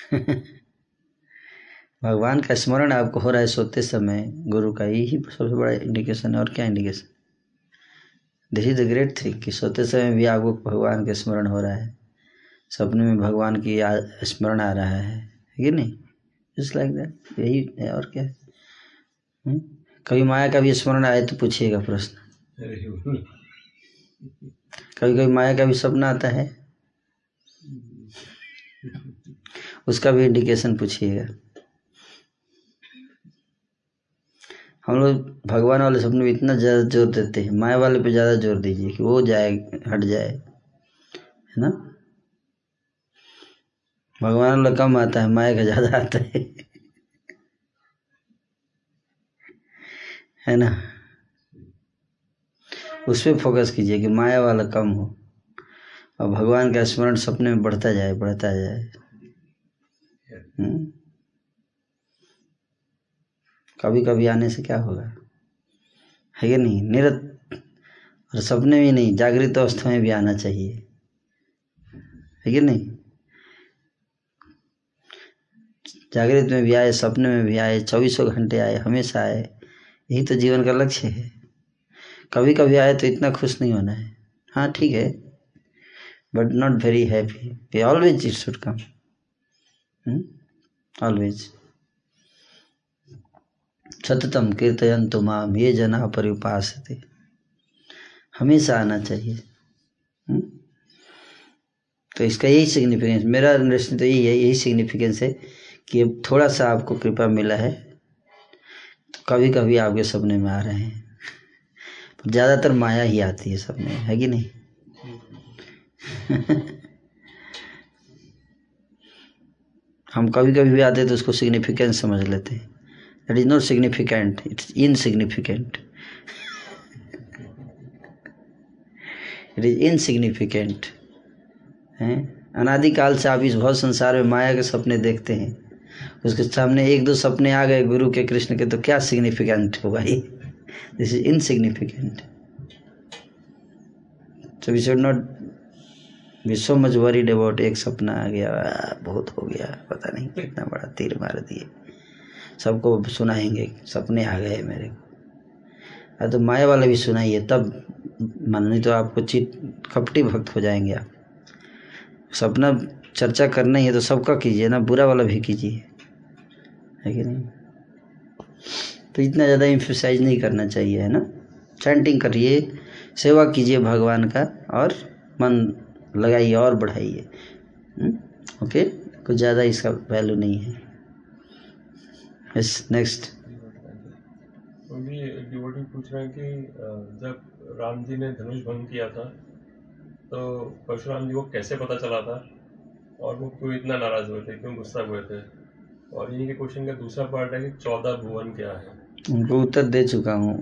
भगवान का स्मरण आपको हो रहा है सोते समय गुरु का यही सबसे बड़ा इंडिकेशन है। और क्या indication this is the great thing कि सोते समय भी आपको भगवान का स्मरण हो रहा है। सपने में भगवान की स्मरण आ रहा है है कि नहीं? जस्ट लाइक दैट यही है। और क्या? है हम्म? कभी माया का भी स्मरण आए तो पूछिएगा प्रश्न। कभी कभी माया का भी सपना आता है? उसका भी इंडिकेशन पूछिएगा। हम लोग भगवान वाले सपने में इतना ज़्यादा ज़ोर देते हैं माया वाले पे ज़्यादा ज़ोर दीजिए कि वो जाए हट जाए है ना? भगवान वाला कम आता है माया का ज़्यादा आता है। है ना? उस पर फोकस कीजिए कि माया वाला कम हो और भगवान का स्मरण सपने में बढ़ता जाए बढ़ता जाए। हम्म? कभी कभी आने से क्या होगा? है कि नहीं? निरत और सपने में नहीं, जागृत अवस्था में भी आना चाहिए। है कि नहीं? जागृत में भी आए, सपने में भी आए, चौबीसों घंटे आए, हमेशा आए, यही तो जीवन का लक्ष्य है। कभी कभी आए तो इतना खुश नहीं होना है। हाँ ठीक है। But not very happy always it should come always सततम कीर्तयंतु माम ये जना परिपासते। हमेशा आना चाहिए। हम्म? तो इसका यही सिग्निफिकेंस मेरा अंडरस्टैंड तो यही है, यही सिग्निफिकेंस है कि अब थोड़ा सा आपको कृपा मिला है। तो कभी कभी आपके सपने में आ रहे हैं। पर ज़्यादातर माया ही आती है सपने है कि नहीं? हम कभी कभी भी आते हैं तो उसको सिग्निफिकेंस समझ लेते हैं। That is not significant it's insignificant it is insignificant हैं अनादिकाल से आप इस भव संसार में माया के सपने देखते हैं। उसके सामने एक दो सपने आ गए गुरु के, कृष्ण के तो क्या सिग्निफिकेंट होगा ये this is insignificant so we should not be so much worried about एक सपना आ गया। बहुत हो गया। पता नहीं कितना बड़ा तीर मार दिए। सबको सुनाएँगे, सपने आ गए मेरे। को अरे तो माया वाला भी सुनाइए, तब मन, नहीं तो आपको चित कपटी भक्त हो जाएँगे आप। सपना चर्चा करना ही है तो सबका कीजिए ना, बुरा वाला भी कीजिए। है कि नहीं? तो इतना ज़्यादा इम्फोसाइज नहीं करना चाहिए, है ना? चैंटिंग करिए, सेवा कीजिए भगवान का, और मन लगाइए, और बढ़ाइए। हम्म? ओके कुछ ज़्यादा इसका वैल्यू नहीं है। यस नेक्स्ट डिवोटी पूछ रहे हैं कि जब राम जी ने धनुष भंग किया था तो परशुराम जी को कैसे पता चला था? और वो क्यों इतना नाराज़ हुए थे? क्यों गुस्सा हुए थे? और इन्हीं के क्वेश्चन का दूसरा पार्ट है कि चौदह भुवन क्या है? उनको उत्तर दे चुका हूँ।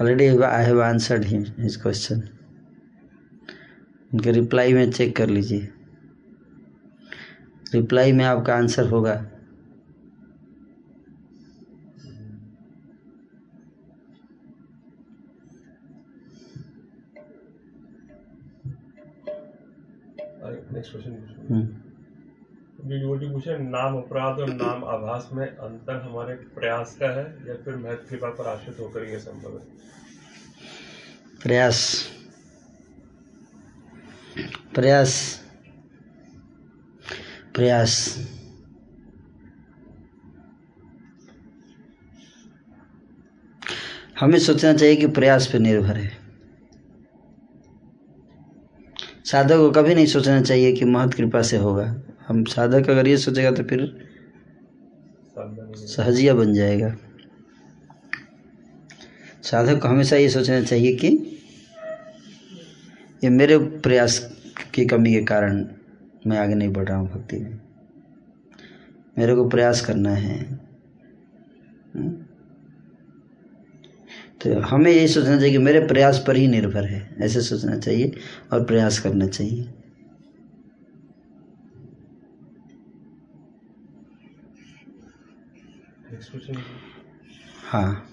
Already I have answered him his question उनके रिप्लाई में चेक कर लीजिए। रिप्लाई में आपका आंसर होगा। नेक्स्ट क्वेश्चन हम्म, डिवोटी पूछे नाम अपराध और नाम आभास में अंतर हमारे प्रयास का है या फिर महत्व कृपा पर आश्रित होकर यह संभव है? प्रयास। प्रयास। प्रयास। हमें सोचना चाहिए कि प्रयास पर निर्भर है। साधक को कभी नहीं सोचना चाहिए कि महत कृपा से होगा। हम साधक अगर ये सोचेगा तो फिर सहजिया बन जाएगा। साधक को हमेशा ये सोचना चाहिए कि ये मेरे प्रयास की कमी के कारण मैं आगे नहीं बढ़ रहा हूँ भक्ति में। मेरे को प्रयास करना है? तो हमें यही सोचना चाहिए कि मेरे प्रयास पर ही निर्भर है। ऐसे सोचना चाहिए और प्रयास करना चाहिए। हाँ।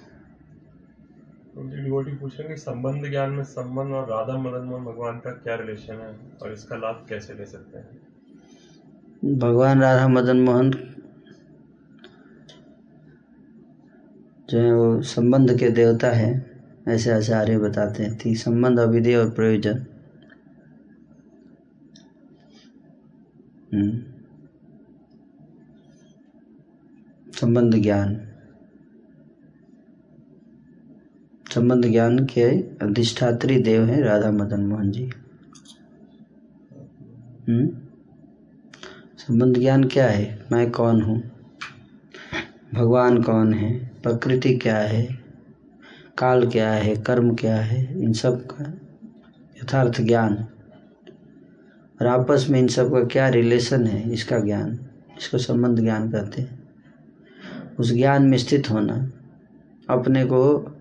डिवोटी पूछ रहे हैं कि संबंध ज्ञान में संबंध और राधा मदन मोहन भगवान का क्या रिलेशन है और इसका लाभ कैसे ले सकते हैं? भगवान राधा मदन मोहन जो है वो संबंध के देवता है, ऐसे आचार्य बताते हैं। कि संबंध, अविधेय और प्रयोजन। हम्म। संबंध ज्ञान। संबंध ज्ञान के अधिष्ठात्री देव हैं राधा मदन मोहन जी। हम्म। संबंध ज्ञान क्या है? मैं कौन हूँ? भगवान कौन है? प्रकृति क्या है? काल क्या है? कर्म क्या है? इन सब का यथार्थ ज्ञान। और आपस में इन सब का क्या रिलेशन है? इसका ज्ञान, इसको संबंध ज्ञान कहते हैं। उस ज्ञान में स्थित होना, अपने को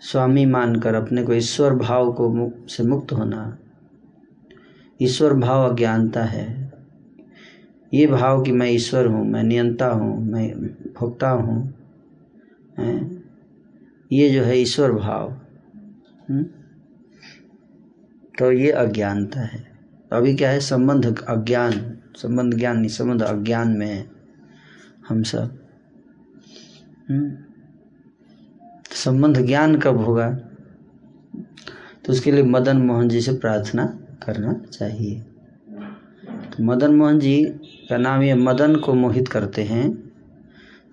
स्वामी मानकर, अपने को ईश्वर भाव को मु- से मुक्त होना, ईश्वर भाव अज्ञानता है। ये भाव कि मैं ईश्वर हूँ, मैं नियंता हूँ, मैं भोक्ता हैं? ये जो है ईश्वर भाव। हम्म? तो ये अज्ञानता है। अभी क्या है? संबंध अज्ञान। संबंध ज्ञान नहीं, संबंध अज्ञान में है हम सब। हम्म? संबंध ज्ञान कब होगा? तो उसके लिए मदन मोहन जी से प्रार्थना करना चाहिए। तो मदन मोहन जी का नाम ये मदन को मोहित करते हैं।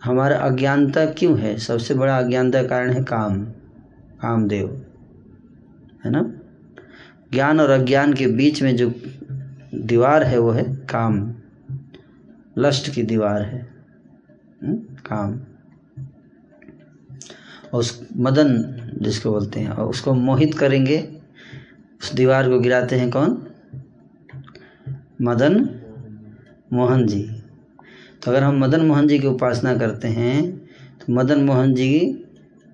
हमारा अज्ञानता क्यों है? सबसे बड़ा अज्ञानता कारण है काम। कामदेव। है ना? ज्ञान और अज्ञान के बीच में जो दीवार है, वो है काम। लस्ट की दीवार है। हम्म? काम। और उस मदन, जिसको बोलते हैं, और उसको मोहित करेंगे। उस दीवार को गिराते हैं कौन? मदन मोहन जी। तो अगर हम मदन मोहन जी की उपासना करते हैं तो मदन मोहन जी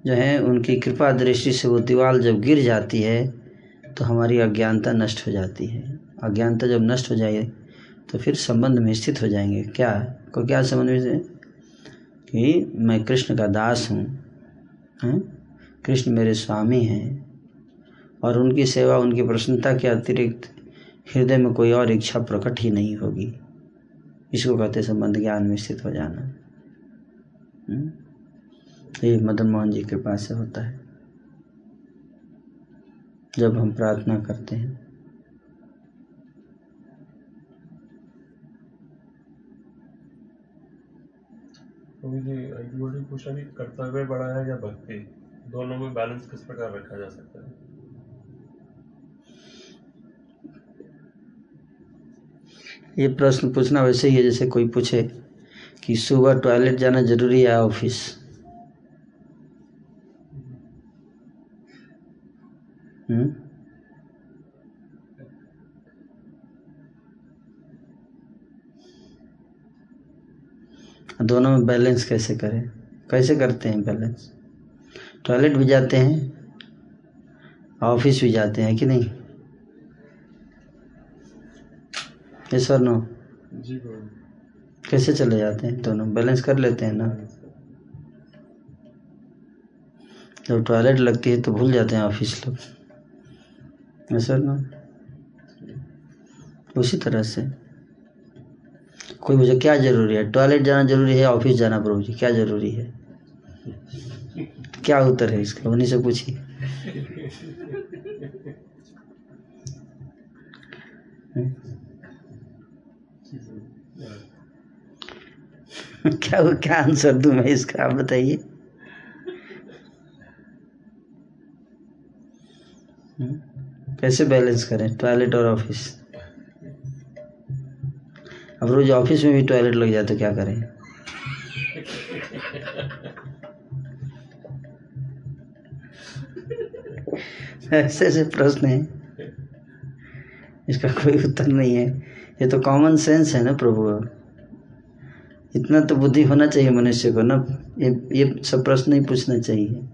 जो है, उनकी कृपा दृष्टि से वो दीवार जब गिर जाती है तो हमारी अज्ञानता नष्ट हो जाती है। अज्ञानता जब नष्ट हो जाए तो फिर संबंध में स्थित हो जाएँगे। क्या? को क्या संबंध में कि मैं कृष्ण का दास हूँ? कृष्ण मेरे स्वामी हैं, और उनकी सेवा, उनकी प्रसन्नता के अतिरिक्त हृदय में कोई और इच्छा प्रकट ही नहीं होगी। इसको कहते संबंध ज्ञान में स्थित हो जाना। हम्म? ये मदन मोहन जी के पास से होता है। जब हम प्रार्थना करते हैं। तो कर्तव्य बड़ा है या भक्ति, दोनों में बैलेंस किस प्रकार रखा जा सकता है? ये प्रश्न पूछना वैसे ही है जैसे कोई पूछे कि सुबह टॉयलेट जाना ज़रूरी है ऑफ़िस? हम्म? दोनों में बैलेंस कैसे करें? कैसे करते हैं बैलेंस? टॉयलेट भी जाते हैं, ऑफ़िस भी जाते हैं कि नहीं? यस और नो जी कैसे चले जाते हैं दोनों? बैलेंस कर लेते हैं ना? जब टॉयलेट लगती है तो भूल जाते हैं ऑफ़िस लोग। और नो उसी तरह से। कोई मुझे क्या ज़रूरी है? टॉयलेट जाना ज़रूरी है ऑफ़िस जाना प्रभु जी? क्या ज़रूरी है? क्या उत्तर है इसका? उन्हीं से पूछिए। क्या वो क्या आंसर दूँ मैं इसका, आप बताइए? कैसे बैलेंस करें? टॉयलेट और ऑफ़िस अब रोज ऑफ़िस में भी टॉयलेट लग जाए तो क्या करें? ऐसे ऐसे प्रश्न है। इसका कोई उत्तर नहीं है। ये तो कॉमन सेंस है ना, प्रभु इतना तो बुद्धि होना चाहिए मनुष्य को, ना? ये ये सब प्रश्न ही पूछना चाहिए।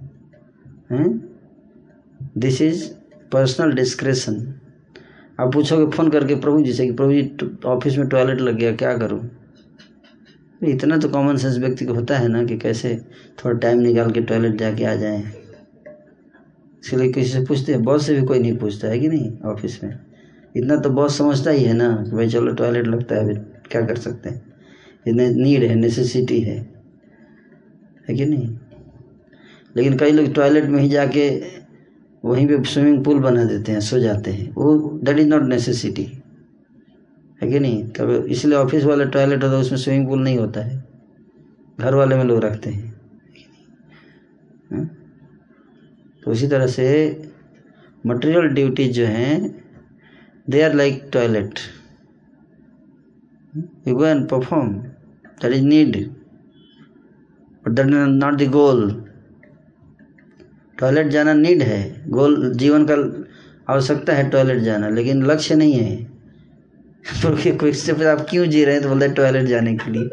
हैं? दिस इज़ पर्सनल डिस्क्रेशन आप पूछोगे, फ़ोन करके प्रभु जी से कि प्रभु जी ऑफ़िस में टॉयलेट लग गया, क्या करूँ? इतना तो कॉमन सेंस व्यक्ति को होता है ना कि कैसे थोड़ा टाइम निकाल के टॉयलेट जाके आ जाए। इसलिए किसी से पूछते हैं बॉस से भी कोई नहीं पूछता, है कि नहीं, ऑफ़िस में? इतना तो बॉस समझता ही है ना कि भाई चलो टॉयलेट लगता है, अभी क्या कर सकते हैं? नीड है नेसेसिटी है। है कि नहीं? लेकिन कई लोग टॉयलेट में ही जाके वहीं पे स्विमिंग पूल बना देते हैं, सो जाते हैं। वो दैट इज़ नॉट नेसेसिटी है कि नहीं? कभी इसलिए ऑफ़िस वाले टॉयलेट होता है, उसमें स्विमिंग पूल नहीं होता है। घर वाले में लोग रखते हैं। हाँ? तो उसी तरह से मटेरियल ड्यूटीज़ जो हैं they are like toilet you go and perform that is need but that is not the goal toilet जाना नीड है गोल जीवन का आवश्यकता है टॉयलेट जाना लेकिन लक्ष्य नहीं है तो कोई से आप क्यों जी रहे हैं तो बोलते टॉयलेट जाने के लिए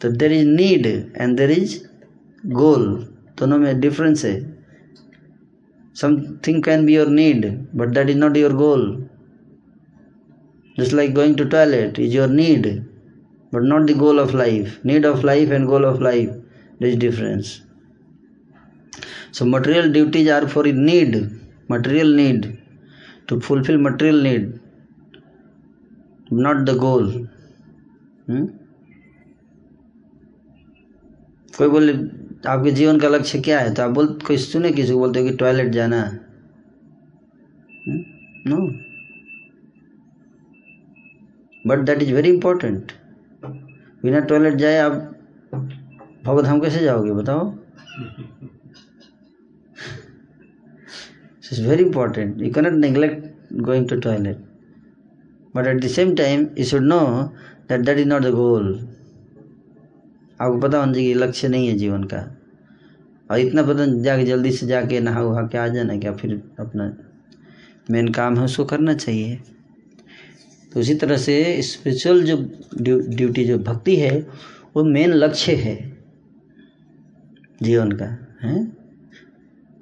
तो there is need and there is goal दोनों में डिफरेंस है something can be your need but that is not your goal just like going to toilet is your need but not the goal of life need of life and goal of life there is difference so material duties are for need material need to fulfill material need not the goal hmm? कोई बोले आपके जीवन का लक्ष्य क्या है तो आप बोल कोई सुने किसी को बोलते हो कि टॉयलेट जाना no but that is very important बिना टॉयलेट जाए आप भगवधाम कैसे जाओगे, बताओ? Is very important you cannot neglect going to toilet but at the same time you should know that that is not the goal आपको पता होना चाहिए लक्ष्य नहीं है जीवन का। और इतना पता जाके जल्दी से जाके नहा उहा के आ जाना, क्या फिर अपना मेन काम है, उसको करना चाहिए। तो उसी तरह से स्पिरिचुअल जो ड्यूटी जो भक्ति है, वो मेन लक्ष्य है जीवन का, है?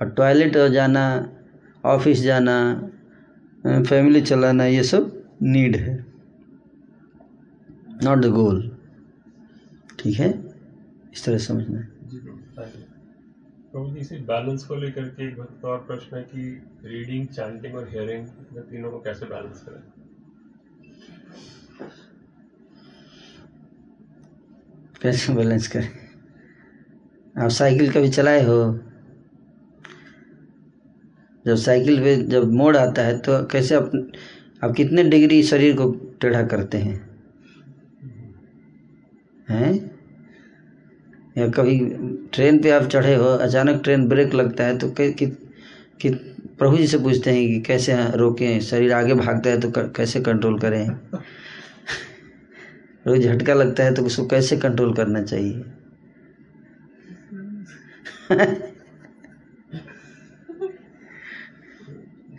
और टॉयलेट जाना ऑफ़िस जाना फैमिली चलाना, ये सब नीड है। नॉट द गोल ठीक है? इस तरह समझना है। प्रभु इसी बैलेंस को लेकर के एक और प्रश्न है कि रीडिंग चैंटिंग और हियरिंग तीनों को कैसे बैलेंस करें? कैसे बैलेंस करें। आप साइकिल कभी चलाए हो? जब साइकिल पे जब मोड़ आता है तो कैसे आप आप कितने डिग्री शरीर को टेढ़ा करते हैं? हैं? या कभी ट्रेन पे आप चढ़े हो अचानक ट्रेन ब्रेक लगता है तो कि, कि प्रभु जी से पूछते हैं कि कैसे रोकें शरीर आगे भागता है तो कर, कैसे कंट्रोल करें? रोज झटका लगता है तो उसको कैसे कंट्रोल करना चाहिए?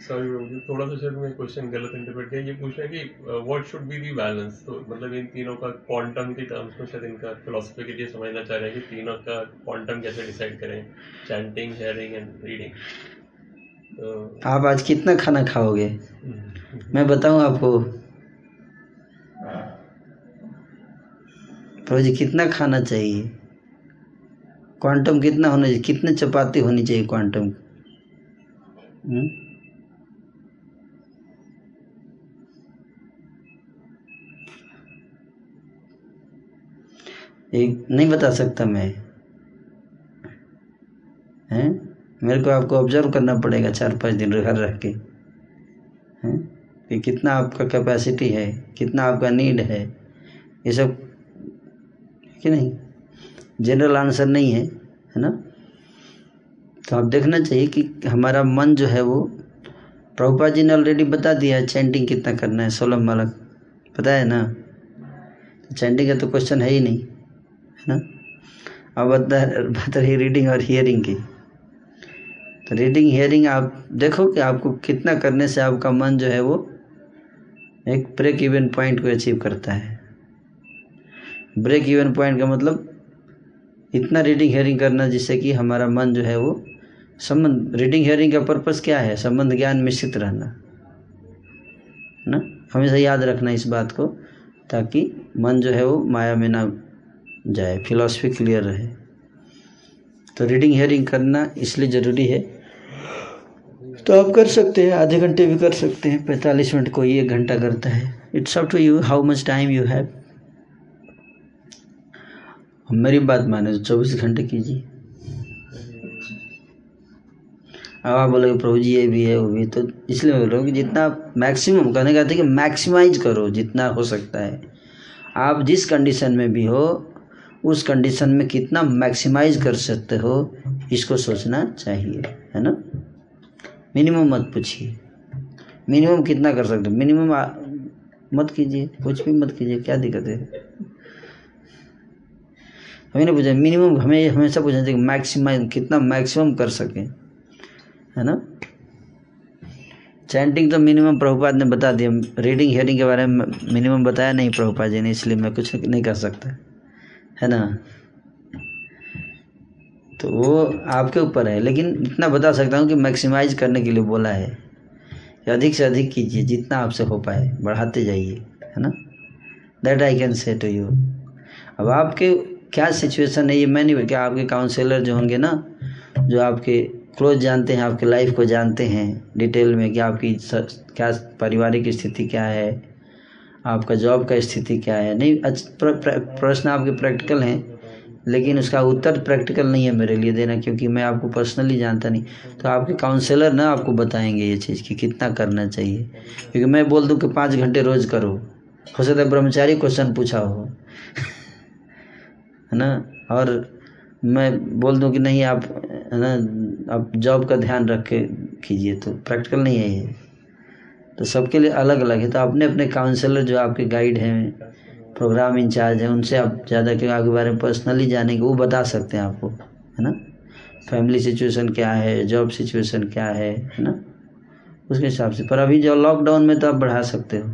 सॉरी थोड़ा सा शायद मैं क्वेश्चन गलत इंटरप्रेट किया। ये पूछ कि what should be the balance तो मतलब इन तीनों का क्वांटम के टर्म्स में शायद इनका फिलोसफी के लिए समझना चाह रहे हैं कि तीनों का क्वांटम कैसे डिसाइड करें? चैंटिंग हेयरिंग एंड रीडिंग तो आप आज कितना खाना खाओगे? मैं बताऊँ आपको प्रभु जी कितना खाना चाहिए? क्वांटम कितना होना चाहिए? कितने चपाती होनी चाहिए क्वांटम एक नहीं बता सकता मैं। हैं? मेरे को आपको ऑब्ज़र्व करना पड़ेगा चार पाँच दिन घर रह के। हैं? कि कितना आपका कैपेसिटी है कितना आपका नीड है। ये सब कि नहीं? जनरल आंसर नहीं है है ना? तो आप देखना चाहिए कि हमारा मन जो है वो प्रभुपा जी ने ऑलरेडी बता दिया है चैंटिंग कितना करना है, सोलह मालक। पता है ना? चैंटिंग का तो क्वेश्चन है ही नहीं, है ना? अब बता बात रही रीडिंग और हियरिंग की। तो रीडिंग हियरिंग आप देखो कि आपको कितना करने से आपका मन जो है वो एक ब्रेक इवन पॉइंट को अचीव करता है। ब्रेक इवन पॉइंट का मतलब इतना रीडिंग हेयरिंग करना जिससे कि हमारा मन जो है वो संबंध रीडिंग हेयरिंग का पर्पस क्या है? संबंध ज्ञान मिश्रित रहना। ना? हमेशा याद रखना इस बात को ताकि मन जो है वो माया में ना जाए फिलॉसफी क्लियर रहे। तो रीडिंग हेयरिंग करना इसलिए ज़रूरी है। तो आप कर सकते हैं, आधे घंटे भी कर सकते हैं, पैंतालीस मिनट कोई एक घंटा करता है। It's up to you how much time you have मेरी बात माने तो चौबीस घंटे कीजिए। अब आप बोलोगे, प्रभु जी, ये भी है, वो भी तो इसलिए बोल रहा हूँ कि जितना मैक्सिमम कहने का था कि मैक्सिमाइज करो, जितना हो सकता है। आप जिस कंडीशन में भी हो, उस कंडीशन में कितना मैक्सिमाइज कर सकते हो, इसको सोचना चाहिए, है ना? मिनिमम मत पूछिए। मिनिमम कितना कर सकते हो? मिनिमम मत कीजिए, कुछ भी मत कीजिए, क्या दिक्कत है? हमें नहीं पूछा मिनिमम हमें, हमेशा पूछना चाहिए मैक्सिमम कितना मैक्सिमम कर सकें, है ना? चैंटिंग तो मिनिमम प्रभुपाद ने बता दिया रीडिंग हेयरिंग के बारे में मिनिमम बताया नहीं प्रभुपाद जी ने, इसलिए मैं कुछ नहीं कर सकता, है ना? तो वो आपके ऊपर है, लेकिन इतना बता सकता हूँ कि मैक्सिमाइज करने के लिए बोला है कि अधिक से अधिक कीजिए, जितना आपसे हो पाए, बढ़ाते जाइए, है ना? That I can say to you अब आपके क्या सिचुएशन है ये? मैं नहीं क्या आपके काउंसलर जो होंगे ना जो आपके क्लोज जानते हैं आपके लाइफ को जानते हैं डिटेल में कि आपकी सर, क्या पारिवारिक स्थिति क्या है आपका जॉब का स्थिति क्या है? नहीं प्रश्न आपके प्रैक्टिकल हैं लेकिन उसका उत्तर प्रैक्टिकल नहीं है मेरे लिए देना क्योंकि मैं आपको पर्सनली जानता नहीं। तो आपके काउंसलर ना आपको बताएँगे ये चीज़ कि कितना करना चाहिए। क्योंकि मैं बोल दूँ कि पाँच घंटे रोज़ करो। हो सकता है ब्रह्मचारी क्वेश्चन पूछा हो। है ना? और मैं बोल दूँ कि नहीं, आप, है ना, आप जॉब का ध्यान रख के कीजिए तो प्रैक्टिकल नहीं है ये। तो सबके लिए अलग अलग है। तो अपने अपने काउंसलर जो आपके गाइड हैं प्रोग्राम इंचार्ज हैं, उनसे आप ज़्यादा के आगे बारे में पर्सनली जानेंगे वो बता सकते हैं आपको, है ना? फैमिली सिचुएशन क्या है जॉब सिचुएशन क्या है है ना? उसके हिसाब से। पर अभी जो लॉकडाउन में तो आप बढ़ा सकते हो।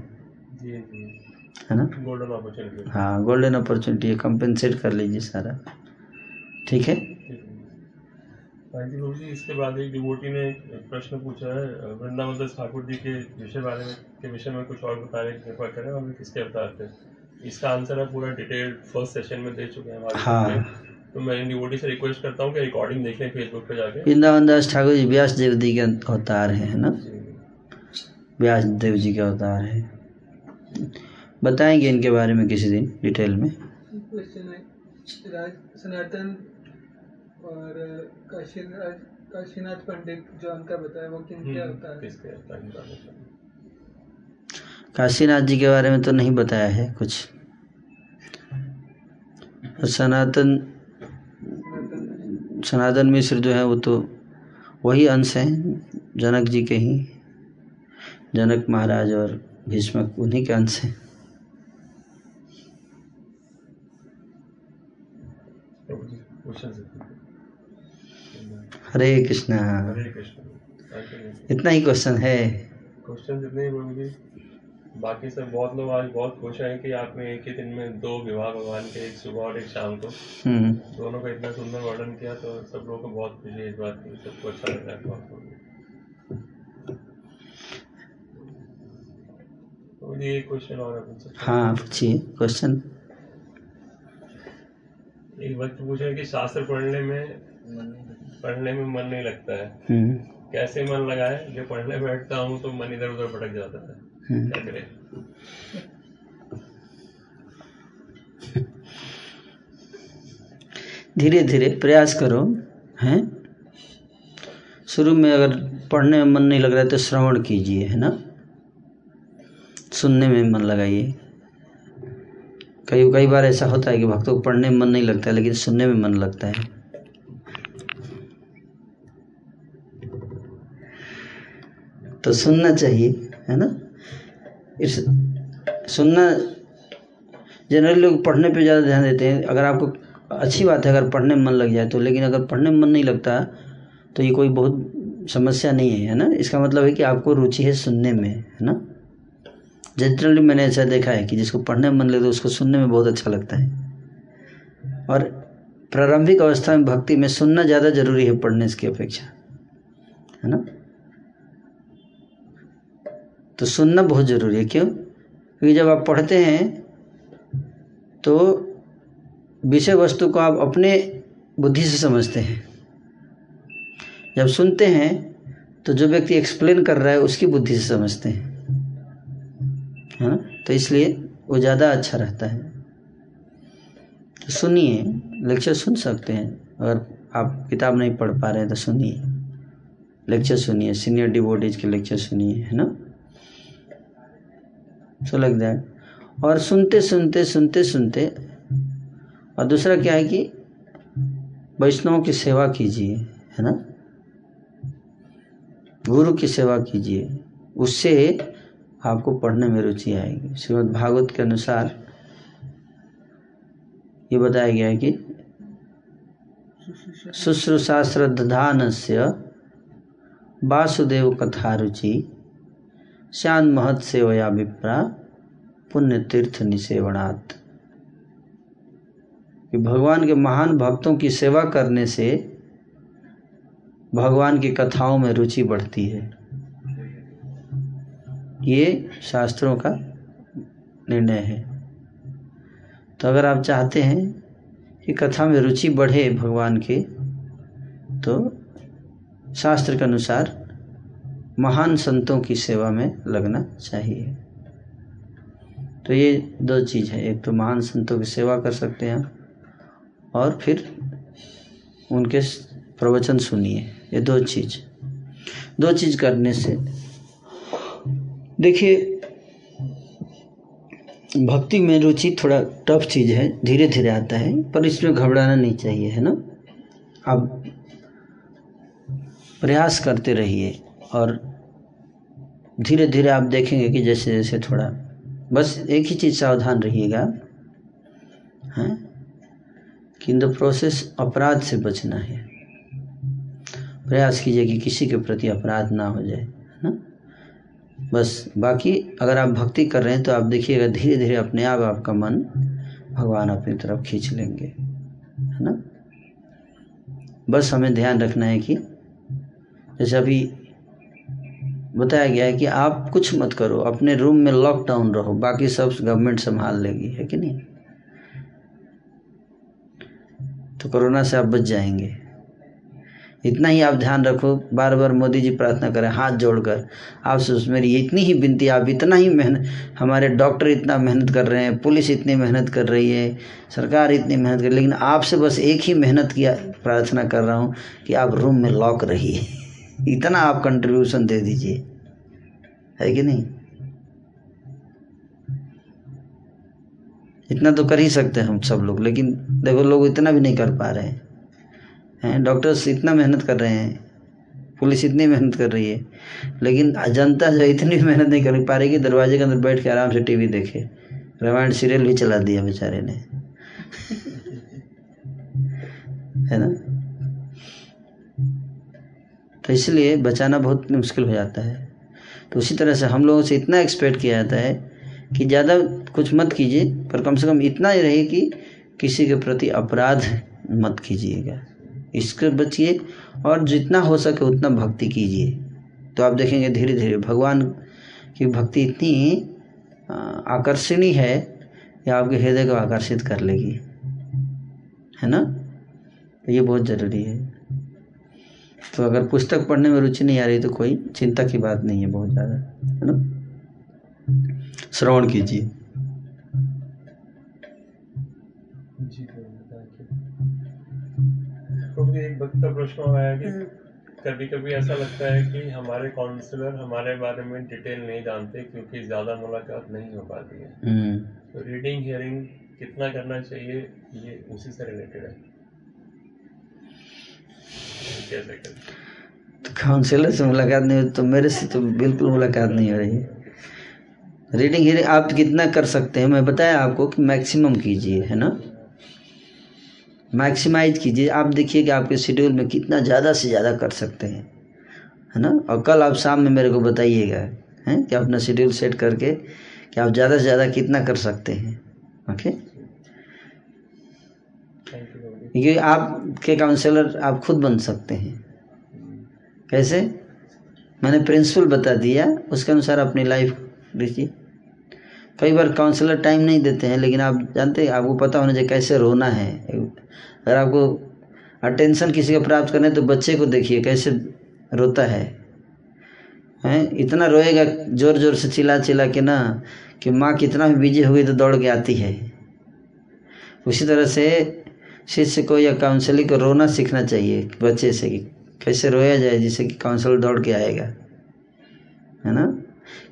है ना? गोल्डन अपॉर्चुनिटी हाँ गोल्डन अपॉर्चुनिटी है कंपेंसेट कर लीजिए सारा। ठीक है? जी इसके बाद एक डिवोटी ने प्रश्न पूछा है वृंदावन दास ठाकुर जी के विषय बारे में के विषय में कुछ और बताने की कृपा करें और किसके अवतार थे? इसका आंसर है पूरा डिटेल्ड फ़र्स्ट सेशन में दे चुके हैं हाँ। तो मैं इन डिवोटी से रिक्वेस्ट करता हूँ कि रिकॉर्डिंग देखें फेसबुक पे जाके। वृंदावन दास ठाकुर जी व्यास देव जी के अवतार हैं है ना। व्यास देव जी के अवतार हैं। बताएँगे इनके बारे में किसी दिन डिटेल में? है सनातन और काशीनाथ काशीनाथ पंडित जो उनका बताया वो किन क्या हम्म, अवतार? काशीनाथ जी के बारे में तो नहीं बताया है कुछ। और सनातन सनातन सनातन मिश्र जो है वो तो वही अंश हैं जनक जी के ही। जनक महाराज और भीष्मक उन्हीं के अंश हैं प्रभु जी क्वेश्चन से हरे कृष्णा। हरे कृष्ण। इतना ही क्वेश्चन है। क्वेश्चन इतने ही बाकी सब बहुत लोग आज बहुत खुश हैं कि आपने एक ही दिन में दो विवाह भगवान के एक सुबह और एक शाम को। हम्म। दोनों का इतना सुंदर वर्णन किया तो सब लोगों को बहुत खुशी है इस बात की। सबको अच्छा लग रहा है तो ये क्वेश्चन और है पूछ पूछिए। क्वेश्चन एक व्यक्ति पूछ कि शास्त्र पढ़ने में पढ़ने में मन नहीं लगता है। हम्म। कैसे मन लगाए? जब पढ़ने बैठता हूँ तो मन इधर उधर भटक जाता है। हम्म। क्या करें? धीरे धीरे प्रयास करो हैं? शुरू में अगर पढ़ने में मन नहीं लग रहा है तो श्रवण कीजिए है ना? सुनने में मन लगाइए। कई कई बार ऐसा होता है कि भक्तों को पढ़ने में मन नहीं लगता है लेकिन सुनने में मन लगता है। तो सुनना चाहिए, है ना? इस सुनना जनरली लोग पढ़ने पे ज़्यादा ध्यान देते हैं। अगर आपको अच्छी बात है, अगर पढ़ने में मन लग जाए तो लेकिन अगर पढ़ने में मन नहीं लगता तो ये कोई बहुत समस्या नहीं है है ना? इसका मतलब है कि आपको रुचि है सुनने में, है ना? जनरली मैंने ऐसा देखा है कि जिसको पढ़ने में मन लगता है उसको सुनने में बहुत अच्छा लगता है। और प्रारंभिक अवस्था में भक्ति में सुनना ज़्यादा ज़रूरी है पढ़ने की अपेक्षा, है ना? तो सुनना बहुत ज़रूरी है, क्यों? क्योंकि जब आप पढ़ते हैं तो विषय वस्तु को आप अपने बुद्धि से समझते हैं। जब सुनते हैं तो जो व्यक्ति एक्सप्लेन कर रहा है, उसकी बुद्धि से समझते हैं। हाँ? तो इसलिए वो ज़्यादा अच्छा रहता है। तो सुनिए लेक्चर सुन सकते हैं। अगर आप किताब नहीं पढ़ पा रहे हैं तो सुनिए। लेक्चर सुनिए सीनियर डिवोटीज के लेक्चर सुनिए, है ना? So like that. और सुनते सुनते सुनते सुनते, और दूसरा क्या है कि वैष्णव की सेवा कीजिए, है ना? गुरु की सेवा कीजिए, उससे आपको पढ़ने में रुचि आएगी। श्रीमद् भागवत के अनुसार ये बताया गया है कि शुश्रूषा श्रद्धान से वासुदेव कथा रुचि श्यान महत सेवया विप्रा पुण्य तीर्थ निसेवनात् कि भगवान के महान भक्तों की सेवा करने से भगवान की कथाओं में रुचि बढ़ती है। ये शास्त्रों का निर्णय है। तो अगर आप चाहते हैं कि कथा में रुचि बढ़े भगवान के तो शास्त्र के अनुसार महान संतों की सेवा में लगना चाहिए। तो ये दो चीज़ है। एक तो महान संतों की सेवा कर सकते हैं और फिर उनके प्रवचन सुनिए। ये दो चीज़। दो चीज़ करने से देखिए, भक्ति में रुचि थोड़ा टफ चीज़ है धीरे धीरे आता है, पर इसमें घबराना नहीं चाहिए, है ना? आप प्रयास करते रहिए। और धीरे धीरे आप देखेंगे कि जैसे जैसे थोड़ा, बस एक ही चीज़ सावधान रहिएगा, हैं? कि इन द प्रोसेस अपराध से बचना है। प्रयास कीजिए कि किसी के प्रति अपराध ना हो जाए, है ना? बस बाकी अगर आप भक्ति कर रहे हैं तो आप देखिएगा धीरे धीरे अपने आप आपका मन भगवान अपनी तरफ़ खींच लेंगे, है ना? बस हमें ध्यान रखना है कि जैसे अभी बताया गया है कि आप कुछ मत करो, अपने रूम में लॉकडाउन रहो, बाकी सब गवर्नमेंट संभाल लेगी, है कि नहीं? तो कोरोना से आप बच जाएँगे। इतना ही आप ध्यान रखो बार बार मोदी जी प्रार्थना करें, हाथ जोड़कर आपसे मेरी इतनी ही विनती, आप इतना ही मेहनत हमारे डॉक्टर इतना मेहनत कर रहे हैं, पुलिस इतनी मेहनत कर रही है, सरकार इतनी मेहनत कर लेकिन आपसे बस एक ही मेहनत किया, प्रार्थना कर रहा हूँ कि आप रूम में लॉक रहिए। इतना आप कंट्रीब्यूशन दे दीजिए। है कि नहीं? इतना तो कर ही सकते हैं हम सब लोग, लेकिन देखो लोग इतना भी नहीं कर पा रहे हैं। डॉक्टर्स इतना मेहनत कर रहे हैं, पुलिस इतनी मेहनत कर रही है, लेकिन जनता जो इतनी मेहनत नहीं कर पा रही कि दरवाजे के अंदर बैठ के आराम से टीवी देखे। रामायण सीरियल भी चला दिया बेचारे ने। है ना? तो इसलिए बचाना बहुत मुश्किल हो जाता है। तो उसी तरह से हम लोगों से इतना एक्सपेक्ट किया जाता है कि ज़्यादा कुछ मत कीजिए, पर कम से कम इतना ही रहे कि किसी के प्रति अपराध मत कीजिएगा। इसके बचिए और जितना हो सके उतना भक्ति कीजिए। तो आप देखेंगे धीरे धीरे भगवान की भक्ति इतनी आकर्षणीय है कि आपके हृदय को आकर्षित कर लेगी। है ना? तो ये बहुत ज़रूरी है। तो अगर पुस्तक पढ़ने में रुचि नहीं आ रही तो कोई चिंता की बात नहीं है बहुत ज़्यादा है ना? श्रवण कीजिए। तो एक भक्त का प्रश्न आया कि कभी कभी ऐसा लगता है कि हमारे काउंसलर हमारे बारे में डिटेल नहीं जानते क्योंकि ज़्यादा मुलाकात नहीं हो पाती है। हम्म, तो रीडिंग हियरिंग कितना करना चाहिए ये उसी से रिलेटेड है। करें काउंसलर से मुलाकात नहीं हुई तो मेरे से तो बिल्कुल मुलाकात नहीं हो रही। रीडिंग हीरिंग आप कितना कर सकते हैं? मैं बताया आपको कि मैक्सिमम कीजिए, है ना? मैक्सिमाइज कीजिए। आप देखिए कि आपके शेड्यूल में कितना ज़्यादा से ज़्यादा कर सकते हैं, है ना? और कल आप शाम में मेरे को बताइएगा, हैं? कि अपना शेड्यूल सेट करके कि आप ज़्यादा से ज़्यादा कितना कर सकते हैं ओके यू आपके काउंसलर आप खुद बन सकते हैं। कैसे? मैंने प्रिंसिपल बता दिया, उसके अनुसार अपनी लाइफ लीजिए कई बार काउंसलर टाइम नहीं देते हैं, लेकिन आप जानते हैं, आपको पता होना चाहिए कैसे रोना है। अगर आपको अटेंशन किसी का प्राप्त करना है तो बच्चे को देखिए कैसे रोता है। हैं? इतना रोएगा ज़ोर ज़ोर से चिल्ला चिल्ला के ना, कि माँ कितना भी बिज़ी हो गई तो दौड़ के आती है। उसी तरह से शिष्य को या काउंसलिंग को रोना सीखना चाहिए, बच्चे से कि कैसे रोया जाए जिससे कि काउंसलर दौड़ के आएगा, है ना?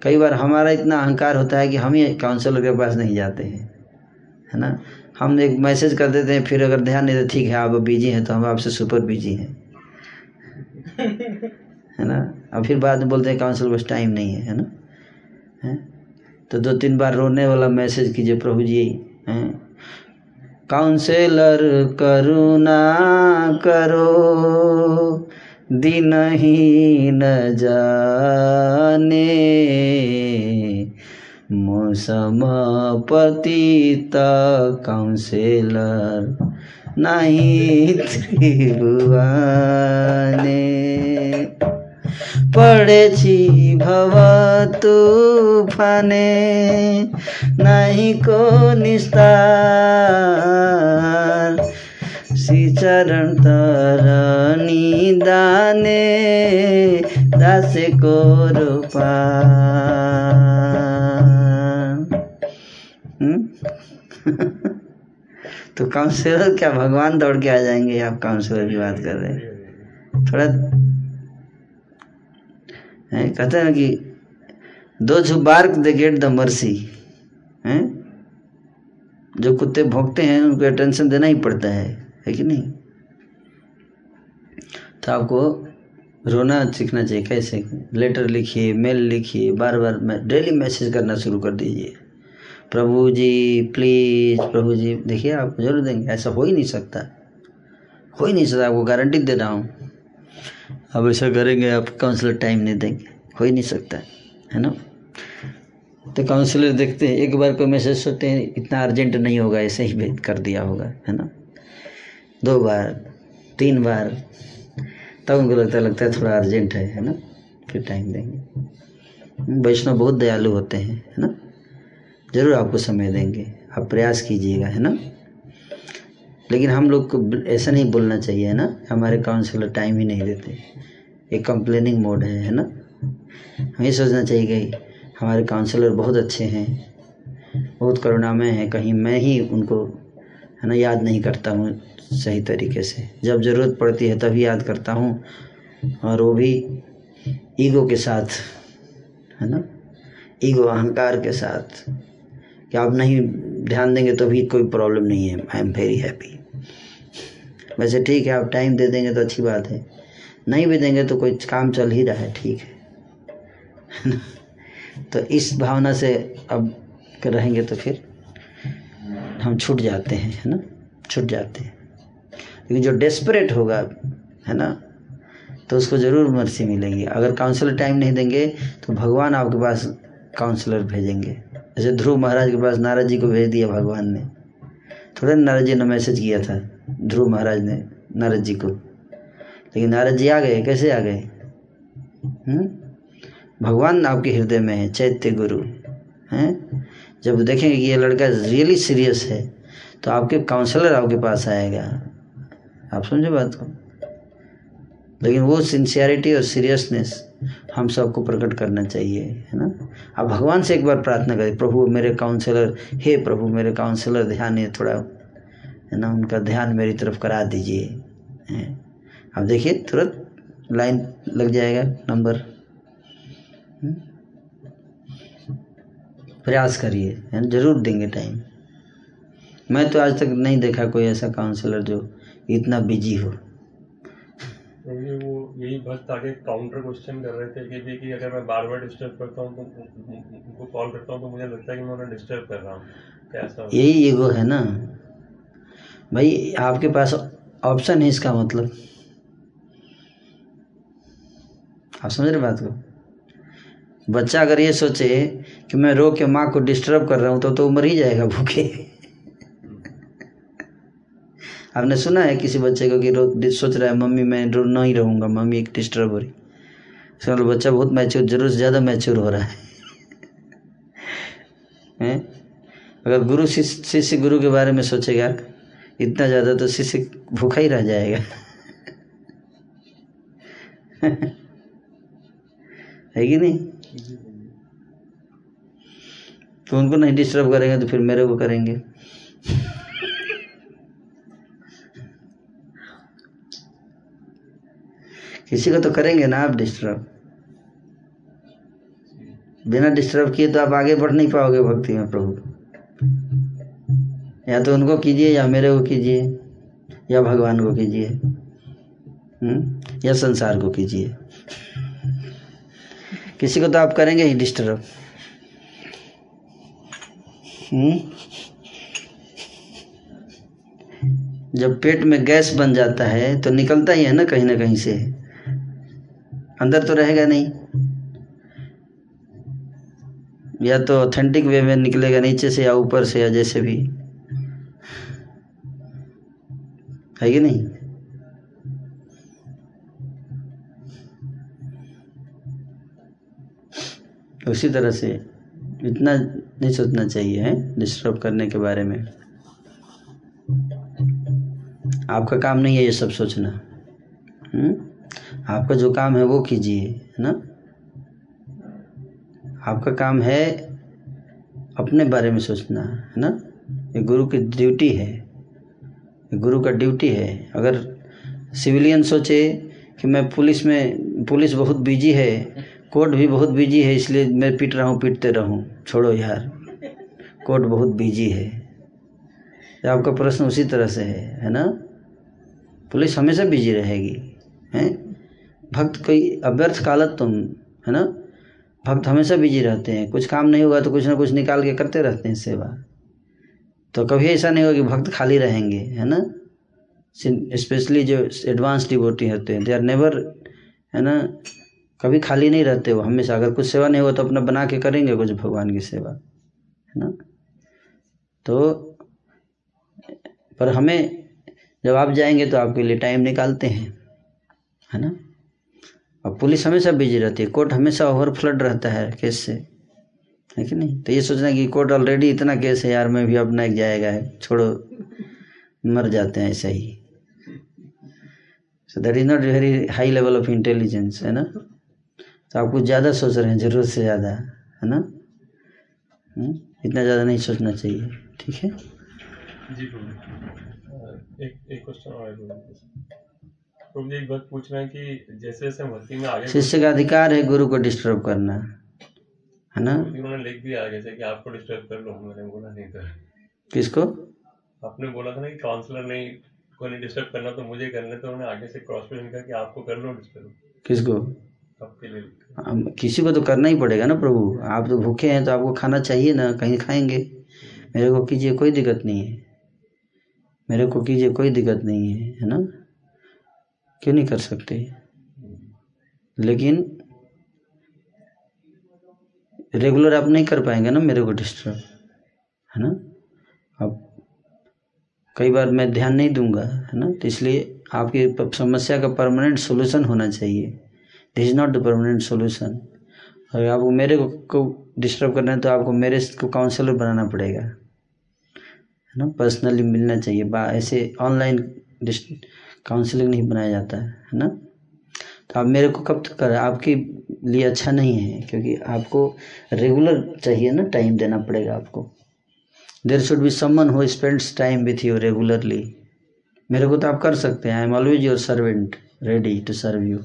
कई बार हमारा इतना अहंकार होता है कि हम ही काउंसलर के पास नहीं जाते हैं, है ना? हम एक मैसेज कर देते हैं, फिर अगर ध्यान नहीं देते, ठीक है, आप बिज़ी हैं तो हम आपसे सुपर बिज़ी हैं, है ना? और फिर बाद में बोलते हैं काउंसलर बस टाइम नहीं है है ना? है? तो दो तीन बार रोने वाला मैसेज कीजिए, प्रभु जी, हैं? काउंसलर करुणा करो दिन ही न जाने। मौसम पतित काउंसलर नहीं त्रिभुवाने। तूफाने, नहीं को निस्तार। श्री चरण तरणी दाने, दास को रूपा तो काउंसलर, क्या भगवान दौड़ के आ जाएँगे? आप काउंसलर की बात कर रहे हैं। थोड़ा है? कहते हैं कि दो bark the gate the mercy, हैं? जो कुत्ते भोंकते हैं, उनको अटेंशन देना ही पड़ता है है कि नहीं? तो आपको रोना, सीखना चाहिए, कैसे? लेटर लिखिए मेल लिखिए बार बार डेली मैसेज करना शुरू कर दीजिए। प्रभु जी प्लीज़ प्रभु जी, देखिए आप ज़रूर देंगे, ऐसा हो ही नहीं सकता। हो ही नहीं सकता, आपको गारंटी दे रहा हूँ। अब ऐसा करेंगे आप काउंसलर टाइम नहीं देंगे। हो ही नहीं सकता, है ना? तो काउंसलर देखते हैं, एक बार कोई मैसेज सोचते हैं, इतना अर्जेंट नहीं होगा, ऐसे ही कर दिया होगा, है ना? दो बार, तीन बार, तब उनको लगता लगता है थोड़ा अर्जेंट है है ना? फिर टाइम देंगे। वैष्णव बहुत दयालु होते हैं, है ना? ज़रूर आपको समय देंगे, आप प्रयास कीजिएगा, है ना? लेकिन हम लोग को ऐसा नहीं बोलना चाहिए, है ना? हमारे काउंसलर टाइम ही नहीं देते। एक कंप्लेनिंग मोड है है ना? हमें सोचना चाहिए कि हमारे काउंसलर बहुत अच्छे हैं, बहुत करुणामय हैं, कहीं मैं ही उनको, है ना, याद नहीं करता हूँ सही तरीके से। जब ज़रूरत पड़ती है तभी याद करता हूँ, और वो भी ईगो के साथ, है ना? ईगो, अहंकार के साथ। कि आप नहीं ध्यान देंगे तो भी कोई प्रॉब्लम नहीं है। आई एम वेरी हैप्पी वैसे ठीक है, आप टाइम दे देंगे तो अच्छी बात है। नहीं भी देंगे तो कोई काम चल ही रहा है, ठीक है। तो इस भावना से अब रहेंगे तो फिर हम छूट जाते हैं, है ना? छूट जाते हैं। लेकिन जो डेस्परेट होगा, है ना तो उसको ज़रूर मर्सी मिलेगी। अगर काउंसलर टाइम नहीं देंगे तो भगवान आपके पास काउंसलर भेजेंगे। जैसे ध्रुव महाराज के पास नाराज़ जी को भेज दिया भगवान ने। थोड़ा नाराज़ जी ने मैसेज किया था। ध्रुव महाराज ने नारद जी को। लेकिन नारद जी आ गए, कैसे आ गए? भगवान आपके हृदय में है, चैत्य गुरु, हैं? जब देखेंगे कि ये लड़का रियली सीरियस है तो आपके काउंसलर आपके पास आएगा। आप समझे बात को? लेकिन वो सिंसियरिटी और सीरियसनेस हम सबको प्रकट करना चाहिए, है ना? आप भगवान से एक बार प्रार्थना करें, प्रभु मेरे काउंसलर, हे प्रभु मेरे काउंसलर, ध्यान है थोड़ा है ना उनका ध्यान मेरी तरफ़ करा दीजिए आप देखिए तुरंत लाइन लग जाएगा नंबर। प्रयास करिए ज़रूर देंगे टाइम। मैं तो आज तक नहीं देखा कोई ऐसा काउंसलर जो इतना बिज़ी हो। वो यही भक्त आगे काउंटर क्वेश्चन कर रहे थे कि भी कि अगर मैं बार बार डिस्टर्ब करता हूँ तो उनको कॉल करता हूँ तो मुझे लगता है कि मैं उन्हें डिस्टर्ब कर रहा हूँ। यही ईगो है ना। भाई, आपके पास ऑप्शन है इसका मतलब। आप समझ रहे बात को? बच्चा अगर ये सोचे कि मैं रो के माँ को डिस्टर्ब कर रहा हूँ तो तो मर ही जाएगा भूखे। आपने सुना है किसी बच्चे को कि रो, सोच रहा है, मम्मी, मैं रो नहीं रहूँगा, मम्मी एक डिस्टर्ब हो रही मतलब बच्चा बहुत मैच्योर ज़रूर से ज़्यादा मैच्योर हो रहा है। अगर गुरु शिष्य गुरु के बारे में सोचेगा इतना ज़्यादा तो शिष्य भूखा ही रह जाएगा। है कि नहीं? तो उनको नहीं डिस्टर्ब करेंगे तो फिर मेरे को करेंगे। किसी को तो करेंगे ना आप डिस्टर्ब बिना डिस्टर्ब किए तो आप आगे बढ़ नहीं पाओगे भक्ति में प्रभु। या तो उनको कीजिए या मेरे को कीजिए, या भगवान को कीजिए हम्म? या संसार को कीजिए किसी को तो आप करेंगे ही डिस्टर्ब हम्म? जब पेट में गैस बन जाता है तो निकलता ही है ना कहीं ना कहीं से अंदर तो रहेगा नहीं या तो ऑथेंटिक वे में निकलेगा, नीचे से या ऊपर से या जैसे भी है कि नहीं? उसी तरह से इतना नहीं सोचना चाहिए है डिस्टर्ब करने के बारे में। आपका काम नहीं है ये सब सोचना। हुँ? आपका जो काम है वो कीजिए, है ना? आपका काम है अपने बारे में सोचना, है ना? ये गुरु की ड्यूटी है। गुरु का ड्यूटी है। अगर सिविलियन सोचे कि मैं पुलिस में, पुलिस बहुत बिज़ी है, कोर्ट भी बहुत बिज़ी है, इसलिए मैं पीट रहा हूँ, पीटते रहूँ। छोड़ो यार, कोर्ट बहुत बिज़ी है। आपका प्रश्न उसी तरह से है है ना? पुलिस हमेशा बिज़ी रहेगी, हैं? भक्त कोई अव्यर्थ कालत तुम, है ना? भक्त हमेशा बिज़ी रहते हैं। कुछ काम नहीं होगा तो कुछ ना कुछ निकाल के करते रहते हैं सेवा। तो कभी ऐसा नहीं होगा कि भक्त खाली रहेंगे, है ना? स्पेशली जो एडवांस डिवोटी होते हैं दे आर नेवर है ना? कभी खाली नहीं रहते वो, हमेशा अगर कुछ सेवा नहीं हुआ तो अपना बना के करेंगे कुछ भगवान की सेवा, है ना? तो पर हमें जब आप जाएँगे तो आपके लिए टाइम निकालते हैं, है ना? और पुलिस हमेशा बिज़ी रहती है कोर्ट हमेशा ओवरफ्लड रहता है केस से। है कि नहीं? तो ये सोचना कि कोर्ट ऑलरेडी इतना केस है यार मैं भी अपना एक जाएगा है। छोड़ो मर जाते हैं ऐसा ही। So that is not very high level of intelligence है ना? तो आप कुछ ज़्यादा सोच रहे हैं ज़रूरत से ज़्यादा है ना? हुँ? इतना ज़्यादा नहीं सोचना चाहिए ठीक है? जी एक एक क्वेश्चन और जी। एक बात पूछ रहे हैं कि जैसे जैसे भक्ति में आगे शिष्य का अधिकार है गुरु को डिस्टर्ब करना। है ना? उन्होंने लिख दिया आगे से कि आपको डिस्टर्ब कर लो मैंने बोला नहीं था किसको? आपने बोला था ना कि काउंसलर नहीं को नहीं डिस्टर्ब करना तो मुझे करना तो उन्होंने आगे से क्रॉस पे लिखा कि आपको कर लो डिस्टर्ब किसको? आपके लिए हम किसी को तो करना ही पड़ेगा ना प्रभु। आप तो भूखे हैं तो आपको खाना चाहिए ना कहीं खाएँगे। मेरे को कीजिए कोई दिक्कत नहीं है। मेरे को कीजिए कोई दिक्कत नहीं है है ना? क्यों नहीं कर सकते? लेकिन रेगुलर आप नहीं कर पाएँगे ना मेरे को डिस्टर्ब है ना? अब कई बार मैं ध्यान नहीं दूँगा है ना? तो इसलिए आपकी समस्या का परमानेंट सोल्यूशन होना चाहिए। This is not the permanent solution अगर आपको मेरे को, डिस्टर्ब करना है तो आपको मेरे को काउंसलर बनाना पड़ेगा है ना? पर्सनली मिलना चाहिए। बा ऐसे ऑनलाइन काउंसलिंग नहीं बनाया जाता है ना? तो आप मेरे को कब तक कर, आपके लिए अच्छा नहीं है, क्योंकि आपको रेगुलर चाहिए ना टाइम देना पड़ेगा आपको। There should be someone who spends time with you regularly मेरे को तो आप कर सकते हैं I am always your servant ready to serve you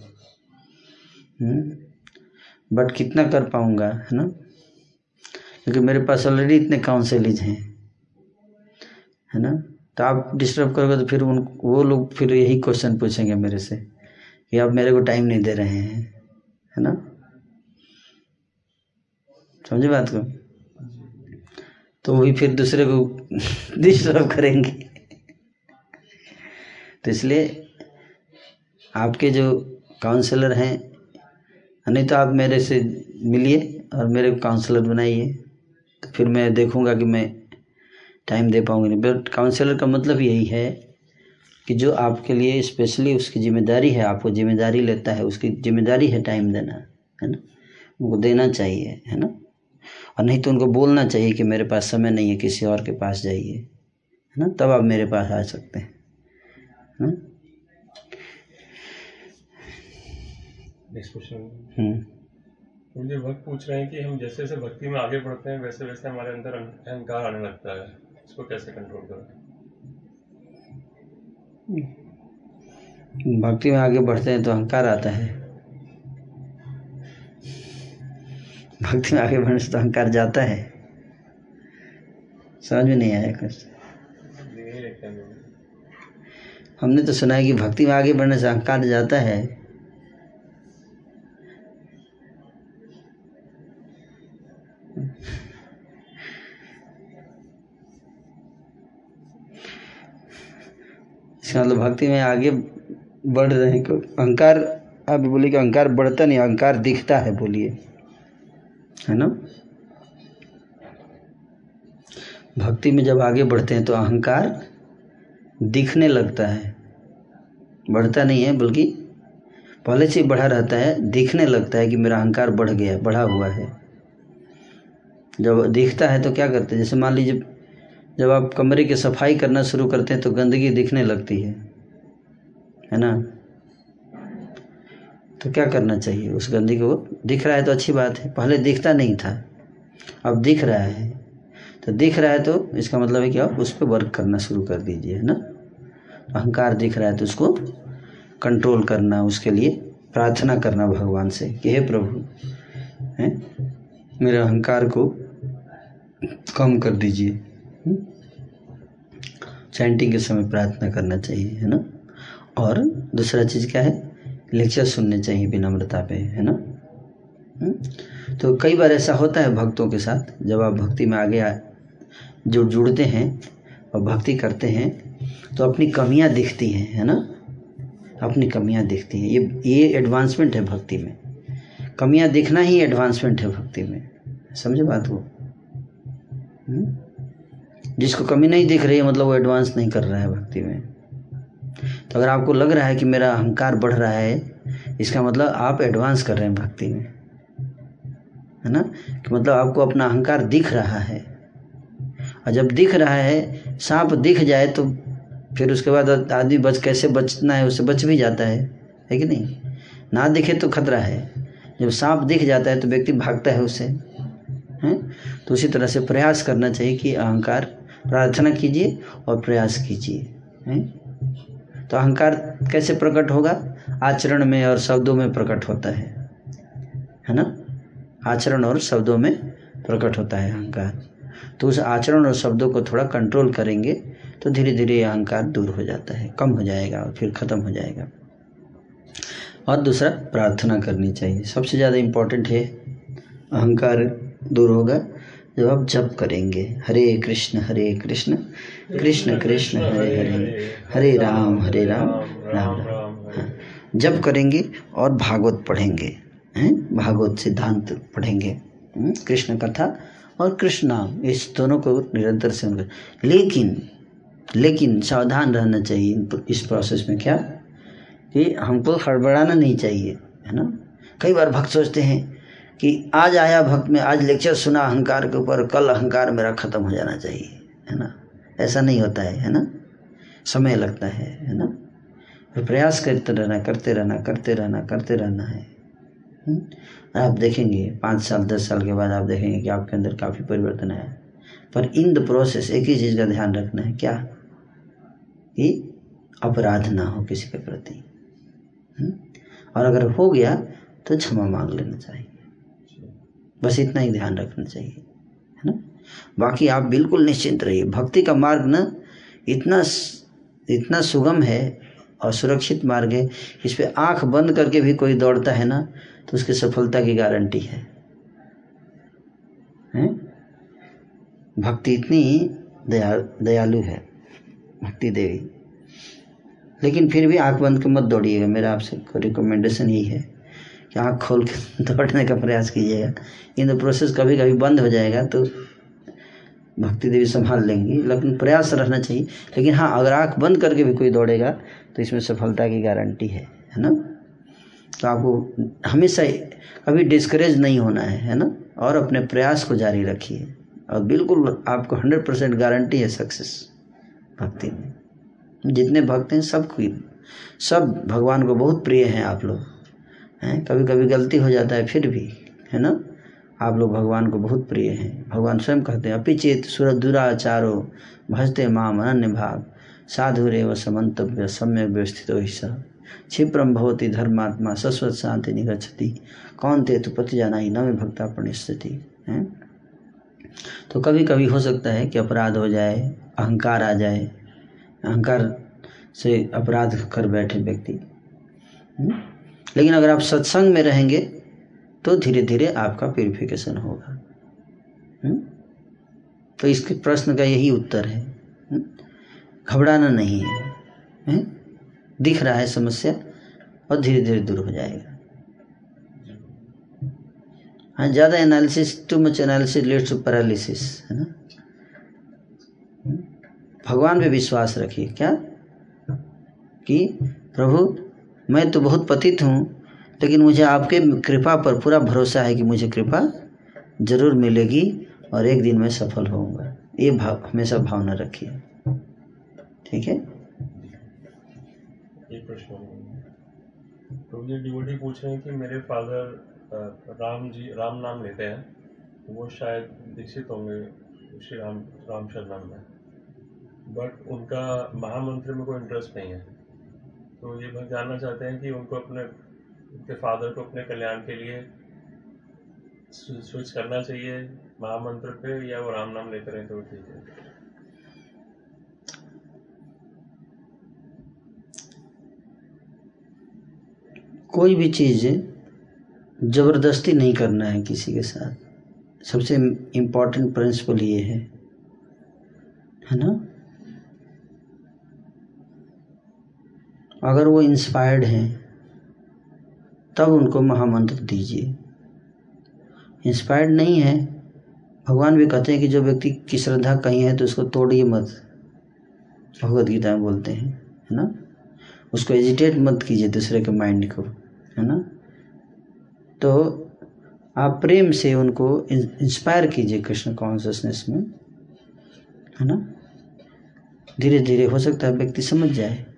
but कितना कर पाऊँगा, है ना? क्योंकि मेरे पास ऑलरेडी इतने काउंसलिज हैं, है ना? तो आप डिस्टर्ब करोगे तो फिर उन, वो लोग फिर यही क्वेश्चन पूछेंगे मेरे से। कि आप मेरे को टाइम नहीं दे रहे हैं, है ना? समझे बात को? तो वही फिर दूसरे को डिस्टर्ब करेंगे। तो इसलिए आपके जो काउंसलर हैं, नहीं तो आप मेरे से मिलिए और मेरे को काउंसलर बनाइए। तो फिर मैं देखूँगा कि मैं टाइम दे पाऊँगी नहीं। बट काउंसलर का मतलब यही है कि जो आपके लिए स्पेशली उसकी ज़िम्मेदारी है आपको ज़िम्मेदारी लेता है उसकी ज़िम्मेदारी है टाइम देना है ना? उनको देना चाहिए है ना? और नहीं तो उनको बोलना चाहिए कि मेरे पास समय नहीं है किसी और के पास जाइए है ना? तब आप मेरे पास आ सकते हैं है ना? Next question hmm. मुझे भक्त पूछ रहे हैं कि हम जैसे जैसे भक्ति में आगे बढ़ते हैं वैसे वैसे हमारे अंदर अहंकार आने लगता है इसको कैसे कंट्रोल करें भक्ति में आगे बढ़ते हैं तो अहंकार आता है। भक्ति में आगे बढ़ने से तो अहंकार जाता है। समझ में नहीं आया कुछ? हमने तो सुना है कि भक्ति में आगे बढ़ने से अहंकार जाता है। इसका मतलब भक्ति में आगे बढ़ रहे हैं क्यों अहंकार, आप बोलिए कि अहंकार बढ़ता नहीं, अहंकार दिखता है, बोलिए। है ना? भक्ति में जब आगे बढ़ते हैं तो अहंकार दिखने लगता है। बढ़ता नहीं है, बल्कि पहले से बढ़ा रहता है, दिखने लगता है कि मेरा अहंकार बढ़ गया, बढ़ा हुआ है। जब दिखता है तो क्या करते हैं? जैसे मान लीजिए जब आप कमरे की सफ़ाई करना शुरू करते हैं तो गंदगी दिखने लगती है। है ना? तो क्या करना चाहिए? उस गंदगी को दिख रहा है तो अच्छी बात है। पहले दिखता नहीं था। अब दिख रहा है। तो दिख रहा है तो इसका मतलब है कि आप उस पर वर्क करना शुरू कर दीजिए, है ना? अहंकार दिख रहा है तो उसको कंट्रोल करना, उसके लिए प्रार्थना करना भगवान से कि हे प्रभु, हैं? मेरे अहंकार को कम कर दीजिए। चैंटिंग के समय प्रार्थना करना चाहिए, है ना? और दूसरा चीज़ क्या है? लेक्चर सुनने चाहिए विनम्रता पे, है ना? हम्म? तो कई बार ऐसा होता है भक्तों के साथ, जब आप भक्ति में आगे जुड़ जुड़ते हैं और भक्ति करते हैं तो अपनी कमियाँ दिखती हैं, है ना? अपनी कमियाँ दिखती हैं। ये ये एडवांसमेंट है भक्ति में। कमियाँ दिखना ही एडवांसमेंट है भक्ति में। समझे बात को? हम्म? जिसको कमी नहीं दिख रही है मतलब वो एडवांस नहीं कर रहा है भक्ति में। तो अगर आपको लग रहा है कि मेरा अहंकार बढ़ रहा है, इसका मतलब आप एडवांस कर रहे हैं भक्ति में। है ना? कि मतलब आपको अपना अहंकार दिख रहा है। और जब दिख रहा है, सांप दिख जाए तो फिर उसके बाद आदमी बच, कैसे बचना है, उससे बच भी जाता है। है कि नहीं? ना दिखे तो खतरा है। जब सांप दिख जाता है तो व्यक्ति भागता है उससे हैं? तो उसी तरह से प्रयास करना चाहिए कि अहंकार प्रार्थना कीजिए और प्रयास कीजिए तो अहंकार कैसे प्रकट होगा? आचरण में और शब्दों में प्रकट होता है है ना? आचरण और शब्दों में प्रकट होता है अहंकार। तो उस आचरण और शब्दों को थोड़ा कंट्रोल करेंगे तो धीरे धीरे अहंकार दूर हो जाता है, कम हो जाएगा और फिर ख़त्म हो जाएगा। और दूसरा, प्रार्थना करनी चाहिए। सबसे ज़्यादा इम्पोर्टेंट है, अहंकार दूर होगा जब आप जप करेंगे हरे कृष्ण हरे कृष्ण कृष्ण कृष्ण हरे हरे हरे राम हरे राम राम राम हाँ। जप करेंगे और भागवत पढ़ेंगे हैं? भागवत सिद्धांत पढ़ेंगे हम्म, कृष्ण कथा और कृष्ण नाम इस दोनों को निरंतर से उनका। लेकिन लेकिन सावधान रहना चाहिए इस प्रोसेस में क्या? कि हमको हड़बड़ाना नहीं चाहिए है ना? कई बार भक्त सोचते हैं कि आज आया भक्त में, आज लेक्चर सुना, अहंकार के ऊपर, कल अहंकार मेरा ख़त्म हो जाना चाहिए, है ना? ऐसा नहीं होता है है ना? समय लगता है है ना? प्रयास करते रहना करते रहना करते रहना करते रहना है। हुँ? आप देखेंगे, पाँच साल, दस साल के बाद आप देखेंगे कि आपके अंदर काफ़ी परिवर्तन आया। पर इन द प्रोसेस एक ही चीज़ का ध्यान रखना है, क्या? कि अपराध ना हो किसी के प्रति। हुँ? और अगर हो गया तो क्षमा मांग लेना चाहिए। बस इतना ही ध्यान रखना चाहिए, है ना? बाकी आप बिल्कुल निश्चिंत रहिए। भक्ति का मार्ग ना इतना इतना सुगम है और सुरक्षित मार्ग है, इस पर आँख बंद करके भी कोई दौड़ता है ना तो उसकी सफलता की गारंटी है। हैं? भक्ति इतनी दया, दयालु है, भक्ति देवी। लेकिन फिर भी आँख बंद के मत दौड़िएगा, मेरा आपसे रिकमेंडेशन ही है। कि आँख खोल के दौड़ने का प्रयास कीजिएगा। इन प्रोसेस कभी कभी बंद हो जाएगा तो भक्ति देवी संभाल लेंगी। लेकिन प्रयास रहना चाहिए। लेकिन हाँ अगर आँख बंद करके भी कोई दौड़ेगा तो इसमें सफलता की गारंटी है है ना? तो आपको हमेशा कभी डिस्करेज नहीं होना है है ना? और अपने प्रयास को जारी रखिए। और बिल्कुल आपको हंड्रेड परसेंट गारंटी है सक्सेस भक्ति में। जितने भक्त हैं, सबकी सब भगवान को बहुत प्रिय हैं आप लोग। हैं? कभी कभी गलती हो जाता है, फिर भी, है ना? आप लोग भगवान को बहुत प्रिय हैं। भगवान स्वयं कहते हैं, अपिचेत सुरदुराचारो भजते माम अनन्य भाग। साधु रेव समन्तव्य, सम्यक व्यवस्थित हिस्सा क्षिप्रम भवती धर्मात्मा, सस्वत शांति निगछति कौन ते तो पति जाना ही नवे भक्ता स्थिति है? तो कभी कभी हो सकता है कि अपराध हो जाए, अहंकार आ जाए, अहंकार से अपराध कर बैठे व्यक्ति। लेकिन अगर आप सत्संग में रहेंगे तो धीरे धीरे आपका प्योरिफिकेशन होगा। हुँ? तो इसके प्रश्न का यही उत्तर है। घबराना नहीं है, है? दिख रहा है समस्या और धीरे धीरे दूर हो जाएगा। हाँ ज़्यादा analysis too much analysis leads to paralysis है ना? भगवान पे विश्वास रखिए क्या? कि प्रभु मैं तो बहुत पतित हूँ, लेकिन मुझे आपके कृपा पर पूरा भरोसा है कि मुझे कृपा ज़रूर मिलेगी और एक दिन मैं सफल होऊँगा। ये भाव, हमेशा भावना रखिए। ठीक है? एक प्रश्न तो ये डिवोटी पूछ रहे हैं कि मेरे फादर राम जी, राम नाम लेते हैं तो वो शायद दीक्षित होंगे श्री राम राम शरण में। बट उनका महामंत्र में कोई इंटरेस्ट नहीं है। तो ये भक्त जानना चाहते हैं कि उनको अपने, उनके फादर को अपने कल्याण के लिए स्विच करना चाहिए महामंत्र पे या वो राम नाम लेते रहे तो ठीक है? कोई भी चीज़ ज़बरदस्ती नहीं करना है किसी के साथ। सबसे इम्पोर्टेंट प्रिंसिपल ये है। है ना? अगर वो इंस्पायर्ड हैं, तब उनको महामंत्र दीजिए। इंस्पायर्ड नहीं है, भगवान भी कहते हैं कि जो व्यक्ति की श्रद्धा कहीं है तो उसको तोड़िए मत। भगवत गीता में बोलते हैं, है ना? उसको एजिटेट मत कीजिए दूसरे के माइंड को, है ना? तो आप प्रेम से उनको इंस्पायर कीजिए कृष्ण कॉन्सियसनेस में, है ना? धीरे धीरे हो सकता है व्यक्ति समझ जाए?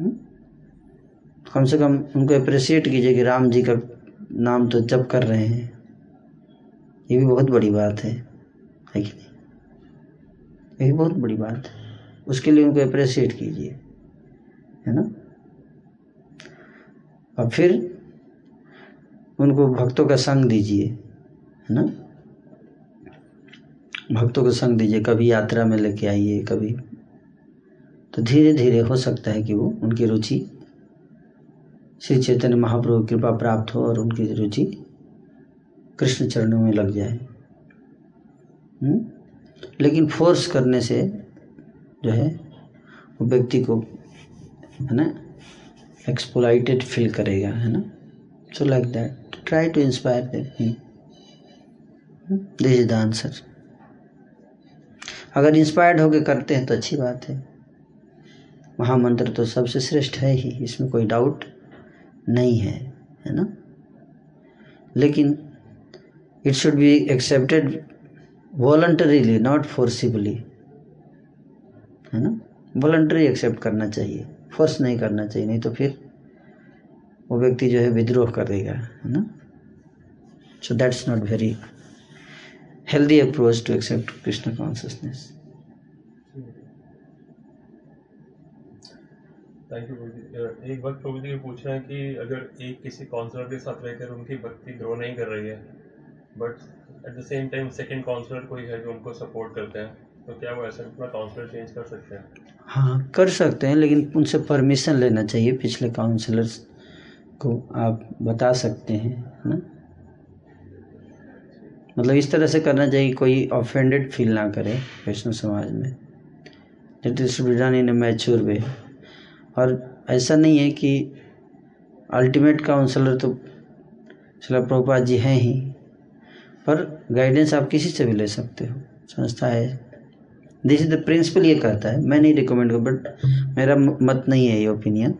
कम से कम उनको अप्रिशिएट कीजिए कि राम जी का नाम तो जप कर रहे हैं। ये भी बहुत बड़ी बात है है कि नहीं? ये भी बहुत बड़ी बात है। उसके लिए उनको अप्रिशिएट कीजिए, है ना? और फिर उनको भक्तों का संग दीजिए, है ना? भक्तों को संग दीजिए, कभी यात्रा में लेके आइए, कभी तो धीरे धीरे हो सकता है कि वो उनकी रुचि, श्री चैतन्य महाप्रभु कृपा प्राप्त हो और उनकी रुचि कृष्ण चरणों में लग जाए हुँ? हम्म? लेकिन फोर्स करने से जो है, वो व्यक्ति को, है ना एक्सपोलाइटेड फील करेगा, है ना so like that try to inspire this is the answer अगर इंस्पायर्ड होकर करते हैं तो अच्छी बात है महामंत्र तो सबसे श्रेष्ठ है ही, इसमें कोई डाउट नहीं है है ना? लेकिन it should be accepted voluntarily not forcibly है ना? वॉलंटरी एक्सेप्ट करना चाहिए फोर्स नहीं करना चाहिए, नहीं तो फिर वो व्यक्ति जो है विद्रोह करेगा है ना? So that's not very healthy approach to accept Krishna consciousness thank you एक वक्त प्रभु जी पूछ रहे हैं कि अगर एक किसी काउंसलर के साथ रहकर उनकी भक्ति ग्रो नहीं कर रही है but at the same time second counsellor कोई है जो उनको सपोर्ट करते हैं तो क्या वो ऐसा अपना काउंसलर चेंज कर सकते हैं? हाँ कर सकते हैं, लेकिन उनसे परमिशन लेना चाहिए पिछले काउंसलर्स को। आप बता सकते हैं, है ना? मतलब इस तरह से करना चाहिए कोई ऑफेंडेड फील ना करे वैष्णव समाज में। It is be done in a mature way और ऐसा नहीं है कि अल्टीमेट काउंसलर तो शिला प्रभुपाद जी हैं ही, पर गाइडेंस आप किसी से भी ले सकते हो, संस्था है। दिस इज़ द प्रिंसिपल ये कहता है, मैं नहीं रिकमेंड कर बट मेरा मत नहीं है ये ओपिनियन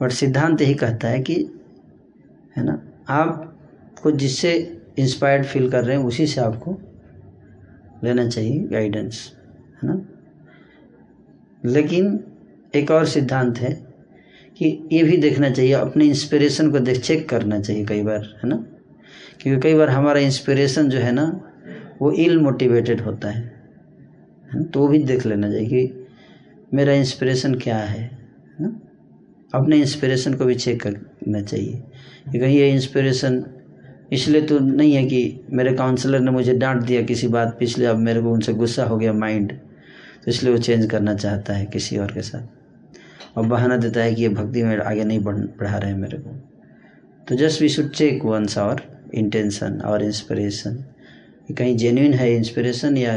बट सिद्धांत यही कहता है कि, है ना, आपको जिससे इंस्पायर्ड फील कर रहे हैं, उसी से आपको लेना चाहिए गाइडेंस है ना। लेकिन एक और सिद्धांत है कि ये भी देखना चाहिए, अपने इंस्पिरेशन को देख चेक करना चाहिए कई बार, है ना? क्योंकि कई बार हमारा इंस्पिरेशन जो है ना, वो इल मोटिवेटेड होता है। तो वो भी देख लेना चाहिए कि मेरा इंस्पिरेशन क्या है ना? अपने इंस्पिरेशन को भी चेक करना चाहिए कि कहीं ये इंस्पिरेशन इसलिए तो नहीं है कि मेरे काउंसलर ने मुझे डांट दिया किसी बात पिछले अब मेरे को उनसे गुस्सा हो गया माइंड तो इसलिए वो चेंज करना चाहता है किसी और के साथ। और बहाना देता है कि ये भक्ति में आगे नहीं बढ़ बढ़ा रहे मेरे को। तो just we should check once our intention और इंस्पिरेशन। कहीं जेन्यून है इंस्पिरेशन या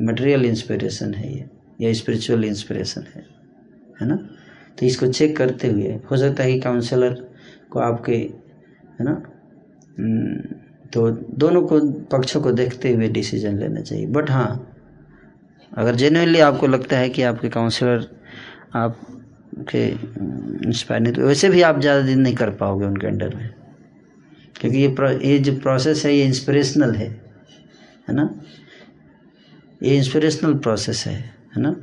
मटेरियल इंस्पिरेशन है ये या स्पिरिचुअल इंस्पिरेशन है है ना? तो इसको चेक करते हुए हो सकता है कि काउंसलर को आपके है ना? हम्म, तो दोनों को पक्षों को देखते हुए डिसीज़न लेना चाहिए। बट हाँ अगर जेन्यनली आपको लगता है कि आपके काउंसलर आपके इंस्पायर नहीं तो वैसे भी आप ज़्यादा दिन नहीं कर पाओगे उनके अंडर में। क्योंकि ये ये जो प्रोसेस है, ये इंस्पिरेशनल है है ना? ये इंस्पिरेशनल प्रोसेस है है ना?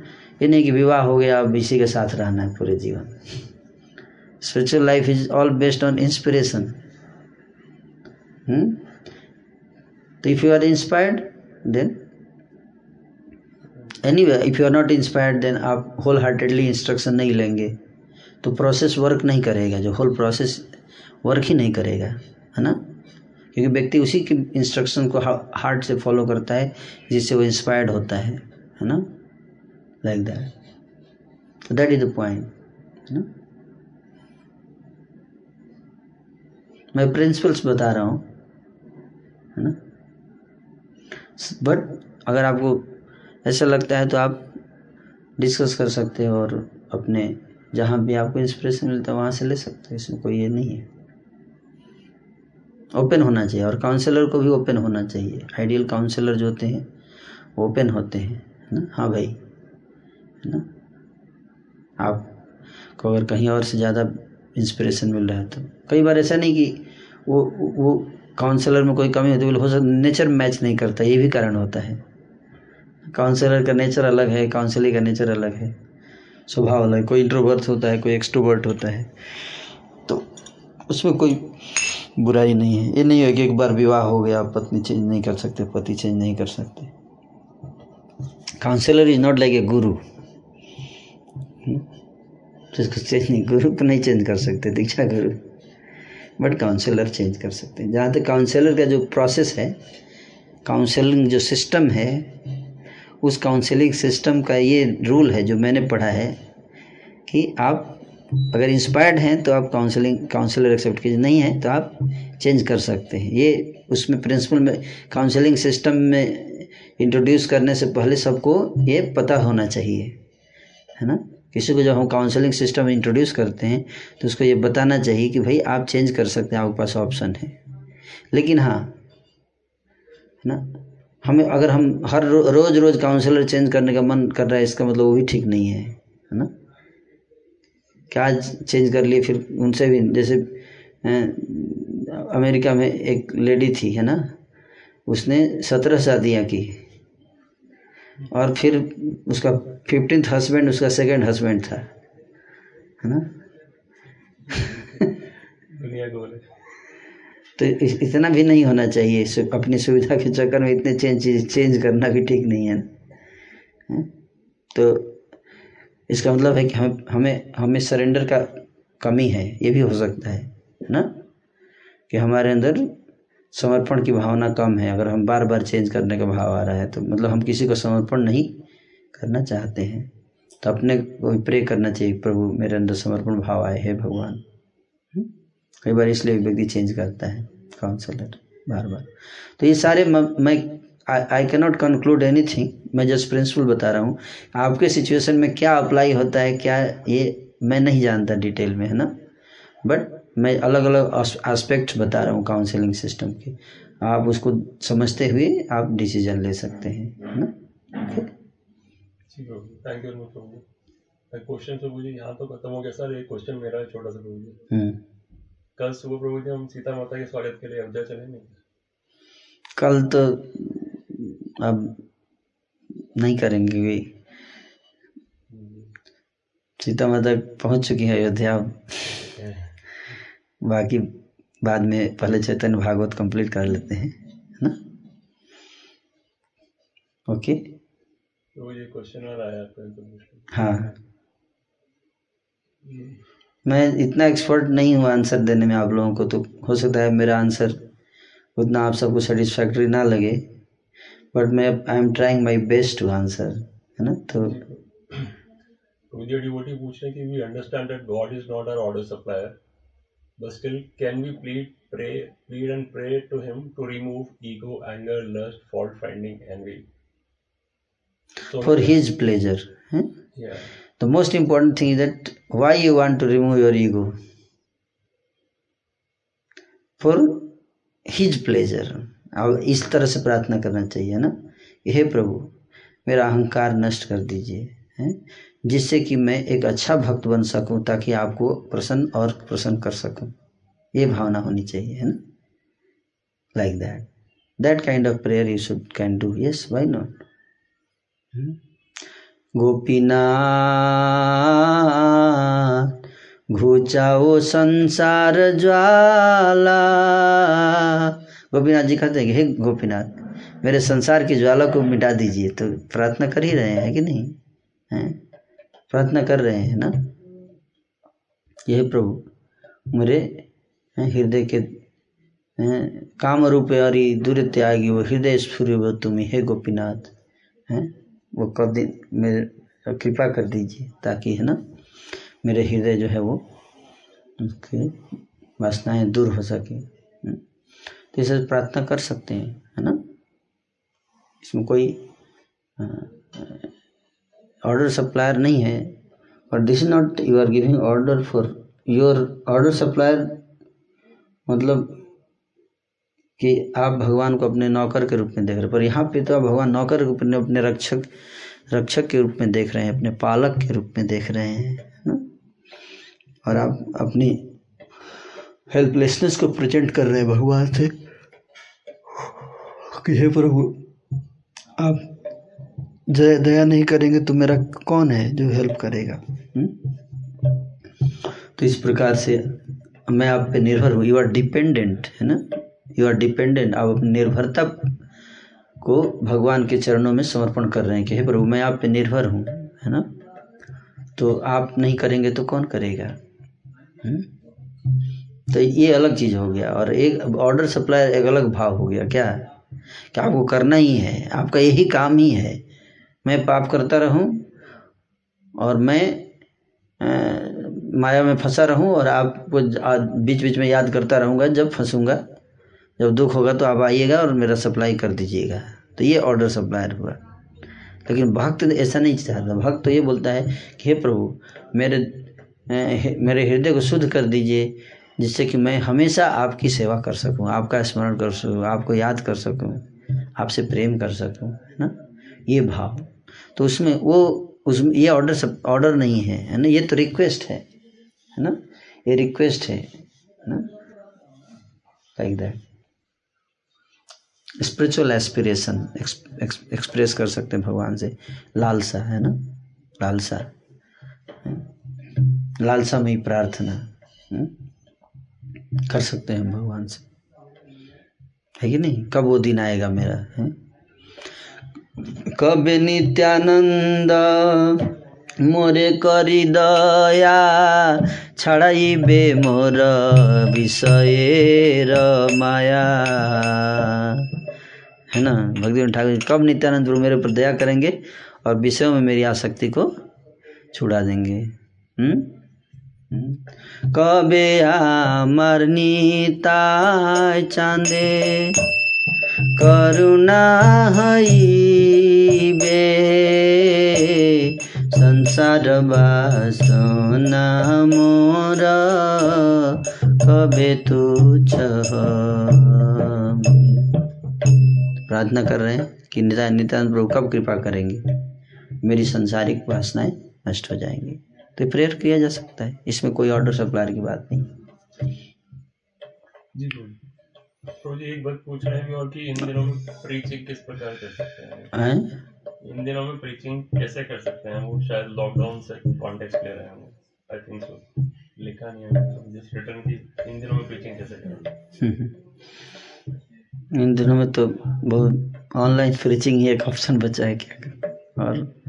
ये नहीं कि विवाह हो गया अब इसी के साथ रहना है पूरे जीवन। Spiritual life is all based on inspiration तो if you are inspired then any way if you are not inspired then आप होल हार्टेडली इंस्ट्रक्शन नहीं लेंगे। तो प्रोसेस वर्क नहीं करेगा, जो होल प्रोसेस वर्क ही नहीं करेगा, है ना? क्योंकि व्यक्ति उसी के इंस्ट्रक्शन को हार्ट से फॉलो करता है, जिससे वो इंस्पायर्ड होता है है ना? लाइक दैट तो दैट इज़ द पॉइंट है ना? मैं प्रिंसिपल्स बता रहा हूँ, है ना? बट अगर आपको ऐसा लगता है तो आप डिस्कस कर सकते हो और अपने जहाँ भी आपको इंस्पिरेशन मिलता है, वहाँ से ले सकते हो। इसमें कोई ये नहीं है। ओपन होना चाहिए और काउंसलर को भी ओपन होना चाहिए। आइडियल काउंसलर जो होते हैं ओपन होते हैं, है ना? हाँ भाई, है ना? आपको अगर कहीं और से ज़्यादा इंस्पिरेशन मिल रहा है तो। कई बार ऐसा नहीं कि वो वो काउंसलर में कोई कमी होती है हो सकता नेचर मैच नहीं करता, ये भी कारण होता है। काउंसलर का नेचर अलग है काउंसलिंग का नेचर अलग है। स्वभाव अलग, कोई इंट्रोवर्ट होता है, कोई एक्सट्रोवर्ट होता है। तो उसमें कोई बुराई नहीं है। ये नहीं है कि एक बार विवाह हो गया पत्नी चेंज नहीं कर सकते, पति चेंज नहीं कर सकते। Counsellor is not like a guru जिसको चेंज नहीं गुरु को नहीं चेंज कर सकते, दीक्षा गुरु बट काउंसलर चेंज कर सकते हैं। जहाँ तक काउंसलर का जो प्रोसेस है काउंसलिंग जो सिस्टम है उस काउंसलिंग सिस्टम का ये रूल है जो मैंने पढ़ा है कि आप अगर इंस्पायर्ड हैं तो आप काउंसलिंग काउंसलर एक्सेप्ट कीजिए। नहीं है तो आप चेंज कर सकते हैं। ये उसमें प्रिंसिपल में काउंसलिंग सिस्टम में इंट्रोड्यूस करने से पहले सबको ये पता होना चाहिए, है ना? किसी को जब हम काउंसलिंग सिस्टम इंट्रोड्यूस करते हैं तो उसको ये बताना चाहिए कि भाई आप चेंज कर सकते हैं, आपके पास ऑप्शन है। लेकिन हाँ है ना? हमें अगर हम हर रो, रोज रोज काउंसलर चेंज करने का मन कर रहा है इसका मतलब वो भी ठीक नहीं है है ना? क्या चेंज कर लिए फिर उनसे भी? जैसे अमेरिका में एक लेडी थी है ना? उसने सत्रह शादियाँ की। और फिर उसका फिफ्टींथ हस्बैंड उसका सेकंड हस्बैंड था है ना? दुनिया तो इतना भी नहीं होना चाहिए अपनी सुविधा के चक्कर में इतने चेंज, चीज़, चेंज करना भी ठीक नहीं है। तो इसका मतलब है कि हम, हमें हमें सरेंडर का कमी है, ये भी हो सकता है ना? कि हमारे अंदर समर्पण की भावना कम है, अगर हम बार बार चेंज करने का भाव आ रहा है तो मतलब हम किसी को समर्पण नहीं करना चाहते हैं। तो अपने को प्रे करना चाहिए, प्रभु मेरे अंदर समर्पण भाव आए, है भगवान? कई बार इसलिए व्यक्ति चेंज करता है काउंसलर बार बार तो ये सारे म- मैं आई कैनॉट कंक्लूड एनीथिंग मैं जस्ट प्रिंसिपल बता रहा हूँ। आपके सिचुएशन में क्या अप्लाई होता है क्या ये मैं नहीं जानता डिटेल में है ना? बट मैं अलग अलग एस्पेक्ट बता रहा हूँ काउंसलिंग सिस्टम के। आप उसको समझते हुए आप डिसीज़न ले सकते हैं है ना? थैंक यू क्वेश्चन से मुझे यहाँ तो खत्म हो गया सर। एक क्वेश्चन मेरा है छोटा सा कल सुबह प्रभु जी हम सीता माता के स्वागत के लिए अयोध्या चलेंगे कल तो अब नहीं करेंगे वे सीता माता पहुँच चुकी है अयोध्या। बाकी बाद में पहले चैतन्य भागवत कंप्लीट कर लेते हैं है ना? ओके? तो ये क्वेश्चन और आया आपका हाँ। मैं इतना एक्सपर्ट नहीं हूँ आंसर देने में आप लोगों को तो हो सकता है मेरा आंसर उतना आप सबको सेटिस्फैक्ट्री ना लगे। बट मैं I am trying my best to answer है ना? तो डिवोटी पूछ रहे कि we understand that God is not our order supplier plead pray plead and pray to him to remove ego anger lust fault finding envy? So for his pleasure huh? yeah. The most important thing is that why you want to remove your ego? For his pleasure. अब इस तरह से प्रार्थना करना चाहिए ना? हे प्रभु, मेरा अहंकार नष्ट कर दीजिए, हैं? जिससे कि मैं एक अच्छा भक्त बन सकूँ, ताकि आपको प्रसन्न और प्रसन्न कर सकूँ। ये भावना होनी चाहिए, है ना? Like that that kind of prayer you should can do yes why not Gopinath, घुचाओ संसार ज्वाला। गोपीनाथ जी कहते हैं हे गोपीनाथ, मेरे संसार की ज्वाला को मिटा दीजिए। तो प्रार्थना कर ही रहे हैं कि नहीं? है? प्रार्थना कर रहे हैं ना? यह प्रभु, मेरे हृदय के काम रूप हरि दूर त्यागी वो हृदय स्फूर्य वो तुम हे गोपीनाथ, हैं? वो कर दिन मेरे, कृपा कर दीजिए ताकि, है ना, मेरे हृदय जो है वो उसके वासनाएँ दूर हो सके। हम्म। तो इसे प्रार्थना कर सकते हैं, है ना? इसमें कोई ऑर्डर सप्लायर नहीं है। और this not you are giving order for your order supplier मतलब कि आप भगवान को अपने नौकर के रूप में देख रहे पर यहाँ पे तो आप भगवान नौकर के रूप में अपने रक्षक रक्षक के रूप में देख रहे हैं, अपने पालक के रूप में देख रहे हैं ना? और आप अपनी हेल्पलेसनेस को प्रेजेंट कर रहे हैं भगवान से कि हे प्रभु, आप दया नहीं करेंगे तो मेरा कौन है जो हेल्प करेगा? हुँ? तो इस प्रकार से मैं आप पे निर्भर हूँ। यू आर डिपेंडेंट है ना? यू आर डिपेंडेंट आप अपनी निर्भरता को भगवान के चरणों में समर्पण कर रहे हैं कि हे प्रभु मैं आप पे निर्भर हूँ है ना? तो आप नहीं करेंगे तो कौन करेगा? हुँ? तो ये अलग चीज़ हो गया और एक ऑर्डर सप्लाई एक अलग भाव हो गया। क्या? कि आपको करना ही है? आपका यही काम ही है। मैं पाप करता रहूँ और मैं आ, माया में फंसा रहूँ और आपको बीच बीच में याद करता रहूँगा जब फंसूँगा। जब दुख होगा तो आप आइएगा और मेरा सप्लाई कर दीजिएगा। तो ये ऑर्डर सप्लायर हुआ। लेकिन भक्त ऐसा नहीं चाहता भक्त तो ये बोलता है कि, हे प्रभु, मेरे मेरे हृदय को शुद्ध कर दीजिए, जिससे कि मैं हमेशा आपकी सेवा कर सकूँ, आपका स्मरण कर सकूँ, आपको याद कर सकूँ, आपसे प्रेम कर सकूँ, है ना? ये भाव। तो उसमें वो उसमें ये ऑर्डर सब ऑर्डर नहीं है है ना? ये तो रिक्वेस्ट है है ना? ये रिक्वेस्ट है ना? Like that spiritual aspiration express कर सकते हैं भगवान से। लालसा, है ना? लालसा। लालसा में ही प्रार्थना कर सकते हैं भगवान से। है कि नहीं? कब वो दिन आएगा मेरा है कब नित्यानंद मोरे करी दया छड़ाइबे मोर विषय माया। है ना भक्ति ठाकुर जी कब नित्यानंद प्रभु मेरे ऊपर दया करेंगे और विषयों में मेरी आसक्ति को छुड़ा देंगे हम्म हम्म। कबे আমার নিতাই চাঁদে করুণা হইবে সংসার বাসনা মোর कबे तुझ प्रार्थना कर रहे हैं कि नित्या नित्यानंद प्रभु कब कृपा करेंगे? मेरी संसारिक वासनाएँ नष्ट हो जाएँगी। तो प्रेयर किया जा सकता है। इसमें कोई ऑर्डर सप्लायर की बात नहीं। जी तो जी एक बात पूछ रहे हैं और कि इन दिनों में प्रीचिंग किस प्रकार कर सकते हैं? हैं? इन दिनों में प्रीचिंग कैसे कर सकते हैं? वो शायद लॉकडाउन से कॉन्टेक्स्ट ले रहे हैं आई थिंक सो लिखा नहीं है। जस्ट रिटर्न की इन दिनों में प्रीचिंग कैसे करें इन दिनों में तो बहुत ऑनलाइन प्रीचिंग ही एक ऑप्शन बचा है क्या? और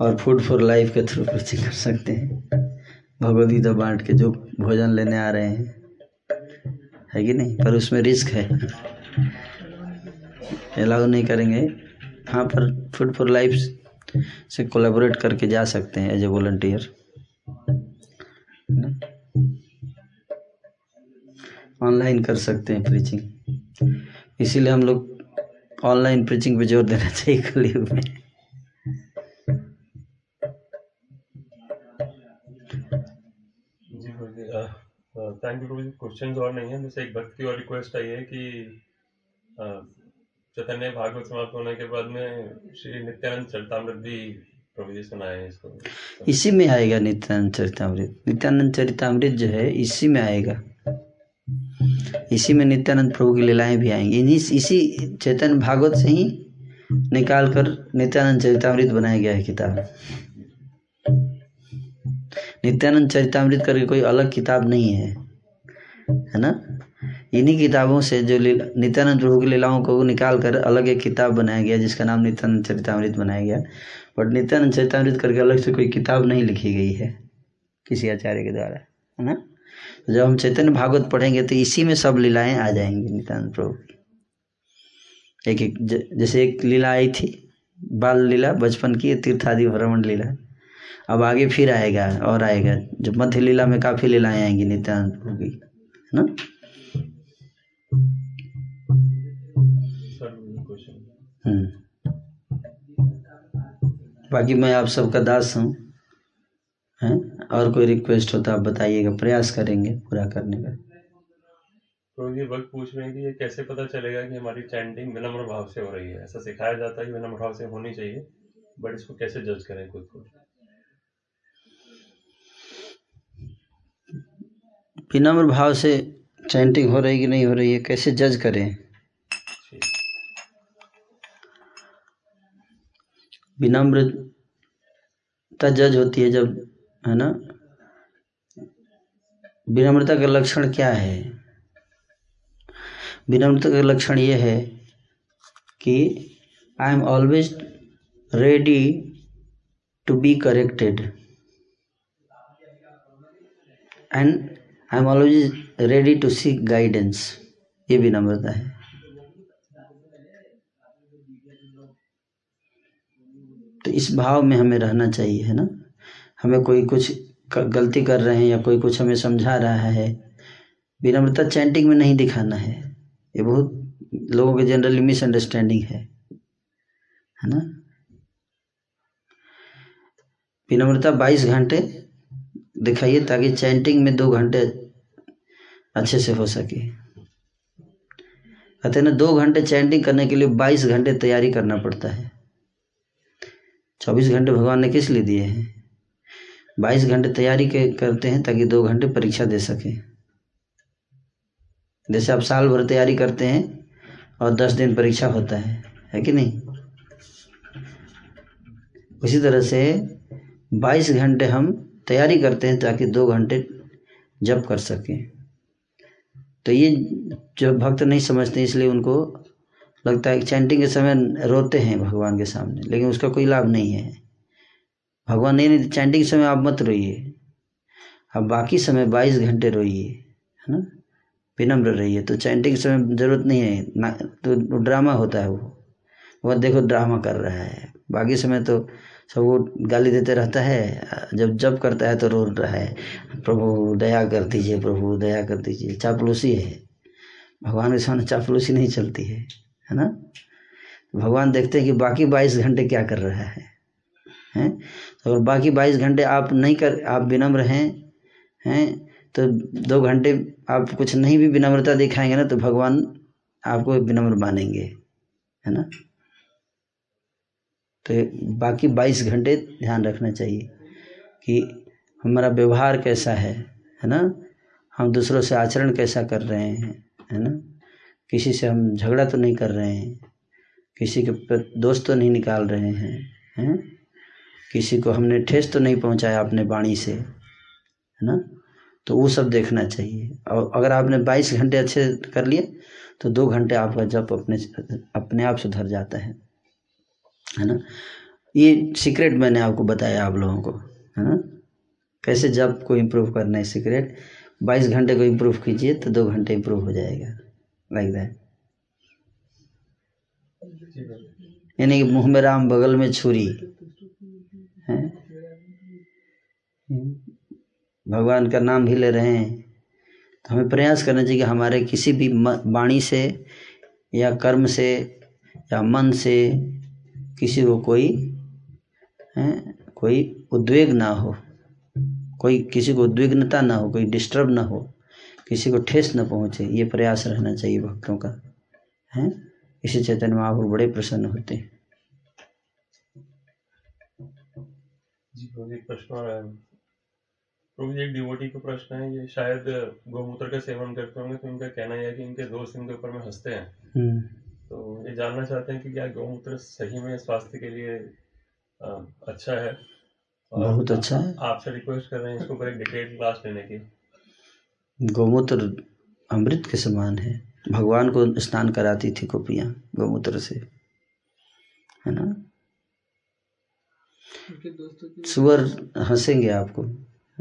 और फ़ूड फॉर लाइफ के थ्रू प्रीचिंग कर सकते हैं। भगवदगीता बांट के जो भोजन लेने आ रहे हैं। है कि नहीं? पर उसमें रिस्क है। अलाउ नहीं करेंगे। हाँ पर फ़ूड फॉर लाइफ से कोलेबोरेट करके जा सकते हैं एज ए वॉल्टियर ऑनलाइन कर सकते हैं प्रीचिंग इसीलिए हम लोग ऑनलाइन प्रीचिंग पे ज़ोर देना चाहिए कलयुग में। थैंक यू क्वेश्चन और नहीं है। जैसे एक भक्त की और रिक्वेस्ट आई है कि चैतन्य भागवत समाप्त होने के बाद में श्री नित्यानंद चरितामृत भी प्रभु जी सुनाए इसको। इसी में आएगा नित्यानंद चरितमृत। नित्यानंद चरितमृत जो है इसी में आएगा। इसी में नित्यानंद प्रभु की लीलाएँ भी आएँगी। इन्हीं इसी चैतन्य भागवत से ही निकाल कर नित्यानंद चरितमृत बनाया गया है किताब। नित्यानंद चरितमृत करके कोई अलग किताब नहीं है। है ना? इन्हीं किताबों से जो नित्यानंद प्रभु की लीलाओं को निकाल कर अलग एक किताब बनाया गया, जिसका नाम नित्यानंद चरितमृत बनाया गया। बट नित्यानंद चरितमृत करके अलग से कोई किताब नहीं लिखी गई है किसी आचार्य के द्वारा। है ना? जब हम चैतन्य भागवत पढ़ेंगे तो इसी में सब लीलाएँ आ जाएँगी नित्यानंद प्रभु की। एक एक ज- जैसे एक लीला आई थी, बाल लीला, बचपन की, तीर्थादि भ्रमण लीला। अब आगे फिर आएगा, और आएगा। जब मध्य लीला में काफ़ी लीलाएँ आएँगी नित्यानंद प्रभु की, है ना? हम्म। बाकी मैं आप सबका दास हूँ। हैं? और कोई रिक्वेस्ट हो तो आप बताइएगा प्रयास करेंगे पूरा करने का। तो ये वक्त पूछ रहे हैं कि ये कैसे पता चलेगा कि हमारी चैंटिंग विनम्र भाव से हो रही है? ऐसा सिखाया जाता है कि विनम्र भाव से होनी चाहिए बट इसको कैसे जज करें खुद को? विनम्र भाव से चैंटिंग हो रही कि नहीं हो रही है कैसे जज करें? विनम्रता जज होती है जब है ना? विनम्रता का लक्षण क्या है? विनम्रता का लक्षण ये है कि I am always ready to be corrected and I am always ready to seek guidance ये विनम्रता है। तो इस भाव में हमें रहना चाहिए, है ना? हमें कोई कुछ गलती कर रहे हैं या कोई कुछ हमें समझा रहा है, विनम्रता चैंटिंग में नहीं दिखाना है। ये बहुत लोगों के जनरली मिसअंडरस्टैंडिंग है है ना? विनम्रता 22 घंटे दिखाइए ताकि चैंटिंग में दो घंटे अच्छे से हो सके। कहते ना, दो घंटे चैंटिंग करने के लिए 22 घंटे तैयारी करना पड़ता है। चौबीस घंटे भगवान ने किस लिए दिए हैं? बाईस घंटे तैयारी करते हैं ताकि दो घंटे परीक्षा दे सकें। जैसे आप साल भर तैयारी करते हैं और दस दिन परीक्षा होता है है कि नहीं? उसी तरह से बाईस घंटे हम तैयारी करते हैं ताकि दो घंटे जप कर सकें। तो ये जो भक्त नहीं समझते, इसलिए उनको लगता है चैंटिंग के समय रोते हैं भगवान के सामने, लेकिन उसका कोई लाभ नहीं है। भगवान नहीं नहीं चैंटिंग के समय आप मत रोइए। अब बाकी समय बाईस घंटे रोइए, है ना? विनम्र रहिए। तो चैंटिंग के समय ज़रूरत नहीं है, ना तो ड्रामा होता है वो। वह देखो ड्रामा कर रहा है। बाकी समय तो सबको गाली देते रहता है। जब जब करता है तो रो रहा है। प्रभु, दया कर दीजिए प्रभु, दया कर दीजिए। चापलूसी है। भगवान के सामने चापलूसी नहीं चलती है है ना? भगवान देखते हैं कि बाकी बाईस घंटे क्या कर रहा है, हैं? अगर बाकी बाईस घंटे आप नहीं कर, आप विनम्र हैं हैं तो दो घंटे आप कुछ नहीं भी विनम्रता दिखाएँगे ना तो भगवान आपको विनम्र मानेंगे, है ना? तो बाकी बाईस घंटे ध्यान रखना चाहिए कि हमारा व्यवहार कैसा है है ना? हम दूसरों से आचरण कैसा कर रहे हैं, है ना? किसी से हम झगड़ा तो नहीं कर रहे हैं, किसी के दोस्त तो नहीं निकाल रहे हैं हैं? किसी को हमने ठेस तो नहीं पहुँचाया अपने वाणी से, है ना? तो वो सब देखना चाहिए। और अगर आपने 22 घंटे अच्छे कर लिए तो दो घंटे आपका जब अपने अपने आप सुधर जाता है है ना? ये सीक्रेट मैंने आपको बताया आप लोगों को, है ना? कैसे जब को इम्प्रूव करना है सीक्रेट 22 घंटे को इम्प्रूव कीजिए तो दो घंटे इम्प्रूव हो जाएगा लाइक दैट यानी कि मुँह में राम बगल में छुरी। है? भगवान का नाम भी ले रहे हैं। तो हमें प्रयास करना चाहिए कि हमारे किसी भी वाणी से या कर्म से या मन से किसी को कोई, है, कोई उद्वेग ना हो, कोई किसी को उद्विग्नता ना हो, कोई डिस्टर्ब ना हो, किसी को ठेस न पहुँचे। ये प्रयास रहना चाहिए भक्तों का, है? इसी चैतन्य महापुर बड़े प्रसन्न होते हैं। जी प्रश्न आ रहा है प्रभु जी एक डिवोटी का प्रश्न है ये शायद गौमूत्र का सेवन करते होंगे तो इनका कहना है कि इनके दोस्त इनके ऊपर में हँसते हैं। हम्म। तो ये जानना चाहते हैं कि क्या गौमूत्र सही में स्वास्थ्य के लिए अच्छा है? बहुत अच्छा है। आपसे रिक्वेस्ट कर रहे हैं इसके ऊपर एक डिटेल क्लास लेने की। गौमूत्र अमृत के समान है। भगवान को स्नान कराती थी गोपियाँ गौमूत्र से। है ना? सुअर हंसेंगे आपको।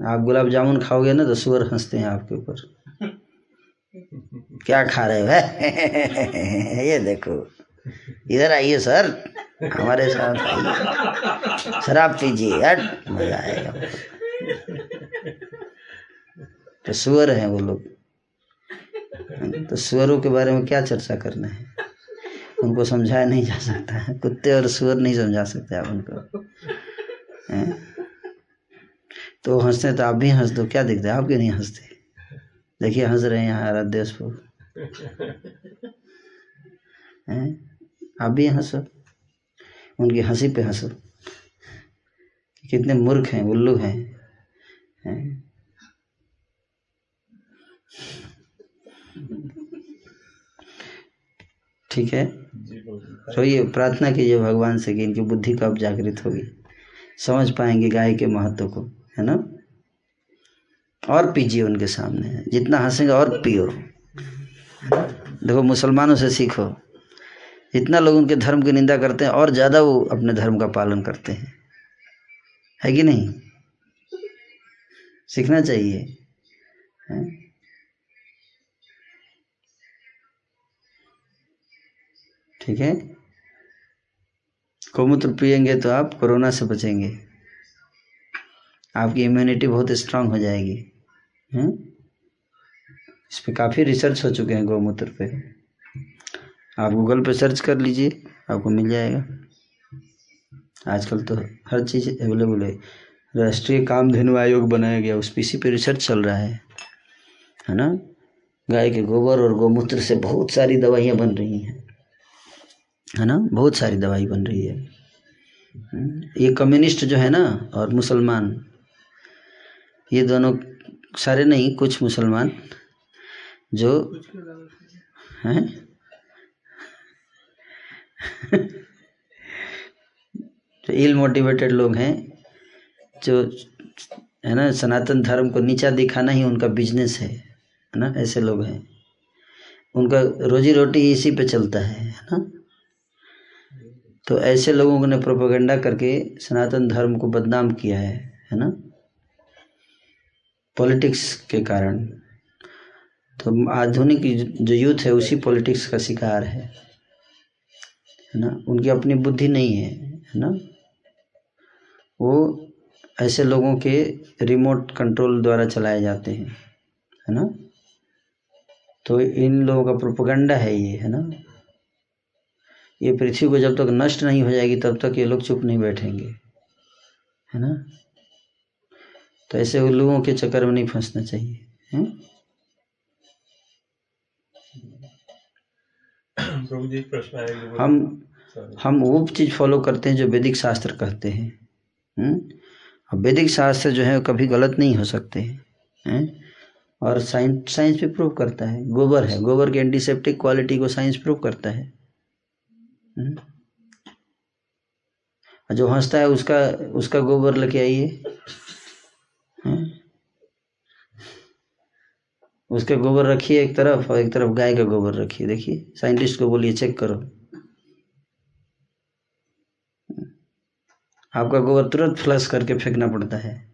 आप गुलाब जामुन खाओगे ना तो सुअर हँसते हैं आपके ऊपर। क्या खा रहे हो ये देखो। इधर आइए, सर। हमारे साथ। शराब पीजिए यार मज़ा आएगा। तो सुअर हैं वो लोग। तो सुअरों के बारे में क्या चर्चा करना है? उनको समझाया नहीं जा सकता। है कुत्ते और सुअर नहीं समझा सकते आप उनको। तो हँसते तो आप भी हंस दो क्या दिखता है? आप क्यों नहीं हँसते? देखिए हंस रहे हैं यहाँ आराध्यस्पुर हैं? आप भी हंसो। उनकी हँसी पे हंसो। कितने मूर्ख हैं उल्लू हैं। हैं? ठीक है? तो ये प्रार्थना कीजिए भगवान से कि इनकी बुद्धि कब जागृत होगी। समझ पाएँगे गाय के महत्व को, है ना? और पीजिए उनके सामने, जितना हंसेंगे और पियो। देखो, मुसलमानों से सीखो जितना लोग उनके धर्म की निंदा करते हैं और ज़्यादा वो अपने धर्म का पालन करते हैं। है कि नहीं? सीखना चाहिए, है? ठीक है? गोमूत्र पियेंगे तो आप कोरोना से बचेंगे। आपकी इम्यूनिटी बहुत स्ट्रांग हो जाएगी। हैं इस पर काफ़ी रिसर्च हो चुके हैं गौमूत्र पे। आप गूगल पे सर्च कर लीजिए, आपको मिल जाएगा। आजकल तो हर चीज़ अवेलेबल है। राष्ट्रीय कामधेनु आयोग बनाया गया, उस पीसी पे रिसर्च चल रहा है। है ना? गाय के गोबर और गौमूत्र से बहुत सारी दवाइयाँ बन रही हैं। है ना? बहुत सारी दवाई बन रही है। ये कम्युनिस्ट जो है ना और मुसलमान, ये दोनों सारे नहीं, कुछ मुसलमान जो हैं? जो इल मोटिवेटेड लोग हैं, जो है ना, सनातन धर्म को नीचा दिखाना ही उनका बिज़नेस है है ना? ऐसे लोग हैं। उनका रोजी रोटी इसी पे चलता है है ना? तो ऐसे लोगों ने प्रोपोगंडा करके सनातन धर्म को बदनाम किया है है ना? पॉलिटिक्स के कारण। तो आधुनिक जो यूथ है, उसी पॉलिटिक्स का शिकार है है ना? उनकी अपनी बुद्धि नहीं है है ना? वो ऐसे लोगों के रिमोट कंट्रोल द्वारा चलाए जाते हैं, है ना? तो इन लोगों का प्रोपोगंडा है ये, है ना? ये पृथ्वी को जब तक नष्ट नहीं हो जाएगी तब तक ये लोग चुप नहीं बैठेंगे है ना तो ऐसे लोगों के चक्कर में नहीं फंसना चाहिए है? हम हम वो चीज़ फॉलो करते हैं जो वैदिक शास्त्र कहते हैं? अब वैदिक शास्त्र जो है कभी गलत नहीं हो सकते हैं है? और साइंस साइंस भी प्रूव करता है गोबर है गोबर की एंटीसेप्टिक क्वालिटी को साइंस प्रूव करता है? जो हंसता है, उसका उसका गोबर लेके आइए। उसके गोबर रखिए एक तरफ़ और एक तरफ़ गाय का गोबर रखिए। देखिए, साइंटिस्ट को बोलिए, चेक करो। आपका गोबर तुरंत फ्लश करके फेंकना पड़ता है।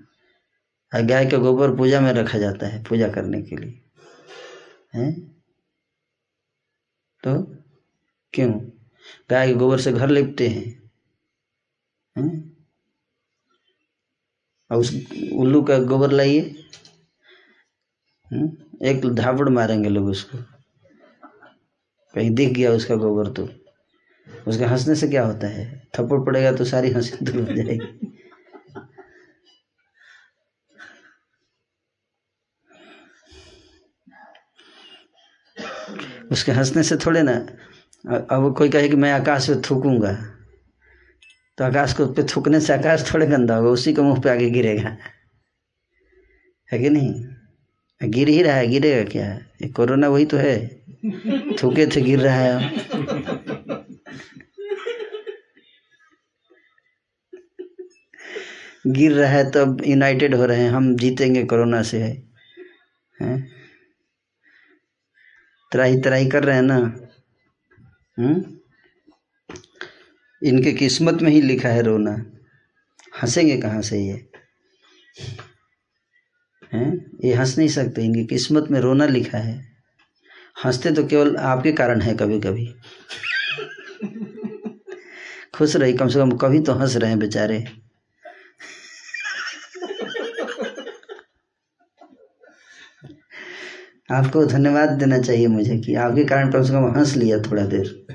और गाय का गोबर पूजा में रखा जाता है, पूजा करने के लिए। हैं? तो क्यों? गाय के गोबर से घर लिपते हैं। और उस उल्लू का गोबर लाइए। एक धावड़ मारेंगे लोग उसको। कहीं दिख गया उसका गोबर तो। उसके हंसने से क्या होता है? थप्पड़ पड़ेगा तो सारी हँसी दूर हो जाएगी। उसके हंसने से थोड़े ना अब कोई कहे कि मैं आकाश पे थूकूँगा तो आकाश को पे थूकने से आकाश थोड़े गंदा होगा, उसी के मुँह पे आगे गिरेगा। है कि नहीं? गिर ही रहा है, गिरेगा क्या? ये कोरोना वही तो है। थूके थे, गिर रहा है। गिर रहा है, तब यूनाइटेड हो रहे हैं, हम जीतेंगे कोरोना से। है? हैं त्राही त्राही कर रहे हैं ना? इनके किस्मत में ही लिखा है रोना। हंसेंगे कहाँ से ये? हैं? ये हंस नहीं सकते, इनकी किस्मत में रोना लिखा है। हँसते तो केवल आपके कारण है कभी कभी खुश रही कम से कम कभी तो हंस रहे हैं बेचारे। आपको धन्यवाद देना चाहिए मुझे कि आपके कारण कम से कम हंस लिया थोड़ा देर।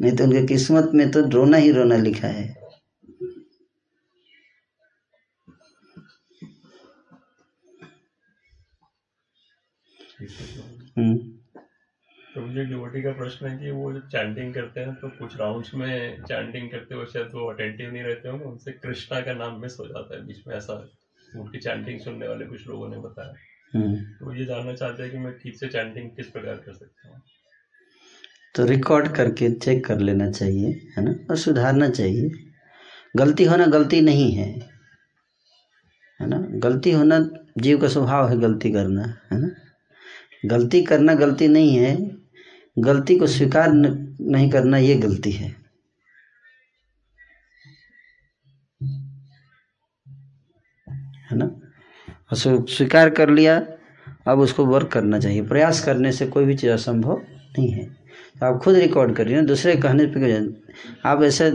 नहीं तो उनके किस्मत में तो रोना ही रोना लिखा है। हम्म। तो मुझे डिवोटी का प्रश्न है कि वो जो चैंटिंग करते हैं तो कुछ राउंड्स में चैंटिंग करते हुए शायद वो अटेंटिव नहीं रहते होंगे, उनसे कृष्णा का नाम मिस हो जाता है, बीच में ऐसा, उनकी चैंटिंग सुनने वाले कुछ लोगों ने बताया। हम्म। तो ये जानना चाहते हैं कि मैं ठीक से चैंटिंग किस प्रकार कर सकता हूँ? तो रिकॉर्ड करके चेक कर लेना चाहिए है ना? और सुधारना चाहिए। गलती होना गलती नहीं है है ना? गलती होना जीव का स्वभाव है गलती करना है ना? गलती करना गलती नहीं है गलती को स्वीकार नहीं करना ये गलती है। है ना? स्वीकार कर लिया, अब उसको वर्क करना चाहिए। प्रयास करने से कोई भी चीज़ असंभव नहीं है। तो आप खुद रिकॉर्ड कर रही हैं दूसरे कहने पर आप ऐसे,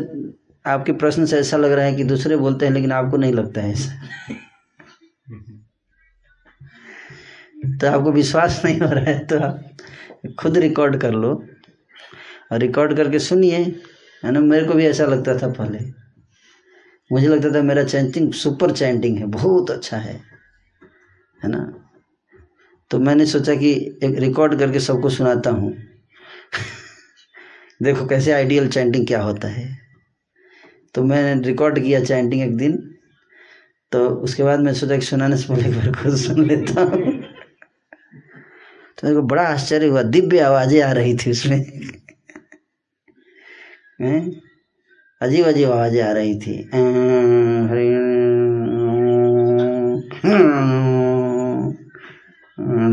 आपके प्रश्न से ऐसा लग रहा है कि दूसरे बोलते हैं, लेकिन आपको नहीं लगता है ऐसा। तो आपको विश्वास नहीं हो रहा है तो आप खुद रिकॉर्ड कर लो। और रिकॉर्ड करके सुनिए, है ना? मेरे को भी ऐसा लगता था पहले। मुझे लगता था मेरा चैंटिंग सुपर चैंटिंग है, बहुत अच्छा है। है ना तो मैंने सोचा कि एक रिकॉर्ड करके सबको सुनाता हूँ देखो कैसे आइडियल चैंटिंग क्या होता है तो मैंने रिकॉर्ड किया चैंटिंग एक दिन तो उसके बाद मैं सोचा कि सुनाने से पहले एक बार खुद सुन लेता हूँ तो मेरे को बड़ा आश्चर्य हुआ दिव्य आवाज़ें आ रही थी उसमें अजीब अजीब आवाज़ें आ रही थी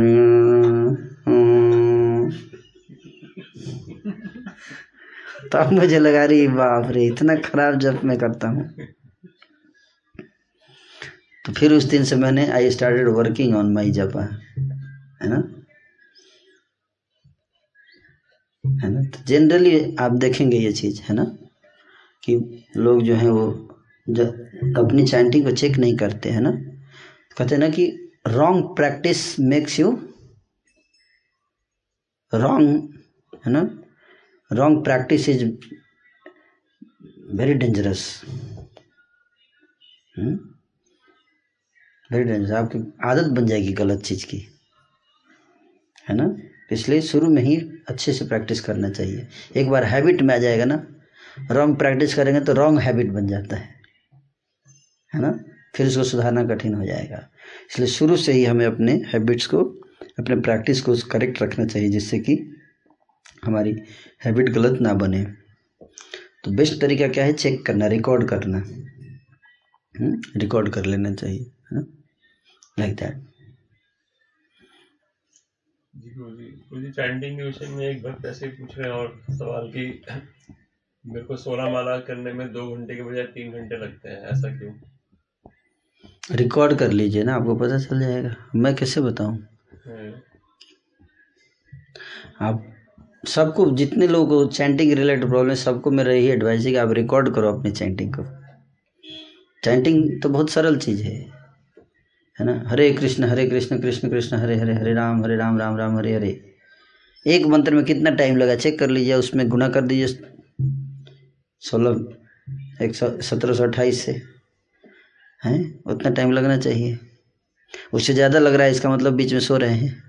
तो मुझे लगा रही बाप रे, इतना खराब जब मैं करता हूँ। तो फिर उस दिन से मैंने I started working on my japa है ना? है ना? तो जनरली आप देखेंगे ये चीज़, है ना? कि लोग जो है वो जब अपनी चैंटिंग को चेक नहीं करते, है ना? कहते ना कि wrong practice makes you wrong है ना wrong practice is very dangerous very dangerous आपकी आदत बन जाएगी गलत चीज़ की, है ना? इसलिए शुरू में ही अच्छे से प्रैक्टिस करना चाहिए। एक बार हैबिट में आ जाएगा ना रॉन्ग प्रैक्टिस करेंगे तो रॉन्ग हैबिट बन जाता है है ना? फिर उसको सुधारना कठिन हो जाएगा। इसलिए शुरू से ही हमें अपने हैबिट्स को, अपने प्रैक्टिस को करेक्ट रखना चाहिए, जिससे कि हमारी हैबिट गलत ना बने। तो बेस्ट तरीका क्या है? चेक करना रिकॉर्ड करना। रिकॉर्ड कर लेना चाहिए, है ना? Like that ji Guru ji chanting के विषय में एक भक्त ऐसे पूछ रहे हैं और सवाल कि मेरे को सोलह माला करने में दो घंटे के बजाय तीन घंटे लगते हैं, ऐसा क्यों? रिकॉर्ड कर लीजिए ना आपको पता चल जाएगा। मैं कैसे बताऊँ? आप सबको जितने लोग चैंटिंग रिलेटेड प्रॉब्लम है सबको मेरा यही एडवाइस है कि आप रिकॉर्ड करो अपनी चैंटिंग को। चैंटिंग तो बहुत सरल चीज़ है है ना? हरे कृष्ण हरे कृष्ण कृष्ण कृष्ण हरे हरे हरे राम हरे राम राम राम हरे हरे। एक मंत्र में कितना टाइम लगा चेक कर लीजिए उसमें गुना कर दीजिए। सोलह एक सौ सत्रह सौ अट्ठाईस से। हैं? उतना टाइम लगना चाहिए। उससे ज़्यादा लग रहा है इसका मतलब बीच में सो रहे हैं।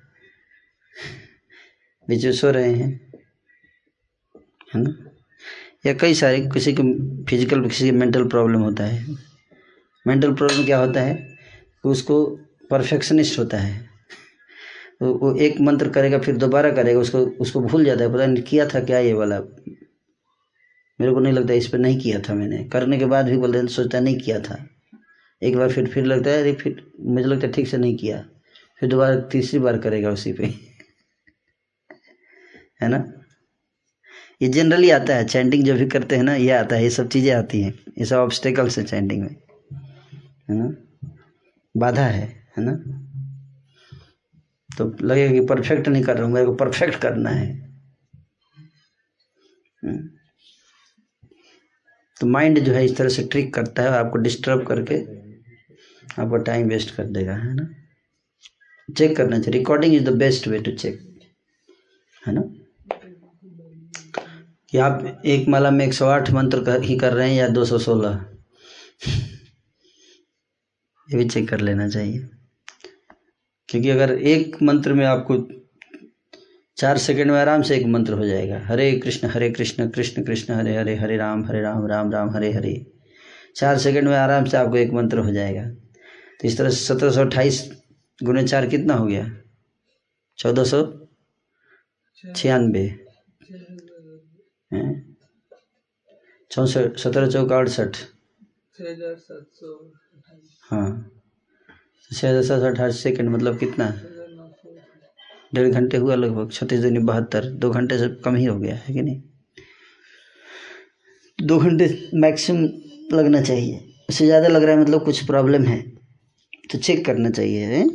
बीच में सो रहे हैं। है ना? या कई सारे किसी के फ़िज़िकल किसी की मेंटल प्रॉब्लम होता है। मेंटल प्रॉब्लम क्या होता है? उसको परफेक्शनिस्ट होता है। वो, वो एक मंत्र करेगा फिर दोबारा करेगा उसको उसको भूल जाता है। पता नहीं किया था क्या ये वाला? मेरे को नहीं लगता इस पर नहीं किया था मैंने। करने के बाद भी बोलते सोचता नहीं किया था। एक बार फिर फिर लगता है, अरे फिर मुझे लगता है ठीक से नहीं किया। फिर दोबारा तीसरी बार करेगा उसी पे। है ना? ये जनरली आता है चैंटिंग जो भी करते हैं ना, ये आता है, ये सब चीज़ें आती हैं। ये सब ऑब्स्टेकल्स है चैंटिंग में। है ना? बाधा है है ना? तो लगेगा कि परफेक्ट नहीं कर रहा हूँ, मेरे को परफेक्ट करना है। हम्म। तो माइंड जो है, इस तरह से ट्रिक करता है आपको डिस्टर्ब करके आपका टाइम वेस्ट कर देगा है ना? चेक करना चाहिए। Recording is the best way to check है ना? कि आप एक माला में एक सौ आठ मंत्र कर, ही कर रहे हैं या दो सौ सोलह? ये भी चेक कर लेना चाहिए। क्योंकि अगर एक मंत्र में आपको चार सेकंड में आराम से एक मंत्र हो जाएगा। हरे कृष्ण हरे कृष्ण कृष्ण कृष्ण हरे हरे हरे राम हरे राम राम राम हरे हरे। चार सेकंड में आराम से आपको एक मंत्र हो जाएगा। तो इस तरह से सत्रह सौ अट्ठाईस गुने चार कितना हो गया? चौदह सौ छियानवे चौंसठ, सत्रह चौका अड़सठ हाँ। छः हज़ार सात सौ अट्ठाईस सेकेंड मतलब कितना? डेढ़ घंटे हुआ लगभग, छत्तीस दूनी बहत्तर। दो घंटे से कम ही हो गया, है कि नहीं? दो घंटे मैक्सिमम लगना चाहिए। उससे ज़्यादा लग रहा है मतलब कुछ प्रॉब्लम है। तो चेक करना चाहिए है?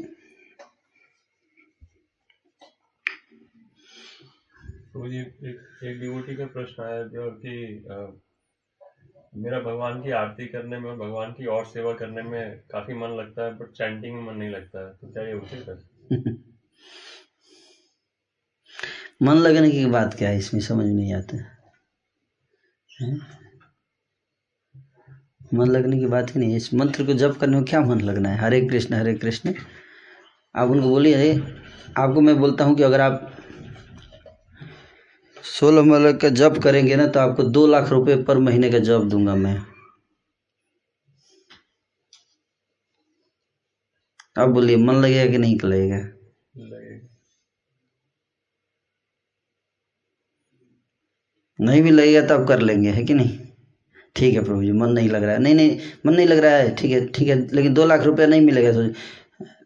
तो ये एक एक डिवोटी का प्रश्न आया जो कि मेरा भगवान की आरती करने में भगवान की और सेवा करने में काफ़ी मन लगता है पर चैंटिंग में मन नहीं लगता है। तो क्या ये उचित है? मन लगने की बात क्या है? इसमें समझ नहीं आता है? मन लगने की बात ही नहीं इस मंत्र को जप करने में क्या मन लगना है? हरे कृष्ण हरे कृष्ण। आप उनको बोलिए, अरे, आपको मैं बोलता हूँ कि अगर आप सोलह माला का जप करेंगे ना तो आपको दो लाख रुपए पर महीने का जप दूँगा मैं। आप बोलिए, मन लगेगा कि नहीं लगेगा? नहीं भी लगेगा तो आप कर लेंगे, है कि नहीं? ठीक है प्रभु जी, मन नहीं लग रहा है। नहीं नहीं, मन नहीं लग रहा है, ठीक है ठीक है, लेकिन दो लाख रुपया नहीं मिलेगा तो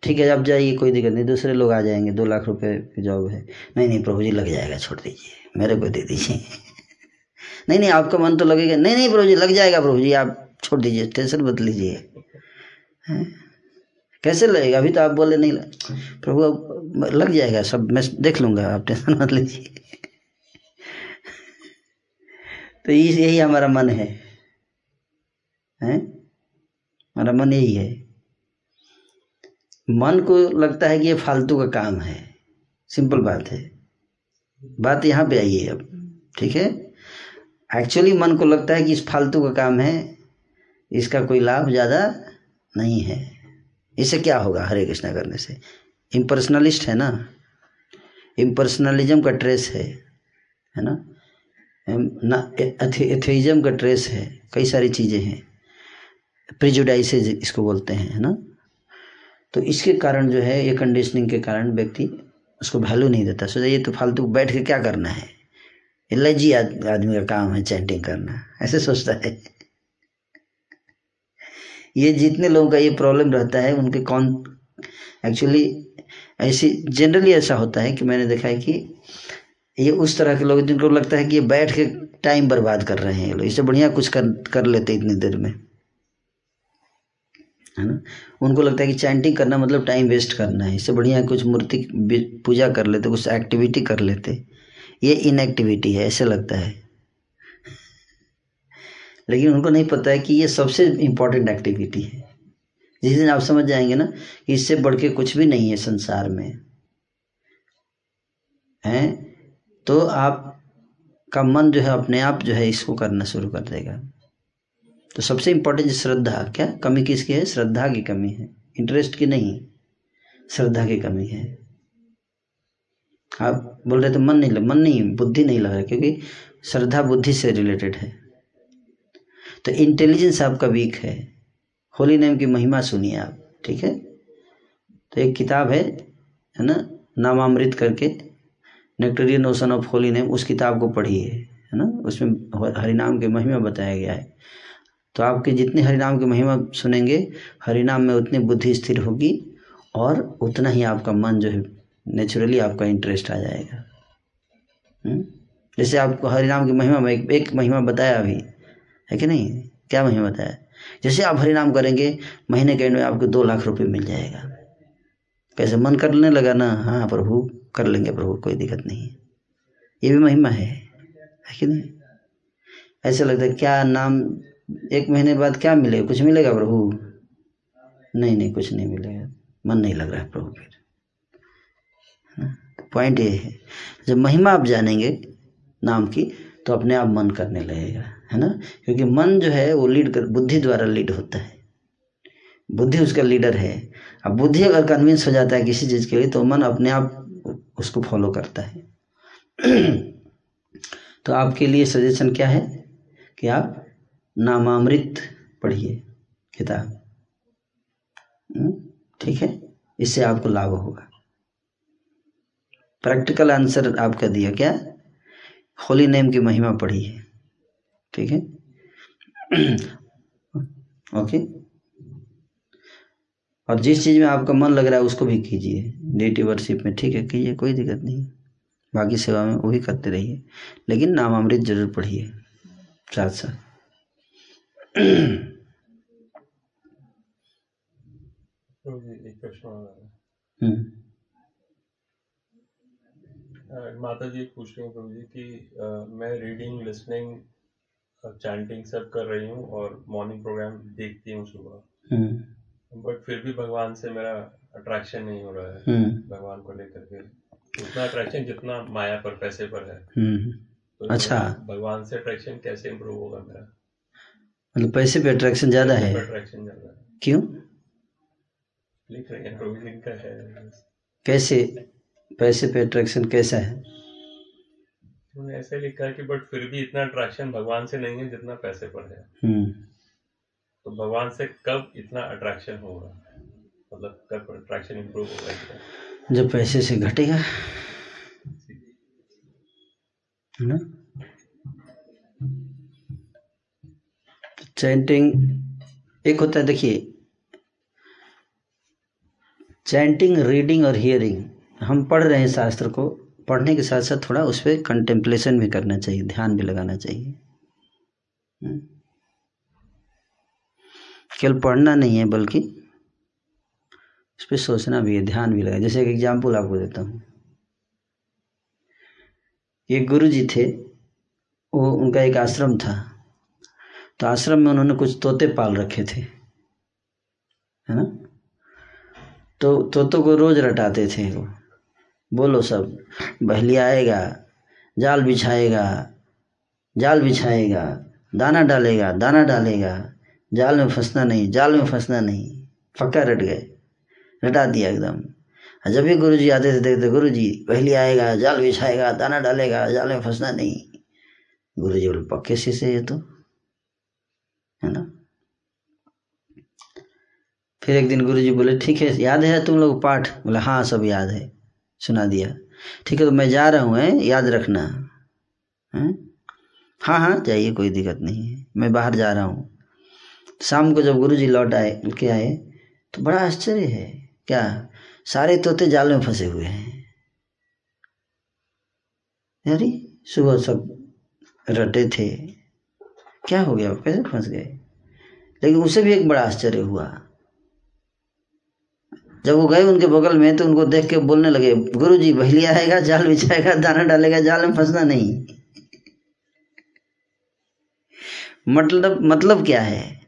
ठीक है, आप जाइए, कोई दिक्कत नहीं, दूसरे लोग आ जाएँगे, दो लाख रुपये की जॉब है। नहीं नहीं, प्रभु जी, लग जाएगा, छोड़ दीजिए, मेरे को दे दीजिए। नहीं नहीं, आपका मन तो लगेगा, नहीं नहीं, प्रभु जी, लग जाएगा, प्रभु जी, आप छोड़ दीजिए, टेंशन मत लीजिए। कैसे लगेगा? अभी तो आप बोले नहीं प्रभु, अब लग जाएगा, सब, मैं देख लूँगा, आप टेंशन मत लीजिए। तो यही हमारा मन है। हैं? हमारा मन यही है। मन को लगता है कि ये फालतू का काम है। सिंपल बात है। बात यहाँ पे आई है अब, ठीक है? एक्चुअली मन को लगता है कि इस फालतू का काम है, इसका कोई लाभ ज़्यादा नहीं है। इससे क्या होगा हरे कृष्णा करने से? इम्पर्सनलिस्ट है ना? इम्पर्सनलिज्म का ट्रेस है है ना? ना एथेइज्म का ट्रेस है। कई सारी चीज़ें हैं। प्रिजुडाइसेज इसको बोलते हैं, है ना? तो इसके कारण जो है, ये कंडीशनिंग के कारण व्यक्ति उसको वैल्यू नहीं देता। सोचा ये तो फालतू बैठ के क्या करना है? लजी आदमी का काम है चैंटिंग करना। ऐसे सोचता है। ये जितने लोगों का ये प्रॉब्लम रहता है, उनके कौन एक्चुअली ऐसी जनरली ऐसा होता है कि मैंने देखा है कि ये उस तरह के लोग जिनको लगता है कि ये बैठ के टाइम बर्बाद कर रहे हैं ये लोग। इससे बढ़िया कुछ कर कर लेते इतनी देर में। है ना? उनको लगता है कि चैंटिंग करना मतलब टाइम वेस्ट करना है। इससे बढ़िया कुछ मूर्ति पूजा कर लेते, कुछ एक्टिविटी कर लेते। ये इनएक्टिविटी है, ऐसे लगता है। लेकिन उनको नहीं पता है कि ये सबसे इम्पोर्टेंट एक्टिविटी है। जिस दिन आप समझ जाएँगे ना कि इससे बढ़ के कुछ भी नहीं है संसार में। हैं? तो आप का मन जो है, अपने आप जो है, इसको करना शुरू कर देगा। तो सबसे इम्पोर्टेंट श्रद्धा क्या? कमी किसकी है? श्रद्धा की कमी है। इंटरेस्ट की नहीं, श्रद्धा की कमी है। आप बोल रहे थे, मन नहीं लग, मन नहीं, बुद्धि नहीं लग रहा क्योंकि श्रद्धा बुद्धि से रिलेटेड है। तो इंटेलिजेंस आपका वीक है। होली नेम की महिमा सुनिए आप, ठीक है? तो एक किताब है है ना? नामामृत करके nectarean ocean of holy name उस किताब को पढ़िए, है ना? उसमें हरिनाम की महिमा बताया गया है। तो आपके जितने हरिनाम की महिमा सुनेंगे हरिनाम में उतनी बुद्धि स्थिर होगी और उतना ही आपका मन जो है नेचुरली आपका इंटरेस्ट आ जाएगा। हुँ? जैसे आपको हरिनाम की महिमा में एक, महिमा बताया अभी है कि नहीं? क्या महिमा बताया? जैसे आप हरिनाम करेंगे महीने के एंड में आपको दो लाख रुपये मिल जाएगा। कैसे मन करने लगा ना? हाँ प्रभु कर लेंगे प्रभु कोई दिक्कत नहीं ये भी महिमा है है कि नहीं? ऐसा लगता है क्या नाम एक महीने बाद क्या मिलेगा? कुछ मिलेगा प्रभु? नहीं नहीं, कुछ नहीं मिलेगा। मन नहीं लग रहा है प्रभु फिर। पॉइंट ये है। जब महिमा आप जानेंगे नाम की तो अपने आप मन करने लगेगा। है ना? क्योंकि मन जो है, वो लीड कर, बुद्धि द्वारा लीड होता है। बुद्धि उसका लीडर है। अब बुद्धि अगर कन्विंस हो जाता है किसी चीज़ के लिए तो मन अपने आप उसको फॉलो करता है। तो आपके लिए सजेशन क्या है? कि आप नामामृत पढ़िए किताब। हम्म, ठीक है? इससे आपको लाभ होगा। प्रैक्टिकल आंसर आपका दिया क्या? होली नेम की महिमा पढ़िए। ठीक है? ओके और जिस चीज़ में आपका मन लग रहा है उसको भी कीजिए। डेटी वर्शिप में ठीक है कीजिए कोई दिक्कत नहीं। बाकी सेवा में वो भी करते रहिए। लेकिन नामामृत ज़रूर पढ़िए साथ साथ एक प्रश्न हम्म। माता जी पूछ रही हूँ प्रभु जी कि आ, मैं रीडिंग लिसनिंग चैंटिंग सब कर रही हूँ और मॉर्निंग प्रोग्राम देखती हूँ सुबह। हम्म। बट फिर भी भगवान से मेरा अट्रैक्शन नहीं हो रहा है। हम्म। भगवान को लेकर के। उतना अट्रैक्शन जितना माया पर पैसे पर है। हम्म। तो अच्छा। भगवान से अट्रैक्शन कैसे इम्प्रूव होगा मेरा? मतलब पैसे पे अट्रैक्शन ज़्यादा है। क्यों? कैसे? पैसे पे अट्रैक्शन कैसा है? उन्होंने ऐसे लिखा है कि बट फिर भी इतना अट्रैक्शन भगवान से नहीं है जितना पैसे पर है। हम्म। तो भगवान से कब इतना अट्रैक्शन होगा? मतलब कब अट्रैक्शन इम्प्रूव होगा? जब पैसे से घटेगा। है ना? चैंटिंग, एक होता है, देखिए, चैंटिंग, रीडिंग और हियरिंग, हम पढ़ रहे हैं शास्त्र को, पढ़ने के साथ साथ थोड़ा उस पर कंटेम्पलेशन भी करना चाहिए, ध्यान भी लगाना चाहिए। हम्म। केवल पढ़ना नहीं है, बल्कि उस पर सोचना भी है, ध्यान भी लगा जैसे एक एग्ज़ाम्पल आपको देता हूँ। एक गुरु जी थे, वो, उनका एक आश्रम था। तो आश्रम में उन्होंने कुछ तोते पाल रखे थे, है ना? तो तोतों को रोज रटाते थे वो। बोलो सब बहलिया आएगा, जाल बिछाएगा जाल बिछाएगा, दाना डालेगा दाना डालेगा, जाल में फंसना नहीं, जाल में फंसना नहीं, पक्का रट गए, रटा दिया एकदम। जब भी गुरु जी आते थे, देखते गुरु जी पहले आएगा, जाल बिछाएगा, दाना डालेगा, जाल में फंसना नहीं। गुरु जी बोले, पक्के से ये तो। है ना? फिर एक दिन गुरु जी बोले, ठीक है, याद है तुम लोग पाठ? बोले हाँ सब याद है, सुना दिया। ठीक है तो मैं जा रहा हूँ, है? याद रखना। है? हाँ हाँ जाइए, कोई दिक्कत नहीं है। मैं बाहर जा रहा हूँ। शाम को जब गुरु जी लौट आए के आए तो बड़ा आश्चर्य है। क्या? सारे तोते जाल में फंसे हुए हैं। सुबह सब रटे थे। क्या हो गया? कैसे फंस गए? लेकिन उसे भी एक बड़ा आश्चर्य हुआ। जब वो गए उनके बगल में तो उनको देख के बोलने लगे गुरु जी बहली आएगा, जाल बिछाएगा, दाना डालेगा, जाल में फंसना नहीं। मतलब मतलब क्या है?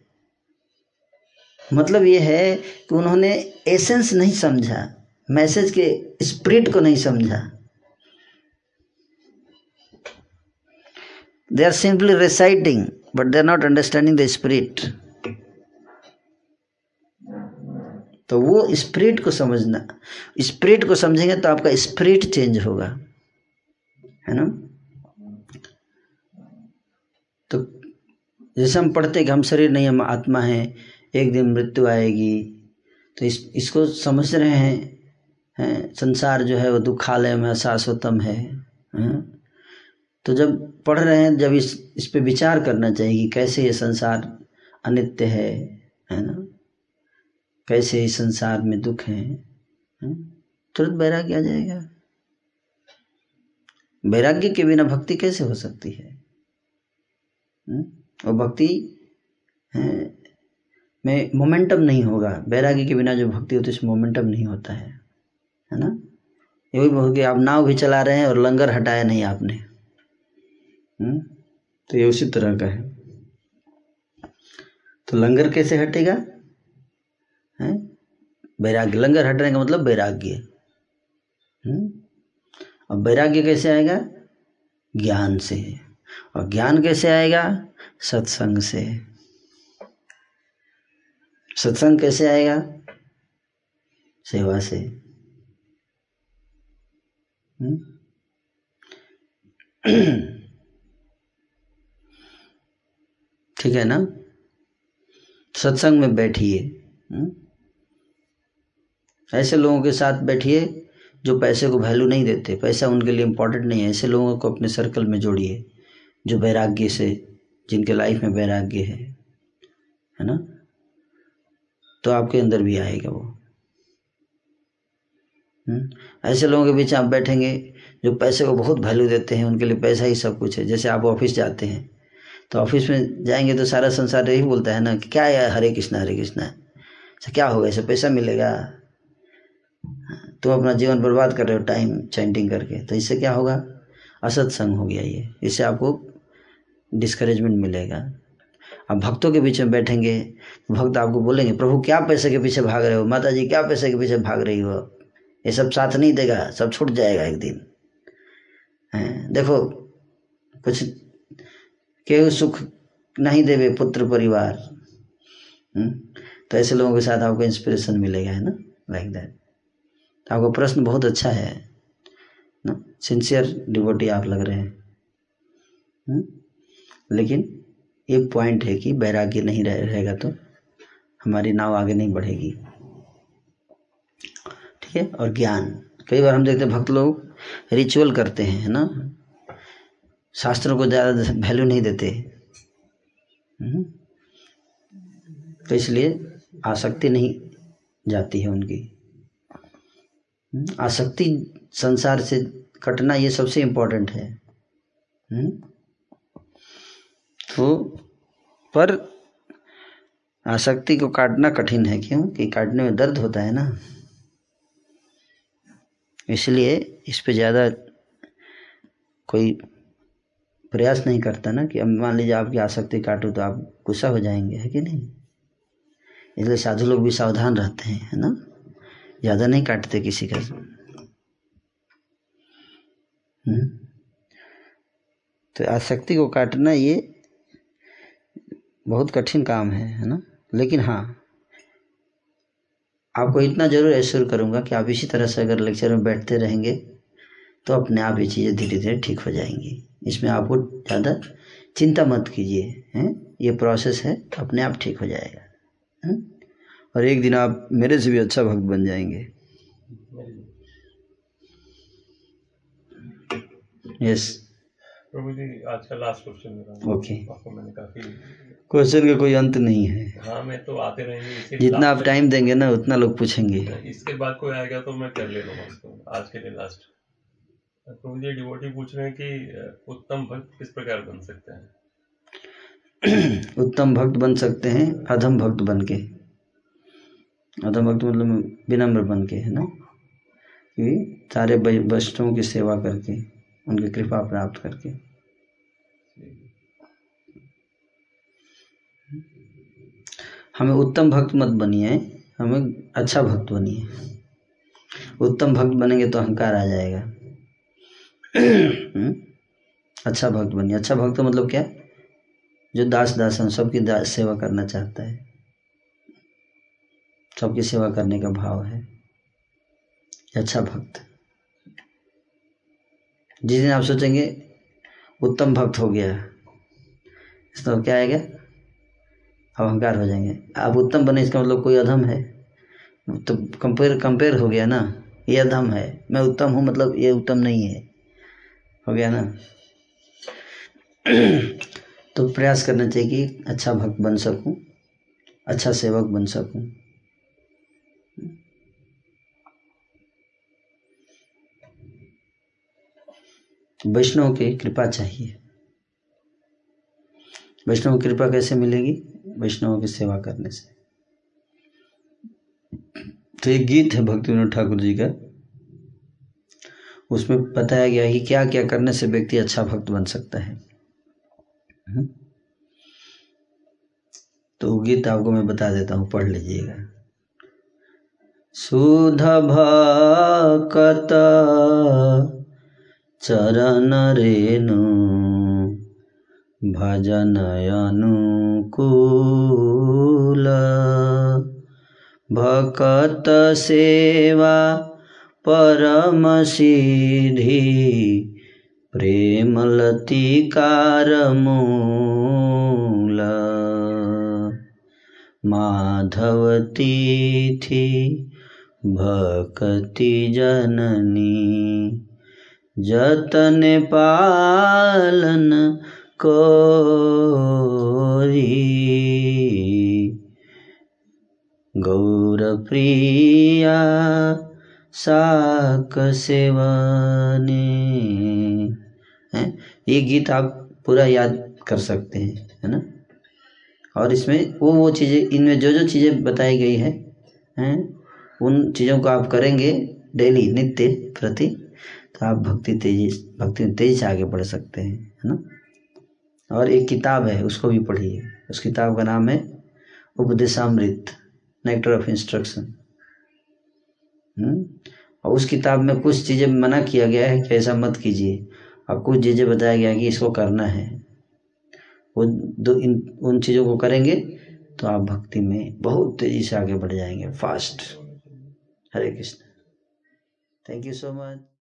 मतलब ये है कि उन्होंने एसेंस नहीं समझा, मैसेज के स्प्रिट को नहीं समझा। They are simply reciting but they are not understanding the spirit तो वो स्पिरिट को समझना स्पिरिट को समझेंगे तो आपका स्पिरिट चेंज होगा। है ना? तो जैसे हम पढ़ते कि हम शरीर नहीं, हम आत्मा हैं, एक दिन मृत्यु आएगी तो इस, इसको समझ रहे हैं हैं? संसार जो है वो दुखालय में शाश्वतम है, हैं? तो जब पढ़ रहे हैं, जब इस इस पे विचार करना चाहिए कि कैसे ये संसार अनित्य है है ना? कैसे इस संसार में दुख है तुरंत वैराग्य आ जाएगा। वैराग्य के बिना भक्ति कैसे हो सकती है? और भक्ति में मोमेंटम नहीं होगा। वैराग्य के बिना जो भक्ति होती है मोमेंटम नहीं होता है है ना? यही बहुत कि आप नाव भी चला रहे हैं और लंगर हटाया नहीं आपने। हुँ? तो ये उसी तरह का है। तो लंगर कैसे हटेगा? है? वैराग्य। लंगर हटने का मतलब वैराग्य। अब वैराग्य कैसे आएगा? ज्ञान से। और ज्ञान कैसे आएगा? सत्संग से। सत्संग कैसे आएगा? सेवा से। ठीक है ना? सत्संग में बैठिए ऐसे लोगों के साथ बैठिए जो पैसे को वैल्यू नहीं देते, पैसा उनके लिए इम्पोर्टेंट नहीं है। ऐसे लोगों को अपने सर्कल में जोड़िए, जो वैराग्य से, जिनके लाइफ में वैराग्य है है ना? तो आपके अंदर भी आएगा वो। ऐसे लोगों के बीच आप बैठेंगे जो पैसे को बहुत वैल्यू देते हैं, उनके लिए पैसा ही सब कुछ है। जैसे आप ऑफ़िस जाते हैं तो ऑफ़िस में जाएँगे तो सारा संसार यही बोलता है ना कि क्या है, हरे कृष्णा हरे कृष्णा। अच्छा क्या होगा, ऐसे पैसा मिलेगा? तुम अपना जीवन बर्बाद कर रहे हो टाइम चैंटिंग करके तो इससे क्या होगा? असत्संग हो गया ये। इससे आपको डिस्करेजमेंट मिलेगा। अब भक्तों के बीच में बैठेंगे, भक्त आपको बोलेंगे, प्रभु, क्या पैसे के पीछे भाग रहे हो? माता जी क्या पैसे के पीछे भाग रही हो? ये सब साथ नहीं देगा, सब छूट जाएगा एक दिन। देखो, कुछ केहू सुख नहीं देवे पुत्र परिवार। तो ऐसे लोगों के साथ आपको इंस्पिरेशन मिलेगा है ना? लाइक दैट तो आपका प्रश्न बहुत अच्छा है ना? सिंसियर डिवोटी आप लग रहे हैं। हुँ? लेकिन ये पॉइंट है कि बैराग्य नहीं रह, रहेगा तो हमारी नाव आगे नहीं बढ़ेगी। ठीक है? और ज्ञान। कई बार हम देखते हैं भक्त लोग रिचुअल करते हैं है ना? शास्त्रों को ज़्यादा वैल्यू नहीं देते। तो इसलिए आसक्ति नहीं जाती है उनकी। आसक्ति संसार से कटना ये सबसे इम्पोर्टेंट है। हम्म? तो पर आसक्ति को काटना कठिन है क्यों? कि काटने में दर्द होता है ना। इसलिए इस पे ज़्यादा कोई प्रयास नहीं करता ना कि अब मान लीजिए आपकी आसक्ति काटो तो आप गुस्सा हो जाएँगे, है कि नहीं? इसलिए साधु लोग भी सावधान रहते हैं, है ना? ज़्यादा नहीं काटते किसी का। हम्म? तो आसक्ति को काटना ये बहुत कठिन काम है है ना? लेकिन हाँ आपको इतना ज़रूर एश्योर करूँगा कि आप इसी तरह से अगर लेक्चर में बैठते रहेंगे तो अपने आप ये चीज़ें धीरे धीरे ठीक हो जाएँगी। इसमें आपको ज़्यादा चिंता मत कीजिए हैं? ये प्रोसेस है अपने आप ठीक हो जाएगा है? और एक दिन आप मेरे से भी अच्छा भक्त बन जाएँगे। यस प्रभु जी आज का लास्ट क्वेश्चन मेरा। ओके मैंने काफ़ी क्वेश्चन का कोई अंत नहीं है। हाँ मैं तो आते रहेंगे जितना आप टाइम देंगे ना उतना लोग पूछेंगे। इसके बाद कोई आएगा तो मैं कर ले लूँगा आज के लिए लास्ट प्रभु जी डिवोटी पूछ रहे हैं कि उत्तम भक्त किस प्रकार बन सकते हैं? उत्तम भक्त बन सकते हैं, अधम भक्त बन के। अधम भक्त मतलब विनम्र बन के, है ना? कि सारे वै- वैष्णवों की सेवा करके, उनकी कृपा प्राप्त करके। हमें उत्तम भक्त मत बनिए, हमें अच्छा भक्त बनिए। उत्तम भक्त बनेंगे तो अहंकार आ जाएगा? अच्छा भक्त बनिए अच्छा भक्त मतलब क्या? जो दास दास दासन सबकी दास सेवा करना चाहता है। सबकी सेवा करने का भाव है। अच्छा भक्त। जिस दिन आप सोचेंगे, उत्तम भक्त हो गया। तो क्या आएगा? अहंकार हो जाएँगे। आप उत्तम बने, इसका मतलब कोई अधम है। तो कंपेयर कंपेयर हो गया ना। ये अधम है। मैं उत्तम हूँ मतलब ये उत्तम नहीं है। हो गया ना? तो प्रयास करना चाहिए कि अच्छा भक्त बन सकूँ अच्छा सेवक बन सकूँ। वैष्णव की कृपा चाहिए। वैष्णव की कृपा कैसे मिलेगी? वैष्णव की सेवा करने से। तो एक गीत है भक्ति विनोद ठाकुर जी का। उसमें बताया गया कि क्या क्या करने से व्यक्ति अच्छा भक्त बन सकता है हम्म? तो गीत आपको मैं बता देता हूँ, पढ़ लीजिएगा सुध भकत चरण रेणु, भजन अनुकूल, भकत सेवा परम सिद्धि प्रेमलतिकार मूल माधव तिथि भक्ति जननी जतन पालन कोरी। गौर प्रिया साक सेवने। है? ये गीत आप पूरा याद कर सकते हैं, है ना? और इसमें वो वो चीज़ें, इनमें जो जो चीज़ें बताई गई है, हैं, उन चीज़ों को आप करेंगे डेली, नित्य प्रति तो आप भक्ति तेज़ी, भक्ति में तेज़ी से आगे बढ़ सकते हैं, है ना? और एक किताब है, उसको भी पढ़िए। उस किताब का नाम है उपदेशामृत नेक्टर ऑफ़ इंस्ट्रक्शन और उस किताब में कुछ चीज़ें मना किया गया है कि ऐसा मत कीजिए। और कुछ चीज़ें बताया गया है कि इसको करना है। वो दो इन, उन चीज़ों को करेंगे तो आप भक्ति में बहुत तेज़ी से आगे बढ़ जाएँगे fast Hare Krishna. Thank you so much